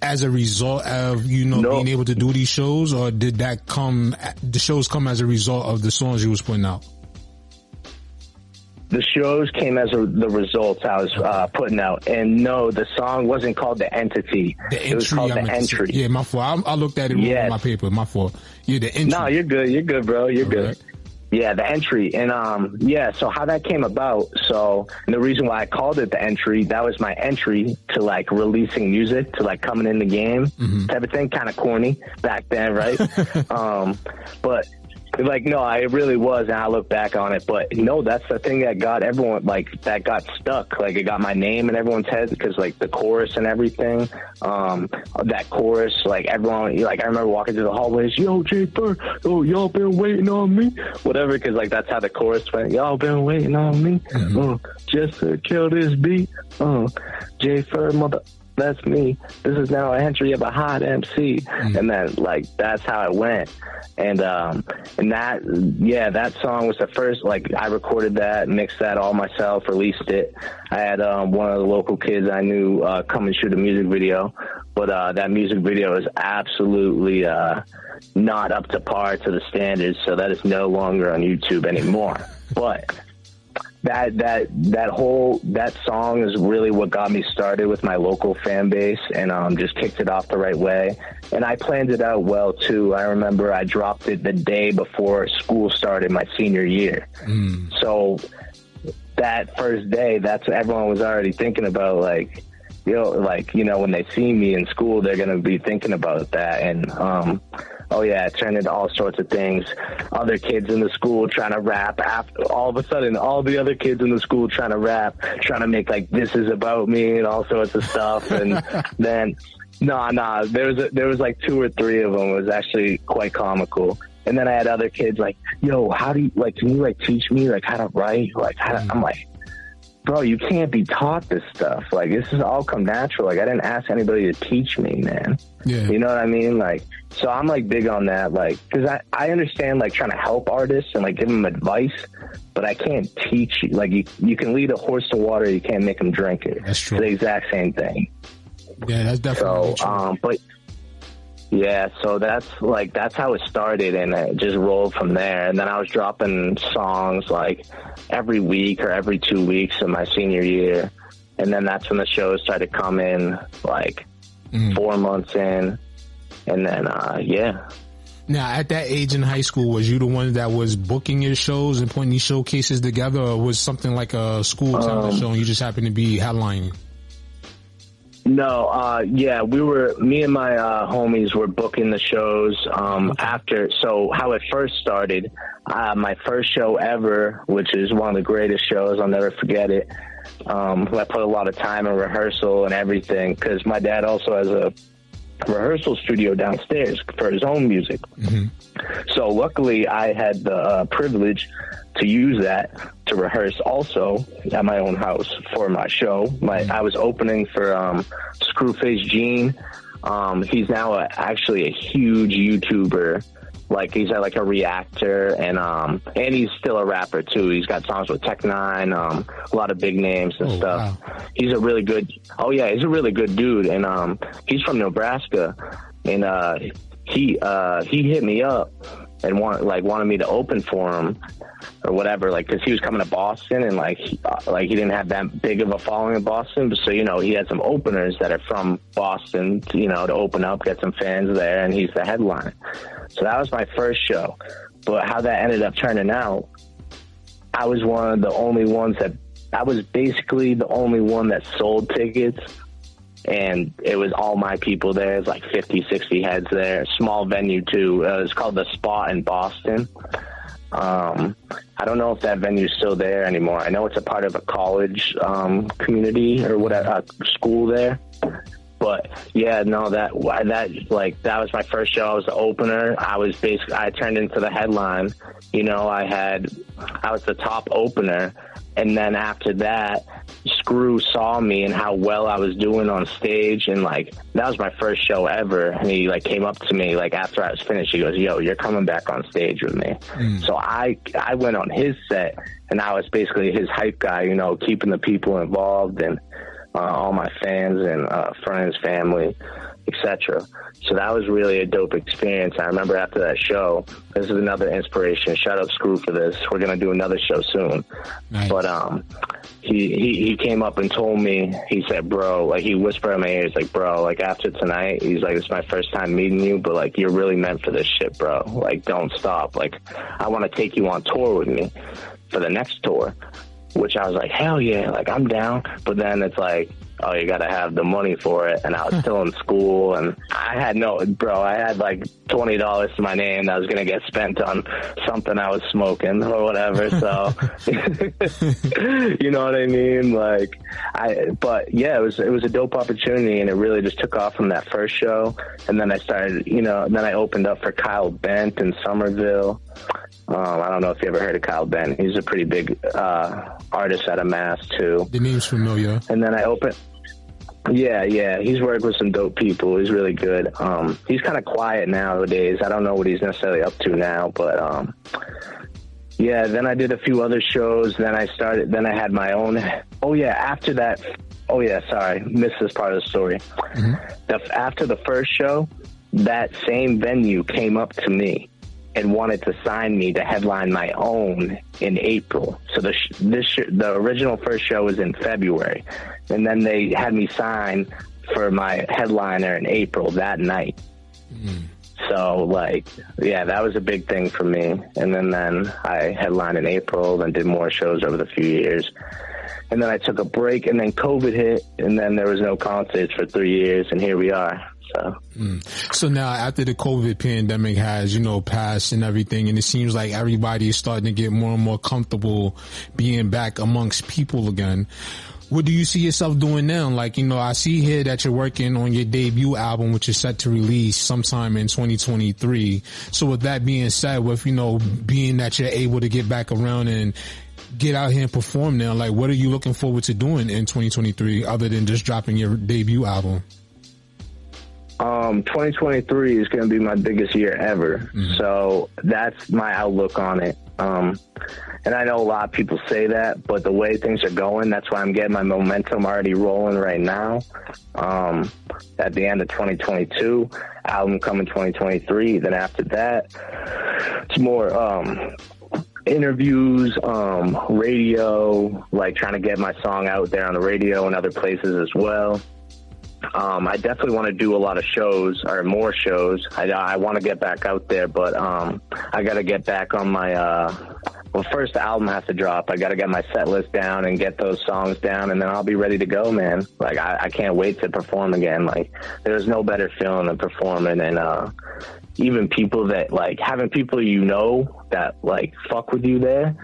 S7: as a result of, you know, being able to do these shows or did that come, the shows come as a result of the songs you was putting out?
S36: The shows came as a, the results I was uh, putting out, and no, the song wasn't called the entity.
S7: The
S36: it was called
S7: I
S36: the entry.
S7: Yeah, my fault. I, I looked at it wrong on my paper. My fault. Yeah, the entry.
S36: No, you're good. You're good, bro. You're good. Yeah, the entry. And um yeah, so how that came about, so and the reason why I called it the entry, that was my entry to like releasing music, to like coming in the game type of thing, kind of corny back then, right? *laughs* um but like no, I really was, and I look back on it. But no, that's the thing that got everyone like that got stuck. Like it got my name in everyone's head because like the chorus and everything. Um, that chorus, like everyone, like I remember walking through the hallways, yo, J Bird, oh y'all been waiting on me, whatever, because like that's how the chorus went. Y'all been waiting on me, uh, just to kill this beat. Uh, J-Ferr, mother. That's me. This is now an entry of a hot MC, and then like that's how it went, and um, and that yeah, that song was the first. Like I recorded that, mixed that all myself, released it. I had um, one of the local kids I knew uh, come and shoot a music video, but uh, that music video is absolutely uh, not up to par to the standards, so that is no longer on YouTube anymore. *laughs* But that that that whole that song is really what got me started with my local fan base and um just kicked it off the right way and I planned it out well too. I remember I dropped it the day before school started my senior year. So that first day, that's everyone was already thinking about like you know like you know when they see me in school they're going to be thinking about that and um oh yeah, it turned into all sorts of things. Other kids in the school trying to rap. After all of a sudden, all the other kids in the school trying to rap, trying to make like this is about me and all sorts of stuff. And *laughs* then, no, no, there was a, there was like two or three of them. It was actually quite comical. And then I had other kids like, yo, how do you like? Can you like teach me like how to write? Like, how to, I'm like. Bro, you can't be taught this stuff. Like, this has all come natural. Like, I didn't ask anybody to teach me, man.
S7: Yeah.
S36: You know what I mean? Like, so I'm like big on that. Like, cause I, I understand like trying to help artists and like give them advice, but I can't teach you. Like, you, you can lead a horse to water, you can't make them drink it.
S7: That's true.
S36: It's the exact same thing.
S7: Yeah, that's definitely
S36: So, um, but yeah, so that's like that's how it started, and it just rolled from there. And then I was dropping songs like every week or every two weeks in my senior year, and then that's when the shows started coming, like four months in, and then uh, yeah,
S7: Now, at that age in high school, was you the one that was booking your shows and putting these showcases together, or was something like a school talent
S36: Um,
S7: show and you just happened to be headlining?
S36: No, uh, yeah, we were, me and my, uh, homies were booking the shows, um, after, so how it first started, uh, my first show ever, which is one of the greatest shows, I'll never forget it. Um, I put a lot of time in rehearsal and everything, cause my dad also has a rehearsal studio downstairs for his own music. So luckily, I had the uh, privilege to use that to rehearse also at my own house for my show. My I was opening for um, Scru Face Jean. Um, he's now a, actually a huge YouTuber. Like he's like a reactor, and um, and he's still a rapper too. He's got songs with Tech N9ne, um, a lot of big names and stuff. He's a really good. Oh yeah, he's a really good dude, and um, he's from Nebraska, and uh, he uh, he hit me up and want like wanted me to open for him or whatever, like because he was coming to Boston and like he, uh, like he didn't have that big of a following in Boston, so you know he had some openers that are from Boston, you know, to open up, get some fans there, and he's the headline. So that was my first show, but how that ended up turning out, I was one of the only ones that I was basically the only one that sold tickets. And it was all my people there. It was like 50, 60 heads there. Small venue too. Uh, it's called the Spot in Boston. Um, I don't know if that venue's still there anymore. I know it's a part of a college um, community or whatever uh, school there. But yeah, no, that that like that was my first show. I was the opener. I was basically I turned into the headline. You know, I had I was the top opener, and then after that, Scru saw me and how well I was doing on stage, and like that was my first show ever. And he like came up to me like after I was finished. He goes, "Yo, you're coming back on stage with me." So I I went on his set, and I was basically his hype guy. You know, keeping the people involved and uh, all my fans and uh, friends, family, etc. So that was really a dope experience. I remember after that show, this is another inspiration. Shout out Scru for this. We're gonna do another show soon. But um, he, he he came up and told me. He said, "Bro," like he whispered in my ear. He's like, "Bro, like after tonight, he's like, it's my first time meeting you, but like you're really meant for this shit, bro. Like don't stop. Like I want to take you on tour with me for the next tour." which I was like, hell yeah, like I'm down. But then it's like, oh, you got to have the money for it. And I was still in school and I had no, bro, I had like $20 to my name that was going to get spent on something I was smoking or whatever. So, *laughs* you know what I mean? Like, I, but yeah, it was, it was a dope opportunity and it really just took off from that first show. And then I started, you know, then I opened up for Kyle Bent in Somerville. Um, I don't know if you ever heard of Kyle Bent. He's a pretty big uh, artist out of Mass too.
S7: The name's familiar.
S36: And then I opened. Yeah, yeah, he's worked with some dope people. He's really good. Um, he's kind of quiet nowadays. I don't know what he's necessarily up to now, but um, yeah. Then I did a few other shows. Then I started. Then I had my own. Oh yeah, after that. Oh yeah, sorry, missed this part of the story. The, after the first show, that same venue came up to me and wanted to sign me to headline my own in April. So the sh- this sh- the original first show was in February, and then they had me sign for my headliner in April that night. Mm-hmm. So like, yeah, that was a big thing for me. And then then I headlined in April, then did more shows over the few years. And then I took a break, and then COVID hit, and then there was no concerts for three years, and here we are. So.
S7: Mm. So now after the COVID pandemic has, you know, passed and everything, and it seems like everybody is starting to get more and more comfortable being back amongst people again. What do you see yourself doing now? Like, you know, I see here that you're working on your debut album, which is set to release sometime in 2023. So with that being said, with, you know, being that you're able to get back around and get out here and perform now, like what are you looking forward to doing in 2023 other than just dropping your debut album?
S36: Um, 2023 is going to be my biggest year ever. So that's my outlook on it. Um, and I know a lot of people say that, but the way things are going, that's why I'm getting my momentum already rolling right now. Um, at the end of 2022, album coming 2023. Then after that, it's more, um, interviews, um, radio, like trying to get my song out there on the radio and other places as well. Um, I definitely want to do a lot of shows or more shows. I, I want to get back out there, but um, I got to get back on my. Uh, well, first the album has to drop. I got to get my set list down and get those songs down, and then I'll be ready to go, man. Like I, I can't wait to perform again. Like there's no better feeling than performing, and uh, even people that like having people you know that like fuck with you there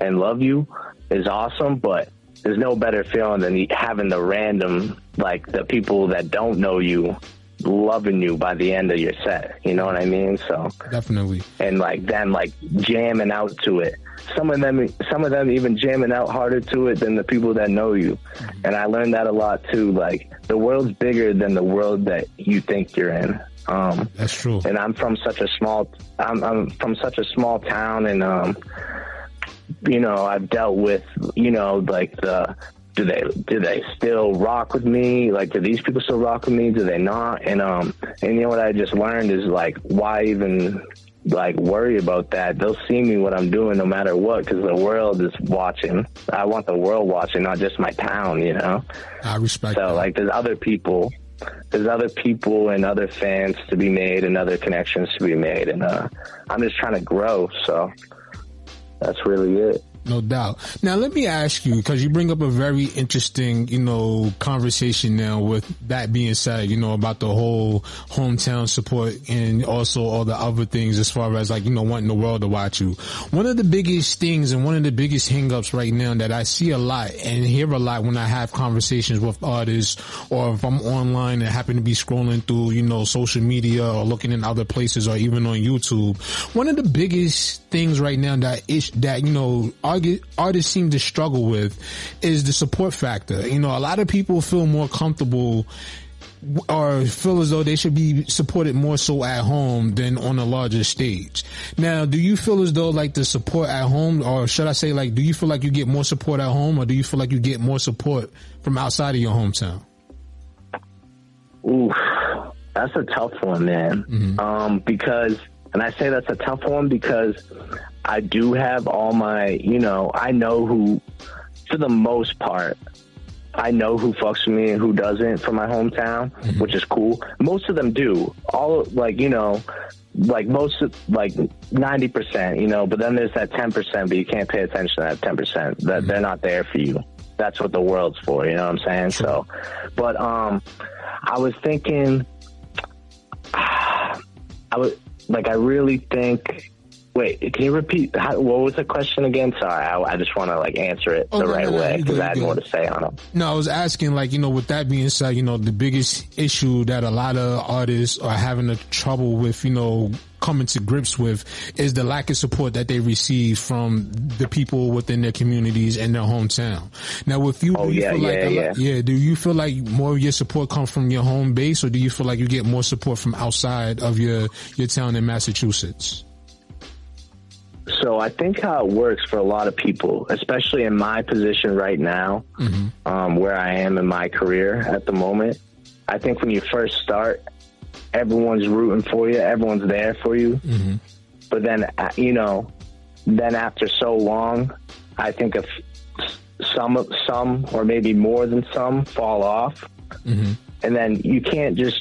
S36: and love you is awesome, but there's no better feeling than having the random, like the people that don't know you loving you by the end of your set. You know what I mean? So
S7: definitely.
S36: And like then like jamming out to it. Some of them, some of them even jamming out harder to it than the people that know you. Mm-hmm. And I learned that a lot too. Like the world's bigger than the world that you think you're in. Um,
S7: That's true.
S36: And I'm from such a small, I'm, I'm from such a small town, and um, you know, I've dealt with, you know, like the do they do they still rock with me? Like, do these people still rock with me? Do they not? And um, and you know what I just learned is like, why even like worry about that? They'll see me what I'm doing no matter what because the world is watching. I want the world watching, not just my town. You know.
S7: I respect.
S36: So
S7: that.
S36: like, there's other people. There's other people and other fans to be made and other connections to be made, and uh, I'm just trying to grow. So that's really it.
S7: No doubt. Now, let me ask you, because you bring up a very interesting, you know, conversation now with that being said, you know, about the whole hometown support and also all the other things as far as like, you know, wanting the world to watch you. One of the biggest things and one of the biggest hangups right now that I see a lot and hear a lot when I have conversations with artists or if I'm online and happen to be scrolling through, you know, social media or looking in other places or even on YouTube. One of the biggest things right now that is, that, you know, artists seem to struggle with is the support factor. You know, a lot of people feel more comfortable or feel as though they should be supported more so at home than on a larger stage. Now, do you feel as though like the support at home, or should I say like, do you feel like you get more support at home or do you feel like you get more support from outside of your hometown?
S36: Ooh, that's a tough one, man. Mm-hmm. Um, because, and I say that's a tough one because I do have all my, you know, I know who, for the most part, I know who fucks with me and who doesn't from my hometown, mm-hmm. which is cool. Most of them do. All like you know, like most like ninety percent, you know. But then there's that ten percent, but you can't pay attention to that ten percent. That mm-hmm. they're not there for you. That's what the world's for. You know what I'm saying? Sure. So, but um, I was thinking, *sighs* I was like, I really think Wait, can you repeat? How, what was the question again? Sorry, I, I just want to like answer it oh, the right no, no, way because I had more to say on it.
S7: No, I was asking, like, you know, with that being said, you know, the biggest issue that a lot of artists are having a trouble with, you know, coming to grips with is the lack of support that they receive from the people within their communities and their hometown. Now, with you,
S36: oh,
S7: do you
S36: yeah,
S7: feel like,
S36: yeah, yeah.
S7: yeah, do you feel like more of your support comes from your home base or do you feel like you get more support from outside of your, your town in Massachusetts?
S36: So I think how it works for a lot of people, especially in my position right now, mm-hmm. um, where I am in my career at the moment, I think when you first start, everyone's rooting for you, everyone's there for you. Mm-hmm. But then, uh, you know, then after so long, I think if some, some, or maybe more than some fall off, mm-hmm. and then you can't just.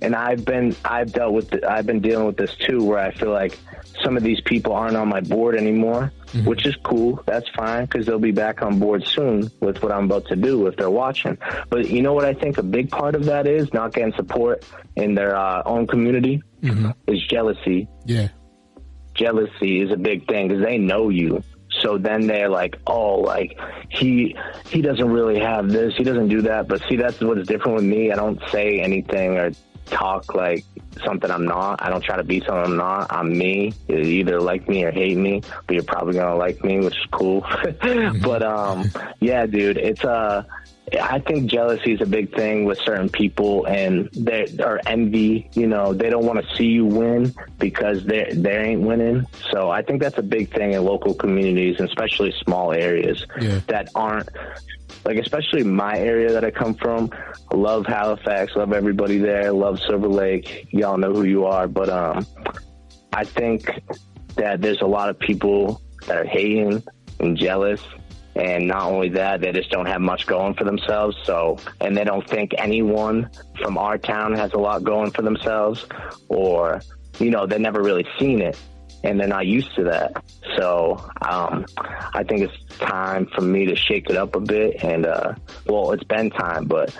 S36: And I've been, I've dealt with, the, I've been dealing with this too, where I feel like some of these people aren't on my board anymore, mm-hmm. which is cool. That's fine because they'll be back on board soon with what I'm about to do if they're watching. But you know what I think a big part of that is not getting support in their uh, own community mm-hmm. is jealousy.
S7: Yeah.
S36: Jealousy is a big thing because they know you. So then they're like, oh, like he he doesn't really have this, he doesn't do that. But see, that's what's different with me. I don't say anything or talk like something I'm not. I don't try to be something I'm not. I'm me. You either like me or hate me, but you're probably gonna like me, which is cool. *laughs* but um, yeah, dude, it's uh I think jealousy is a big thing with certain people, and they or envy. You know, they don't want to see you win because they they ain't winning. So I think that's a big thing in local communities, and especially small areas yeah. that aren't like especially my area that I come from. I love Halifax, love everybody there, love Silver Lake. Y'all know who you are, but um, I think that there's a lot of people that are hating and jealous. And not only that, they just don't have much going for themselves. So, and they don't think anyone from our town has a lot going for themselves or, you know, they've never really seen it and they're not used to that. So um, I think it's time for me to shake it up a bit. And uh, well, it's been time, but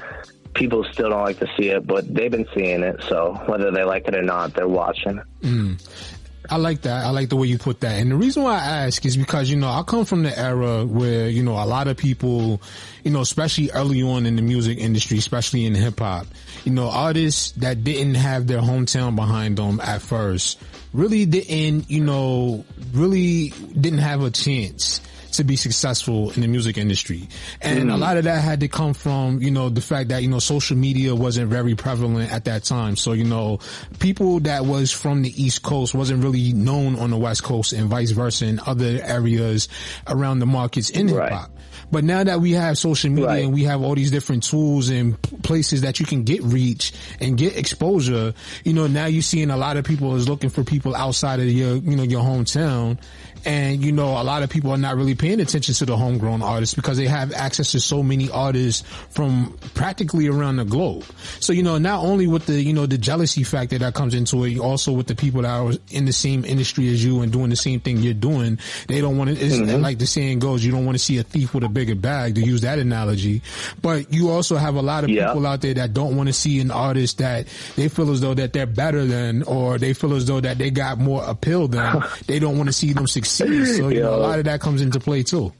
S36: people still don't like to see it, but they've been seeing it. So whether they like it or not, they're watching.
S7: Mm. I like that. I like the way you put that. And the reason why I ask is because, you know, I come from the era where, you know, a lot of people, you know, especially early on in the music industry, especially in hip hop, you know, artists that didn't have their hometown behind them at first really didn't, you know, really didn't have a chance to be successful in the music industry. And mm. a lot of that had to come from, you know, the fact that, you know, social media wasn't very prevalent at that time. So, you know, people that was from the East Coast wasn't really known on the West Coast and vice versa in other areas around the markets in hip hop. But now that we have social media right. and we have all these different tools and places that you can get reach and get exposure, you know, now you're seeing a lot of people is looking for people outside of your, you know, your hometown and, you know, a lot of people are not really paying attention to the homegrown artists because they have access to so many artists from practically around the globe. So, you know, not only with the, you know, the jealousy factor that comes into it, also with the people that are in the same industry as you and doing the same thing you're doing, they don't want to, mm-hmm. like the saying goes, you don't want to see a thief with a bigger bag to use that analogy. But you also have a lot of yeah. people out there that don't want to see an artist that they feel as though that they're better than, or they feel as though that they got more appeal than. *laughs* they don't want to see them succeed. So you know, a lot of that comes into play too.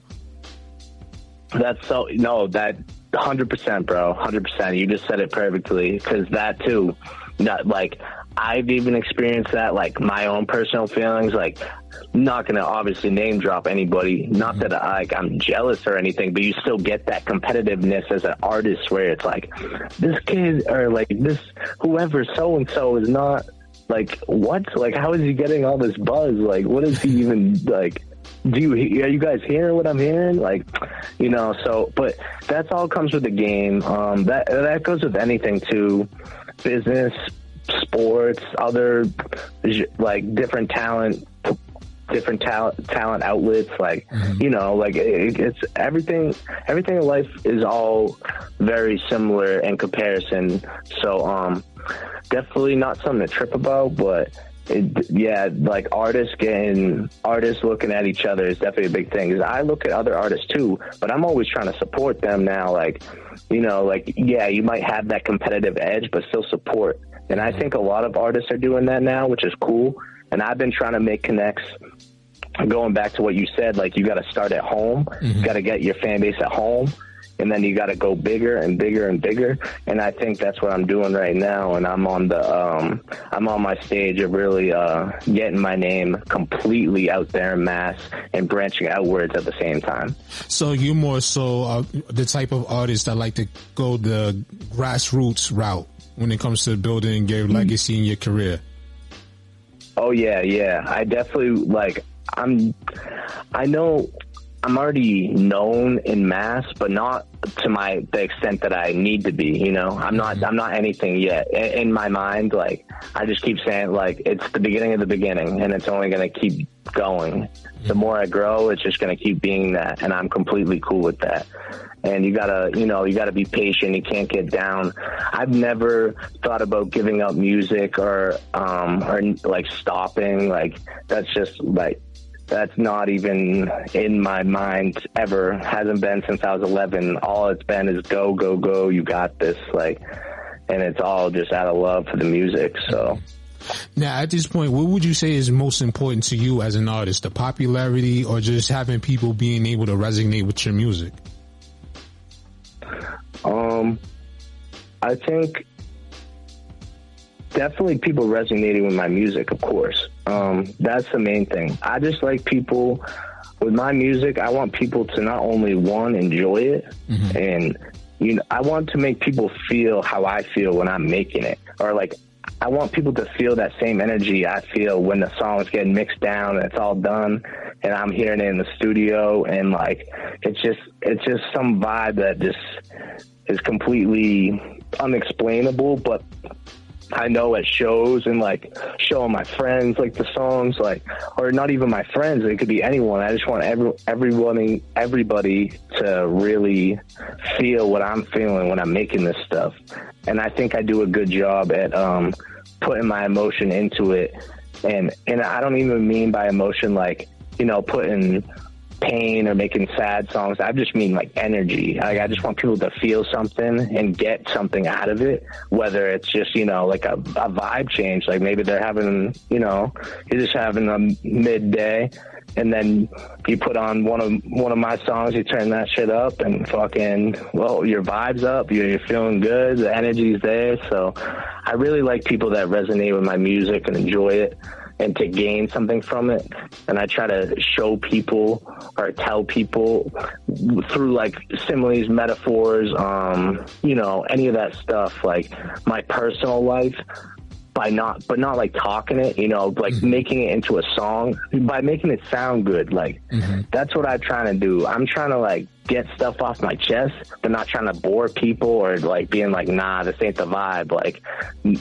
S36: That's so no that hundred percent, bro, hundred percent. You just said it perfectly because that too, not like I've even experienced that, like my own personal feelings. Like, not gonna obviously name drop anybody. Not mm-hmm. that I, like I'm jealous or anything, but you still get that competitiveness as an artist, where it's like this kid or like this whoever so and so is not like what? Like how is he getting all this buzz? Like what is he even like? Do you are you guys hearing what I'm hearing? Like, you know, so but that's all comes with the game. Um, that that goes with anything too, business, sports, other like different talent different talent talent outlets like mm-hmm. you know like it, it's everything everything in life is all very similar in comparison so um definitely not something to trip about, but it, yeah, like artists getting artists looking at each other is definitely a big thing. I look at other artists too, but I'm always trying to support them now. Like, you know, like yeah, you might have that competitive edge, but still support. And I think a lot of artists are doing that now, which is cool. And I've been trying to make connects. Going back to what you said, like you got to start at home. Mm-hmm. Got to get your fan base at home and then you got to go bigger and bigger and bigger. And I think that's what I'm doing right now. And I'm on the um, I'm on my stage of really uh, getting my name completely out there in mass and branching outwards at the same time.
S7: So you more so uh, the type of artist that like to go the grassroots route when it comes to building your mm-hmm. legacy in your career.
S36: Oh yeah, yeah. I definitely like. I'm. I know I'm already known in mass, but not to my the extent that I need to be. You know, I'm not mm-hmm. I'm not anything yet in, in my mind. Like I just keep saying, like it's the beginning of the beginning, and it's only going to keep going. The mm-hmm. more I grow, it's just going to keep being that, and I'm completely cool with that. And you gotta, you know, you gotta be patient. You can't get down. I've never thought about giving up music or, um, or like stopping. Like that's just like that's not even in my mind ever. Hasn't been since I was 11. All it's been is go, go, go. You got this. Like, and it's all just out of love for the music. So.
S7: Now, at this point, what would you say is most important to you as an artist? The popularity or just having people being able to resonate with your music?
S36: Um, I think definitely people resonating with my music, of course. Um, that's the main thing. I just like people with my music. I want people to not only one enjoy it, mm-hmm. and you know, I want to make people feel how I feel when I'm making it, or like I want people to feel that same energy I feel when the song's getting mixed down and it's all done and I'm hearing it in the studio and like it's just it's just some vibe that just is completely unexplainable but I know at shows and like showing my friends like the songs, like or not even my friends. It could be anyone. I just want every everyone, everybody to really feel what I'm feeling when I'm making this stuff. And I think I do a good job at um, putting my emotion into it. And and I don't even mean by emotion like you know putting pain or making sad songs. I just mean like energy. Like I just want people to feel something and get something out of it. Whether it's just you know like a, a vibe change, like maybe they're having you know you're just having a midday, and then you put on one of one of my songs, you turn that shit up, and fucking well, your vibes up. You're, you're feeling good. The energy's there. So I really like people that resonate with my music and enjoy it and to gain something from it. And I try to show people or tell people through like similes, metaphors, um, you know, any of that stuff, like my personal life by not, but not like talking it, you know, like mm-hmm. making it into a song by making it sound good. Like mm-hmm. that's what I'm trying to do. I'm trying to like get stuff off my chest, but not trying to bore people or like being like, nah, this ain't the vibe. Like,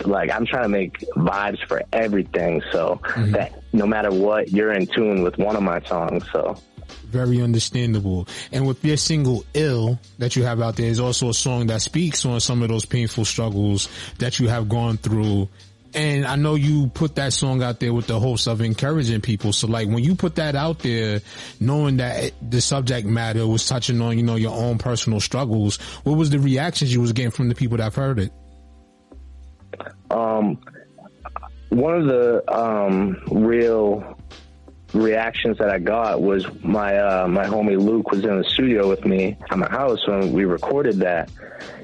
S36: like I'm trying to make vibes for everything. So mm-hmm. that no matter what, you're in tune with one of my songs. So
S7: very understandable. And with your single "Ill" that you have out there is also a song that speaks on some of those painful struggles that you have gone through and I know you put that song out there with the hopes of encouraging people. So like when you put that out there, knowing that the subject matter was touching on, you know, your own personal struggles, what was the reactions you was getting from the people that heard it?
S36: Um, one of the, um, real reactions that I got was my, uh, my homie Luke was in the studio with me at my house when we recorded that.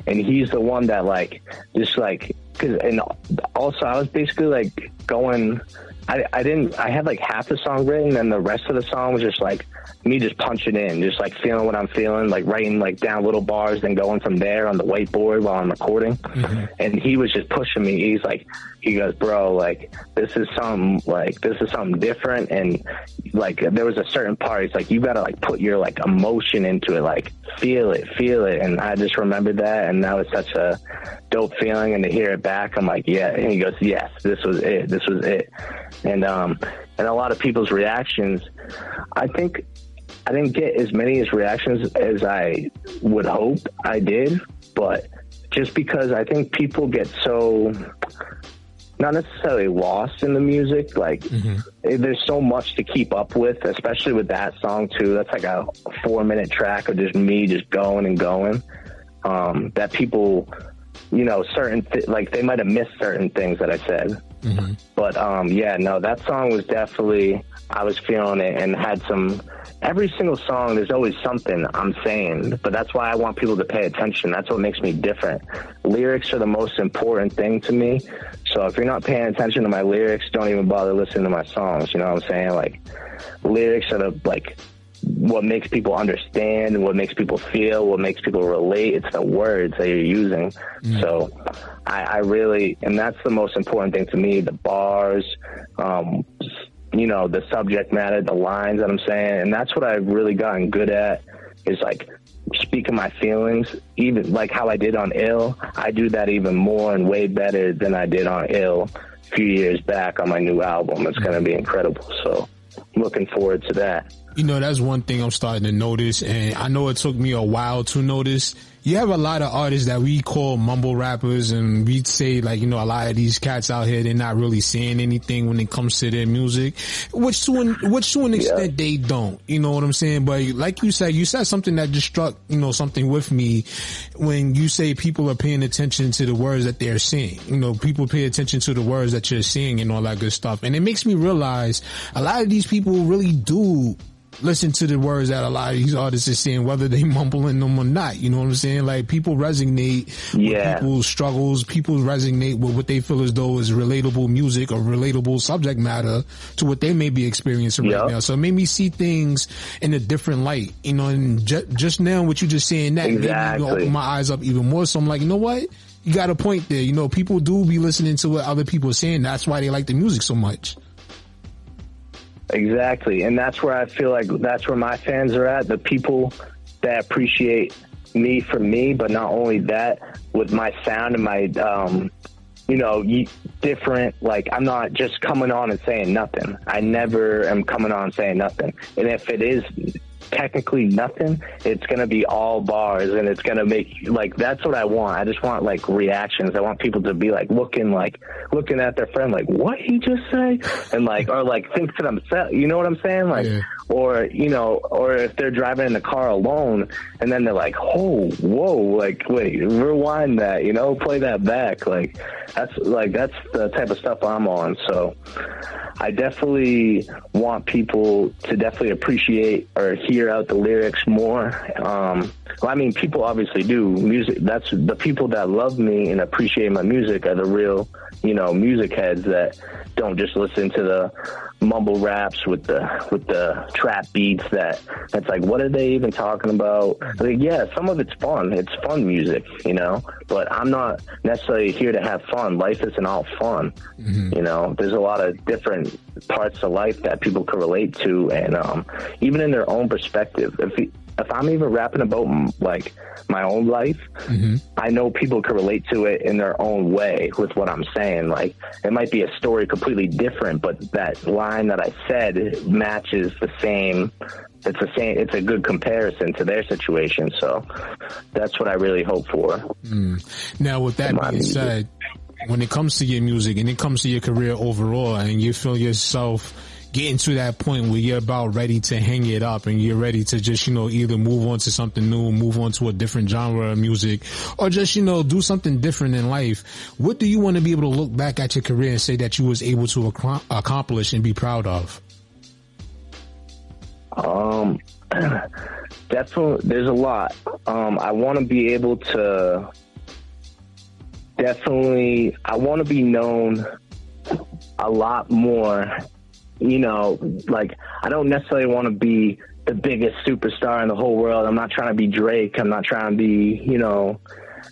S36: And he's the one that like, just like Cause, and also I was basically like going, I, I didn't, I had like half the song written and the rest of the song was just like me just punching in, just like feeling what I'm feeling, like writing like down little bars, then going from there on the whiteboard while I'm recording. Mm-hmm. And he was just pushing me. He's like, he goes, bro, like this is something, like this is something different. And like there was a certain part, it's like you gotta like put your like emotion into it, like feel it, feel it. And I just remembered that, and that was such a dope feeling. And to hear it back, I'm like, yeah. And he goes, yes, this was it, this was it. And um, and a lot of people's reactions, I think I didn't get as many as reactions as I would hope I did, but just because I think people get so not necessarily lost in the music. Like mm-hmm. there's so much to keep up with, especially with that song too. That's like a four minute track of just me just going and going. Um, that people, you know, certain th- like they might have missed certain things that I said. Mm-hmm. But um, yeah, no, that song was definitely I was feeling it and had some every single song, there's always something I'm saying, but that's why I want people to pay attention. That's what makes me different. Lyrics are the most important thing to me. So if you're not paying attention to my lyrics, don't even bother listening to my songs. You know what I'm saying? Like, lyrics are the, like, what makes people understand what makes people feel, what makes people relate. It's the words that you're using. Mm. So I, I really, and that's the most important thing to me, the bars, um, you know, the subject matter, the lines that I'm saying. And that's what I've really gotten good at is like speaking my feelings, even like how I did on Ill. I do that even more and way better than I did on Ill a few years back on my new album. It's going to be incredible. So looking forward to that.
S7: You know, that's one thing I'm starting to notice. And I know it took me a while to notice you have a lot of artists that we call mumble rappers and we say like, you know, a lot of these cats out here, they're not really saying anything when it comes to their music, which to an, which to an extent yeah. they don't, you know what I'm saying? But like you said, you said something that just struck, you know, something with me when you say people are paying attention to the words that they're saying, you know, people pay attention to the words that you're saying and all that good stuff. And it makes me realize a lot of these people really do listen to the words that a lot of these artists are saying, whether they mumbling them or not. You know what I'm saying? Like people resonate yeah. with people's struggles. People resonate with what they feel as though is relatable music or relatable subject matter to what they may be experiencing yep. right now. So it made me see things in a different light. You know, and ju- just now, what you just saying that exactly. made me open my eyes up even more. So I'm like, you know what? You got a point there. You know, people do be listening to what other people are saying. That's why they like the music so much.
S36: Exactly. And that's where I feel like that's where my fans are at. The people that appreciate me for me, but not only that, with my sound and my, um, you know, different, like I'm not just coming on and saying nothing. I never am coming on saying nothing. And if it is technically nothing, it's going to be all bars and it's going to make like that's what I want. I just want like reactions. I want people to be like looking like looking at their friend like what he just say and like or like think to themselves. You know what I'm saying? Like yeah. Or you know, or if they're driving in the car alone, and then they're like, "Oh, whoa!" Like, wait, rewind that, you know, play that back. Like, that's like that's the type of stuff I'm on. So, I definitely want people to definitely appreciate or hear out the lyrics more. Um, well, I mean, people obviously do. Music. That's the people that love me and appreciate my music are the real, you know, music heads that don't just listen to the mumble raps with the with the trap beats that that's like what are they even talking about? Like yeah some of it's fun. It's fun music you know? But i'm not necessarily here to have fun. Life isn't all fun
S7: Mm-hmm.
S36: you know? There's a lot of different parts of life that people can relate to and um even in their own perspective. If if i'm even rapping about like my own life
S7: Mm-hmm.
S36: I know people can relate to it in their own way with what I'm saying. Like it might be a story completely different, but that line that I said matches the same. It's the same. It's a good comparison to their situation. So that's what I really hope for.
S7: Mm. Now, with that being said, when it comes to your music and it comes to your career overall, and you feel yourself getting to that point where you're about ready to hang it up and you're ready to just, you know, either move on to something new, move on to a different genre of music, or just, you know, do something different in life. What do you want to be able to look back at your career and say that you was able to ac- accomplish and be proud of?
S36: Um, *clears throat* definitely, there's a lot. Um, I want to be able to definitely, I want to be known a lot more. You know, like I don't necessarily want to be the biggest superstar in the whole world. I'm not trying to be Drake. I'm not trying to be, you know,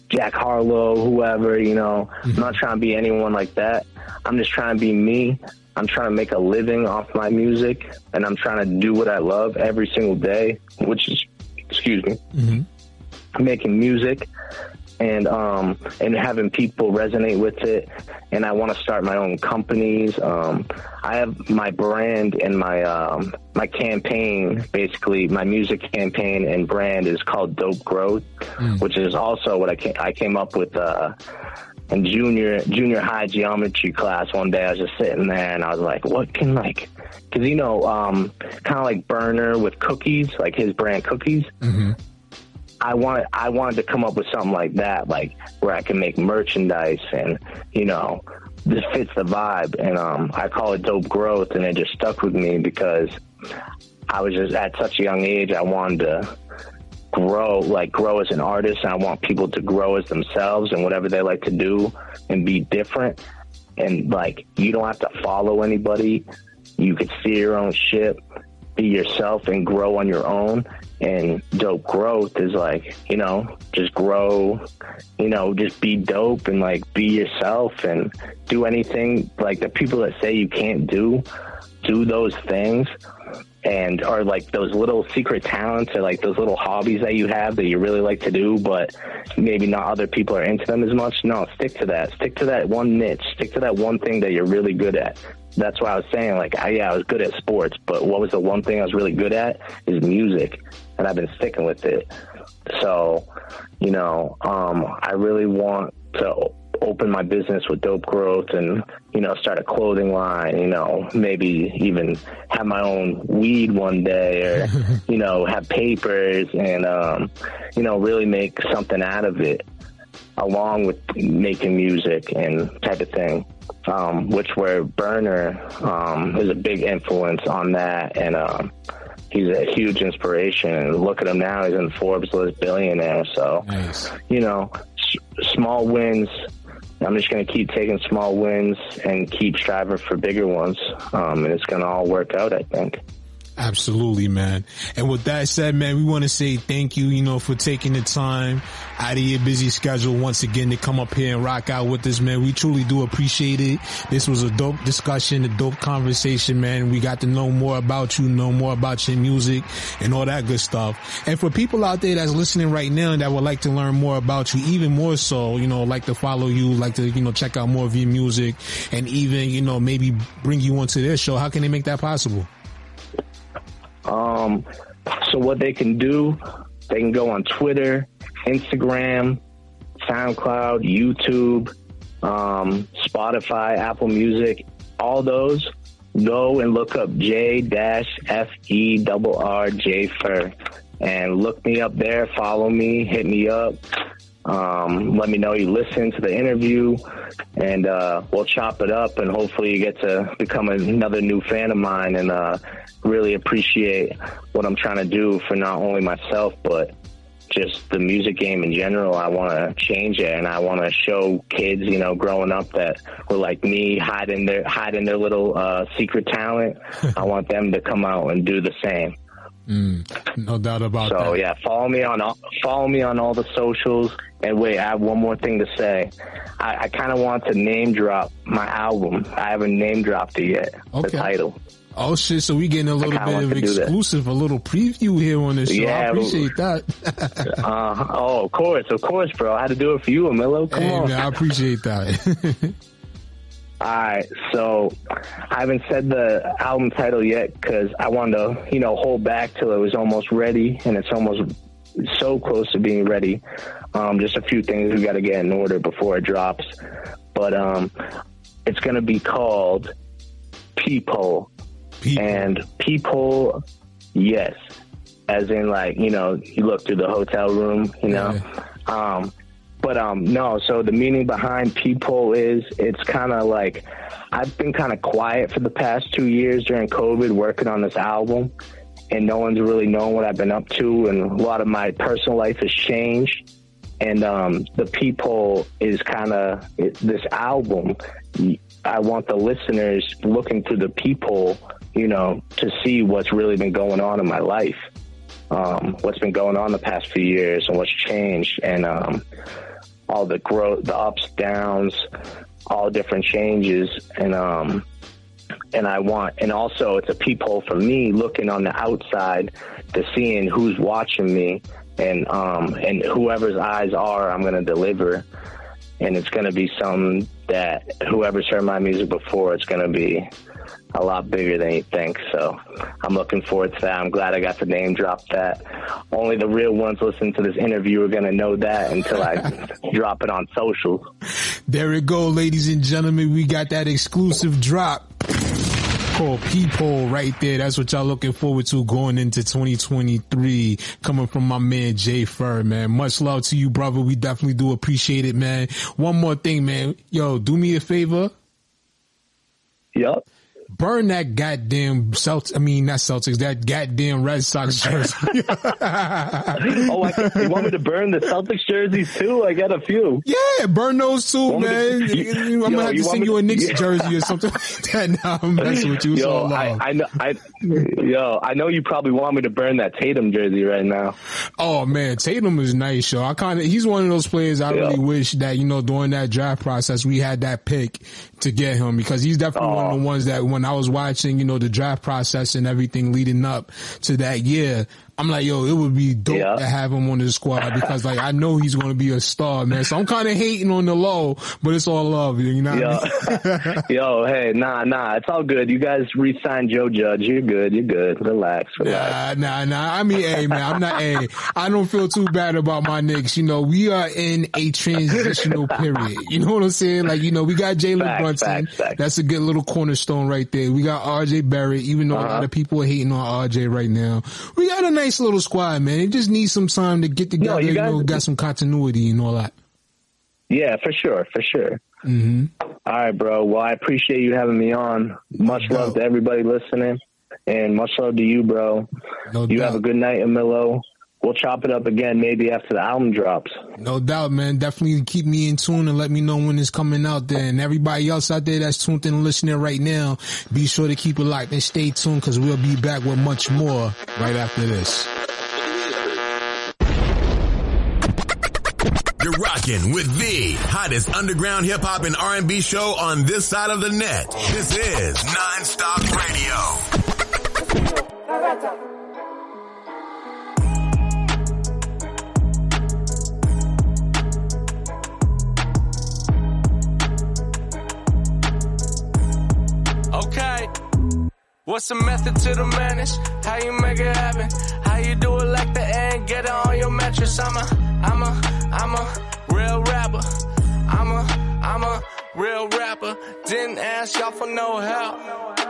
S36: Jack Harlow, whoever, you know. I'm not trying to be anyone like that. I'm just trying to be me. I'm trying to make a living off my music and I'm trying to do what I love every single day, which is, excuse me,
S7: Mm-hmm.
S36: making music and um and having people resonate with it. And I want to start my own companies. Um I have my brand and my um my campaign basically my music campaign and brand is called Dope Growth which is also what I came, I came up with uh in junior junior high geometry class. One day I was just sitting there and I was like what can like cuz you know um kind of like Berner with cookies like his brand cookies.
S7: Mm-hmm.
S36: I wanted I wanted to come up with something like that, like where I can make merchandise and you know this fits the vibe. And um, I call it dope growth, and it just stuck with me because I was just at such a young age. I wanted to grow, like grow as an artist, and I want people to grow as themselves and whatever they like to do and be different. And like you don't have to follow anybody. You can see your own shit, be yourself, and grow on your own and dope growth is like you know just grow you know just be dope and like be yourself and do anything like the people that say you can't do do those things and are like those little secret talents or like those little hobbies that you have that you really like to do but maybe not other people are into them as much. No stick to that. Stick to that one niche. Stick to that one thing that you're really good at. That's why I was saying like I, yeah I was good at sports but what was the one thing I was really good at? Is music and I've been sticking with it. So you know um I really want to open my business with dope growth and you know start a clothing line you know maybe even have my own weed one day or *laughs* you know have papers and um you know really make something out of it along with making music and type of thing um which where Berner um is a big influence on that. And um he's a huge inspiration and look at him now he's in forbes list billionaire so you know s- small wins I'm just going to keep taking small wins and keep striving for bigger ones. Um, and it's going to all work out, I think.
S7: Absolutely, man. And with that said, man, we want to say thank you, you know, for taking the time out of your busy schedule once again to come up here and rock out with us, man. We truly do appreciate it. This was a dope discussion, a dope conversation, man. We got to know more about you, know more about your music and all that good stuff. And for people out there that's listening right now that would like to learn more about you, even more so, you know, like to follow you, like to, you know, check out more of your music and even, you know, maybe bring you onto their show, how can they make that possible?
S36: Um, so what they can do, they can go on Twitter, Instagram, SoundCloud, YouTube, um, Spotify, Apple Music, all those, go and look up J dash E Fur and look me up there. Follow me, hit me up. Um, let me know you listen to the interview, and uh, we'll chop it up. And hopefully, you get to become another new fan of mine, and uh, really appreciate what I'm trying to do for not only myself but just the music game in general. I want to change it, and I want to show kids, you know, growing up that were like me, hiding their hiding their little uh, secret talent. *laughs* I want them to come out and do the same.
S7: Mm, no doubt about
S36: so,
S7: that.
S36: So yeah, follow me on all, follow me on all the socials. And wait, I have one more thing to say. I, I kind of want to name drop my album. I haven't name dropped it yet. Okay. The title.
S7: Oh shit! So we getting a little bit of exclusive, a little preview here on this show. Yeah, I appreciate that.
S36: uh, *laughs* oh, of course, of course, bro. I had to do it for you, Emilio. Come
S7: hey,
S36: on,
S7: man, I appreciate that. *laughs*
S36: All right, so I haven't said the album title yet because I wanted to, you know, hold back till it was almost ready, and it's almost so close to being ready. Um, just a few things we got to get in order before it drops, but um, it's going to be called Peephole people. And people, yes, as in like you know you look through the hotel room, you know. Yeah. Um, but um, no. So the meaning behind people is it's kind of like I've been kind of quiet for the past two years during COVID, working on this album, and no one's really known what I've been up to, and a lot of my personal life has changed. And um, the people is kind of this album. I want the listeners looking through the people you know, to see what's really been going on in my life, um, what's been going on the past few years and what's changed and, um, all the growth, the ups, downs, all different changes. And, um, and I want, and also it's a peephole for me looking on the outside to seeing who's watching me and, um, and whoever's eyes are, I'm going to deliver. And it's going to be something that whoever's heard my music before, it's going to be, a lot bigger than you think. So I'm looking forward to that. I'm glad I got to name drop that. Only the real ones listening to this interview are going to know that until I *laughs* drop it on social.
S7: There we go, ladies and gentlemen. We got that exclusive drop called Peephole right there. That's what y'all looking forward to going into 2023. Coming from my man J-Ferr, man. Much love to you, brother. We definitely do appreciate it, man. One more thing, man. Yo, do me a favor.
S36: Yup
S7: burn that goddamn Celtics. I mean, not Celtics. That goddamn Red Sox jersey. *laughs* *laughs*
S36: oh, I, you want me to burn the Celtics jerseys too? I got a few.
S7: Yeah, burn those too, man. *laughs* To, you, I'm gonna have to send you a Knicks yeah. jersey or something like that. Now I'm messing with you.
S36: Yo, so I, I, know. I, yo, I know you probably want me to burn that Tatum jersey right now.
S7: Oh man, Tatum is nice, yo. I kind of he's one of those players I really wish that you know during that draft process we had that pick to get him because he's definitely oh. one of the oh. ones that when I was watching, you know, the draft process and everything leading up to that year, I'm like, yo, it would be dope yeah. to have him on the squad because like I know he's going to be a star, man. So I'm kind of hating on the low, but it's all love, you know.
S36: Yo,
S7: I
S36: mean? *laughs* *laughs* yo, hey, nah, nah, it's all good. You guys re-signed Joe Judge. You're good. You're good. Relax, relax.
S7: Nah, nah, nah. I mean, hey, man, I'm not. hey, I don't feel too bad about my Knicks. You know, we are in a transitional *laughs* period. You know what I'm saying? Like, you know, we got Jalen Brunson. Facts, facts. That's a good little cornerstone right there. We got R.J. Barrett. Even though uh-huh. a lot uh-huh. of people are hating on R.J. right now, we got a nice nice little squad, man. It just needs some time to get together. No, you, guys, you know, got some continuity and all that.
S36: Yeah, for sure, for sure.
S7: Mm-hmm.
S36: All right, bro. Well, I appreciate you having me on. Much no love to everybody listening, and much love to you, bro. No you doubt. have a good night, Emilio we'll chop it up again maybe after the album drops.
S7: No doubt, man. Definitely keep me in tune and let me know when it's coming out there. And everybody else out there that's tuned in and listening right now, be sure to keep it locked and stay tuned because we'll be back with much more right after this.
S1: You're rocking with the hottest underground hip hop and R&B show on this side of the net. This is Nonstop Radio.
S34: What's the method to the madness? How you make it happen? How you do it like the end? Get it on your mattress. I'm a, I'm a, I'm a real rapper. I'm a, I'm a real rapper. Didn't ask y'all for no help.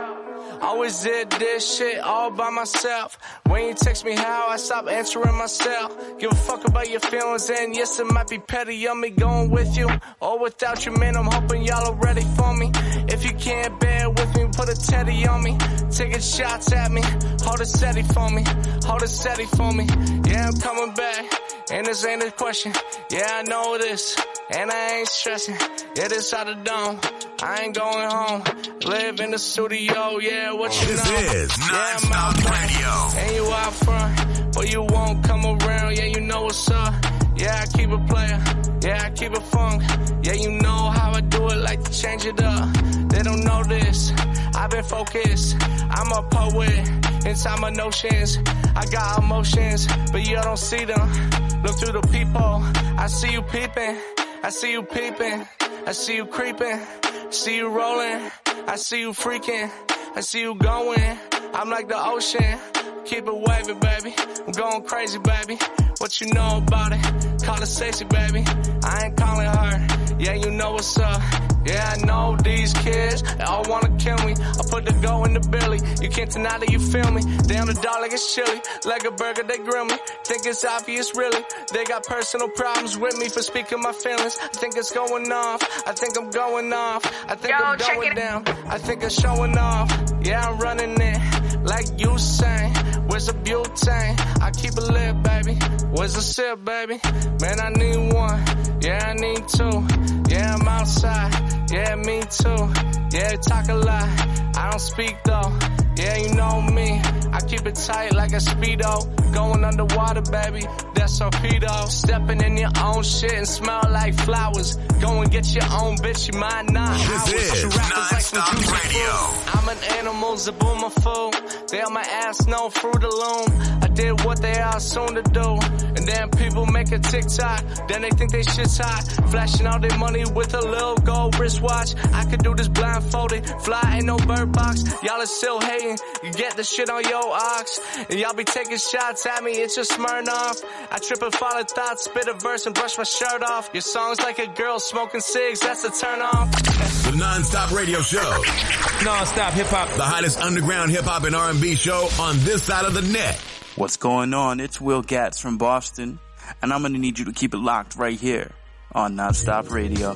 S34: Always did this shit all by myself. When you text me how, I stop answering myself. Give a fuck about your feelings, and yes, it might be petty on me going with you or without you, man. I'm hoping y'all are ready for me. If you can't bear with me, put a teddy on me. Taking shots at me, hold it steady for me, hold it steady for me. Yeah, I'm coming back, and this ain't a question. Yeah, I know this, and I ain't stressing. Yeah, this out of dome. I ain't going home. Live in the studio, yeah, what you
S1: This
S34: know.
S1: is
S34: yeah,
S1: Non-Stop. Radio.
S34: And you out front, but you won't come around, yeah, you know what's up. Yeah, I keep a player, yeah, I keep it funk. Yeah, you know how I do it, like to change it up. They don't know this, I've been focused. I'm a poet, inside my notions. I got emotions, but you don't see them. Look through the people, I see you peeping, I see you peeping, I see you creeping, see you rolling, I see you freaking, I see you going. I'm like the ocean, keep it wavy, baby. I'm going crazy, baby. What you know about it? Call it Stacey, baby. I ain't calling her. Yeah, you know what's up. Yeah, I know these kids, they all wanna kill me. I put the go in the belly. You can't deny that you feel me. On the dog like it's chili. Like a burger, they grill me. Think it's obvious, really. They got personal problems with me for speaking my feelings. I think it's going off. I think I'm going off. I think
S18: Yo,
S34: I'm going down. I think I'm showing off. Yeah, I'm running it like you say. Where's the butane? I keep a lit, baby. Where's the sip, baby? Man, I need one. Yeah, I need two. Yeah, I'm outside. Yeah, me too. Yeah, talk a lot. I don't speak though. Yeah, you know me. I keep it tight like a speedo. Going underwater, baby. That's a torpedo. Stepping in your own shit and smell like flowers. Go and get your own bitch. You might not.
S1: This is
S34: You rappers like some
S1: Non-Stop
S34: juicy
S1: Radio.
S34: I'm an animal, Zabuma fool. They on my ass, no fruit alone. I did what they are soon to do. And then people make a TikTok. Then they think they shit's hot. Flashing all their money with a little gold wristwatch. I could do this blindfolded. Fly ain't no bird box. Y'all are still hating. You get the shit on your ox. And y'all be taking shots at me. It's just Smirnoff. I trip and follow thoughts, spit a verse and brush my shirt off. Your song's like a girl smoking cigs. That's a turn off.
S1: The Non-Stop Radio Show.
S22: Non-stop hip hop.
S1: The hottest underground hip hop and R&B show on this side of the net.
S22: What's going on? It's Will Gatz from Boston, and I'm gonna need you to keep it locked right here on Nonstop Radio.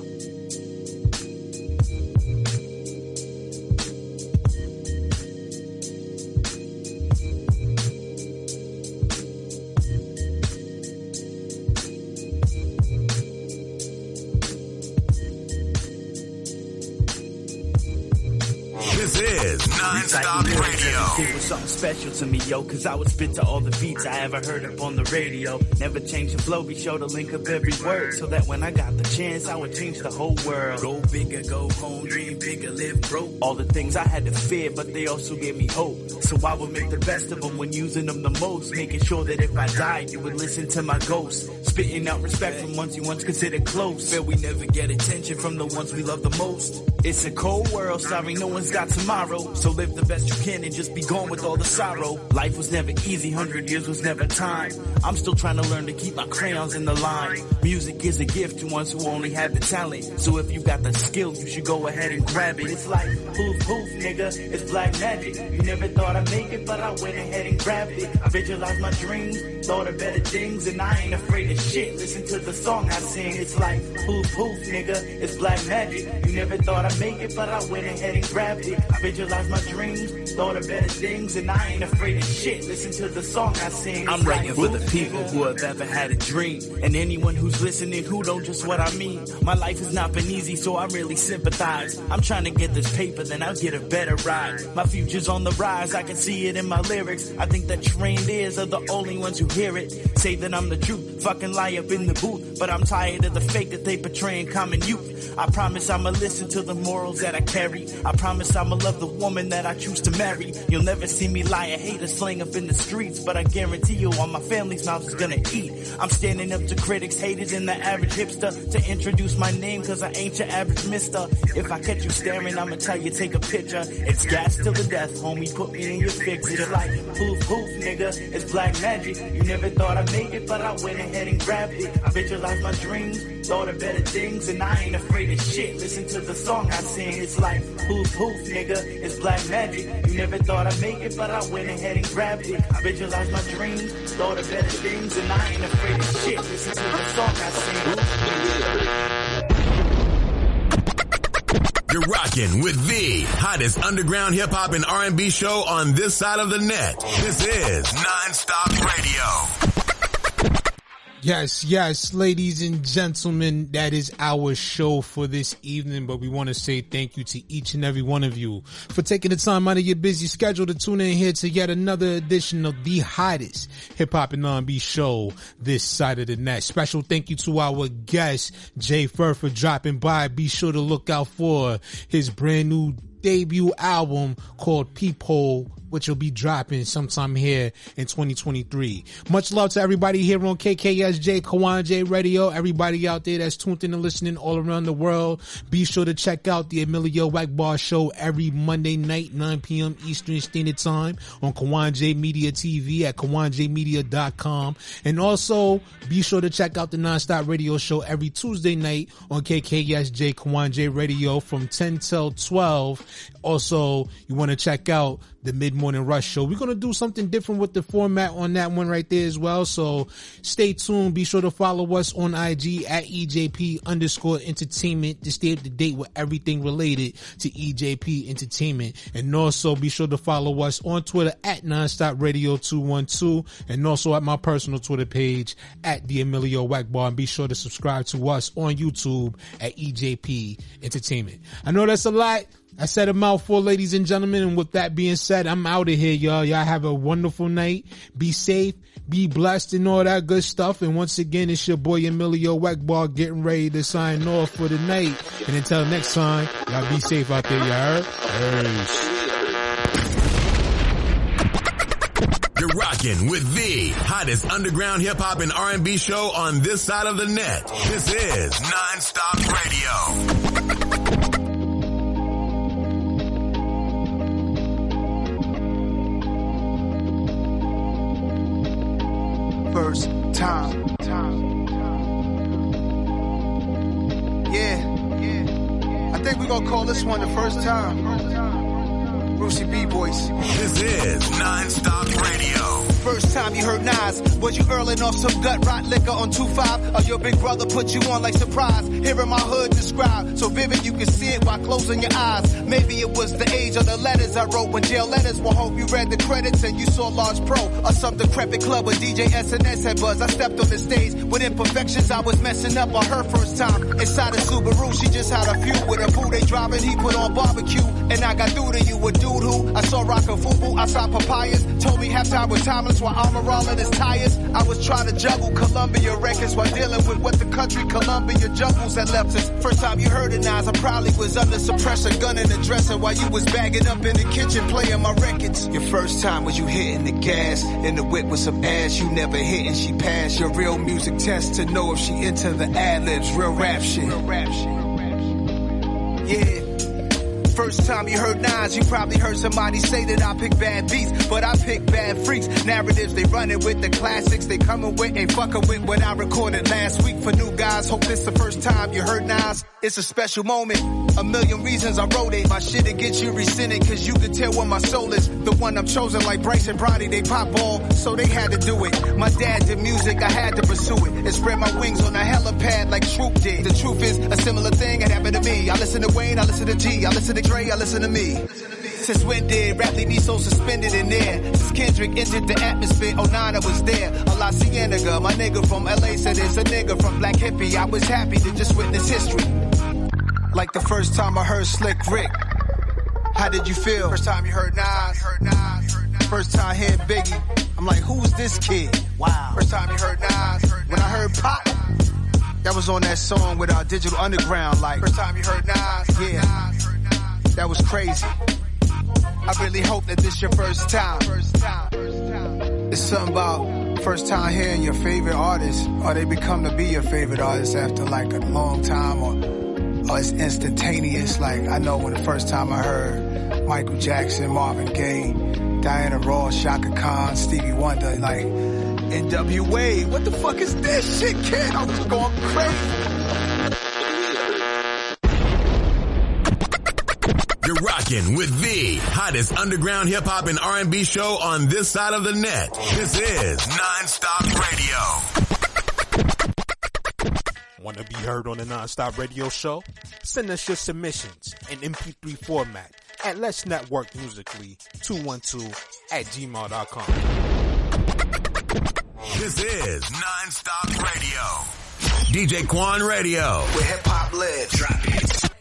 S1: This is Non-Stop Radio.
S26: It was something special to me, yo, cause I would spit to all the beats I ever heard up on the radio. Never change the flow, be sure to link up every word, so that when I got the chance, I would change the whole world. Go bigger, go home, dream bigger, live broke. All the things I had to fear, but they also gave me hope. So I would make the best of them when using them the most, making sure that if I died, you would listen to my ghost. Spitting out respect from ones you once considered close. But we never get attention from the ones we love the most. It's a cold world, sorry no one's got tomorrow. So live the best you can and just be gone with all the sorrow. Life was never easy, hundred years was never time. I'm still trying to learn to keep my crayons in the line. Music is a gift to ones who only have the talent. So if you got the skill, you should go ahead and grab it. It's like poof poof, nigga, it's black magic. You never thought I'd make it, but I went ahead and grabbed it. I visualized my dreams, thought of better things, and I ain't afraid of shit. Listen to the song I sing, it's like poof poof, nigga, it's black magic. You never thought I'd make it, but I went ahead and grabbed it. I visualized my dreams, thought of better things, and I ain't afraid of shit. Listen to the song I sing. I'm writing for the people who have ever had a dream, and anyone who's listening who don't just what I mean. My life has not been easy, so I really sympathize. I'm trying to get this paper, then I'll get a better ride. My future's on the rise, I can see it in my lyrics. I think that trained ears are the only ones who hear it. Say that I'm the truth, fucking lie up in the booth, but I'm tired of the fake that they portray in common youth. I promise I'ma listen to the morals that I carry. I promise I'ma love the woman that I choose to marry. You'll never see me lie or hate or slang up in the streets, but I guarantee you all my family's mouth is gonna eat. I'm standing up to critics, haters, and the average hipster to introduce my name cause I ain't your average mister. If I catch you staring, I'ma tell you take a picture. It's gas till the death, homie, put me in your fix. It's like poof poof, nigga, it's black magic. You never thought I'd make it, but I went ahead and grabbed it. I visualized my dreams, thought of better things, and I ain't afraid of shit. Listen to the song I sing, it's like poof poof, nigga, it's black magic. You never thought I'd make it, but I went ahead and grabbed it. I visualized my dreams, thought of better things, and I ain't afraid of shit. Listen to the song I sing.
S1: You're rocking with the hottest underground hip hop and R&B show on this side of the net. This is Nonstop Radio.
S7: Yes, yes, ladies and gentlemen, that is our show for this evening. But we want to say thank you to each and every one of you for taking the time out of your busy schedule to tune in here to yet another edition of the hottest hip hop and R&B show this side of the net. Special thank you to our guest J-Ferr for dropping by. Be sure to look out for his brand new debut album called Peephole which will be dropping sometime here in 2023. Much love to everybody here on KKSJ Kawon J Radio. Everybody out there that's tuned in and listening all around the world. Be sure to check out the Emilio Egbar show every Monday night, 9 p.m. Eastern Standard Time on Kawon J Media TV at KawonJmedia.com. And also be sure to check out the Nonstop Radio show every Tuesday night on KKSJ Kawon J Radio from 10 till 12. Also, you want to check out the mid morning rush show. We're going to do something different with the format on that one right there as well. So stay tuned. Be sure to follow us on IG at EJP underscore entertainment to stay up to date with everything related to EJP entertainment. And also be sure to follow us on Twitter at nonstop radio 212 and also at my personal Twitter page at the Emilio Egbar. And be sure to subscribe to us on YouTube at EJP entertainment. I know that's a lot. I said a mouthful, ladies and gentlemen. And with that being said, I'm out of here, y'all. Y'all have a wonderful night. Be safe, be blessed, and all that good stuff. And once again, it's your boy Emilio Egbar getting ready to sign off for the night. And until next time, y'all be safe out there, y'all heard?
S1: You're rocking with the hottest underground hip hop and R&B show on this side of the net. This is Nonstop Radio.
S8: First time. Yeah, yeah. I think we're gonna call this one the first time. Brucie B voice.
S1: This is Non-Stop Radio.
S8: First time you heard Nas, was you earling off some gut rot liquor on 2-5? Or your big brother put you on like surprise? Hearing my hood described, so vivid you can see it while closing your eyes. Maybe it was the age of the letters I wrote when jail letters will hope you read the credits and you saw Large Pro or some decrepit club with DJ SNS had buzz. I stepped on the stage with imperfections I was messing up on her first time. Inside a Subaru, she just had a few with a boo they driving, he put on barbecue. And I got through to you with dude who I saw rock a fufu, I saw papayas. Told me half halftime was timeless while armor all in his tires. I was trying to juggle Columbia records while dealing with what the country Columbia jungles had left us. First time you heard it, Nas, I probably was under suppressor, gun in the dresser while you was bagging up in the kitchen playing my records. Your first time was you hitting the gas in the whip with some ass you never hit and she passed your real music test to know if she into the ad libs, real rap shit. Real rap shit. Yeah. First time you heard Nas, you probably heard somebody say that I pick bad beats, but I pick bad freaks. Narratives, they running with the classics, they coming with, ain't fucking with what I recorded last week for new guys. Hope this the first time you heard Nas. It's a special moment. A million reasons I wrote it. My shit to get you rescinded, cause you can tell where my soul is. The one I'm chosen like Bryce and Bronny, they pop ball, so they had to do it. My dad did music, I had to pursue it. And spread my wings on a helipad like Troop did. The truth is, a similar thing had happened to me. I listen to Wayne, I listen to G, I listen to Dre, I listen to me. Since when did rap leave me so suspended in there? Since Kendrick entered the atmosphere, 09 I was there. A La Cienega, my nigga from LA said it's a nigga from Black Hippy. I was happy to just witness history. Like the first time I heard Slick Rick. How did you feel? First time you heard Nas. First time hearing Biggie. I'm like, who's this kid? Wow. First time you heard Nas. When I heard Pop, that was on that song with our Digital Underground. Like, first time you heard Nas. Yeah. That was crazy. I really hope that this your first time. It's something about first time hearing your favorite artist, or they become to be your favorite artist after like a long time, or, or it's instantaneous. Like I know when the first time I heard Michael Jackson, Marvin Gaye, Diana Ross, Chaka Khan, Stevie Wonder, like
S37: NWA, what the fuck is this shit, kid? I was going crazy.
S1: You're rocking with the hottest underground hip hop and R&B show on this side of the net. This is Nonstop Radio.
S7: Want to be heard on the Nonstop Radio show? Send us your submissions in MP3 format at Let's Network Musically 212 at gmail.com.
S1: This is Nonstop Radio. DJ Quan Radio.
S8: Where hip hop lives. Drop it.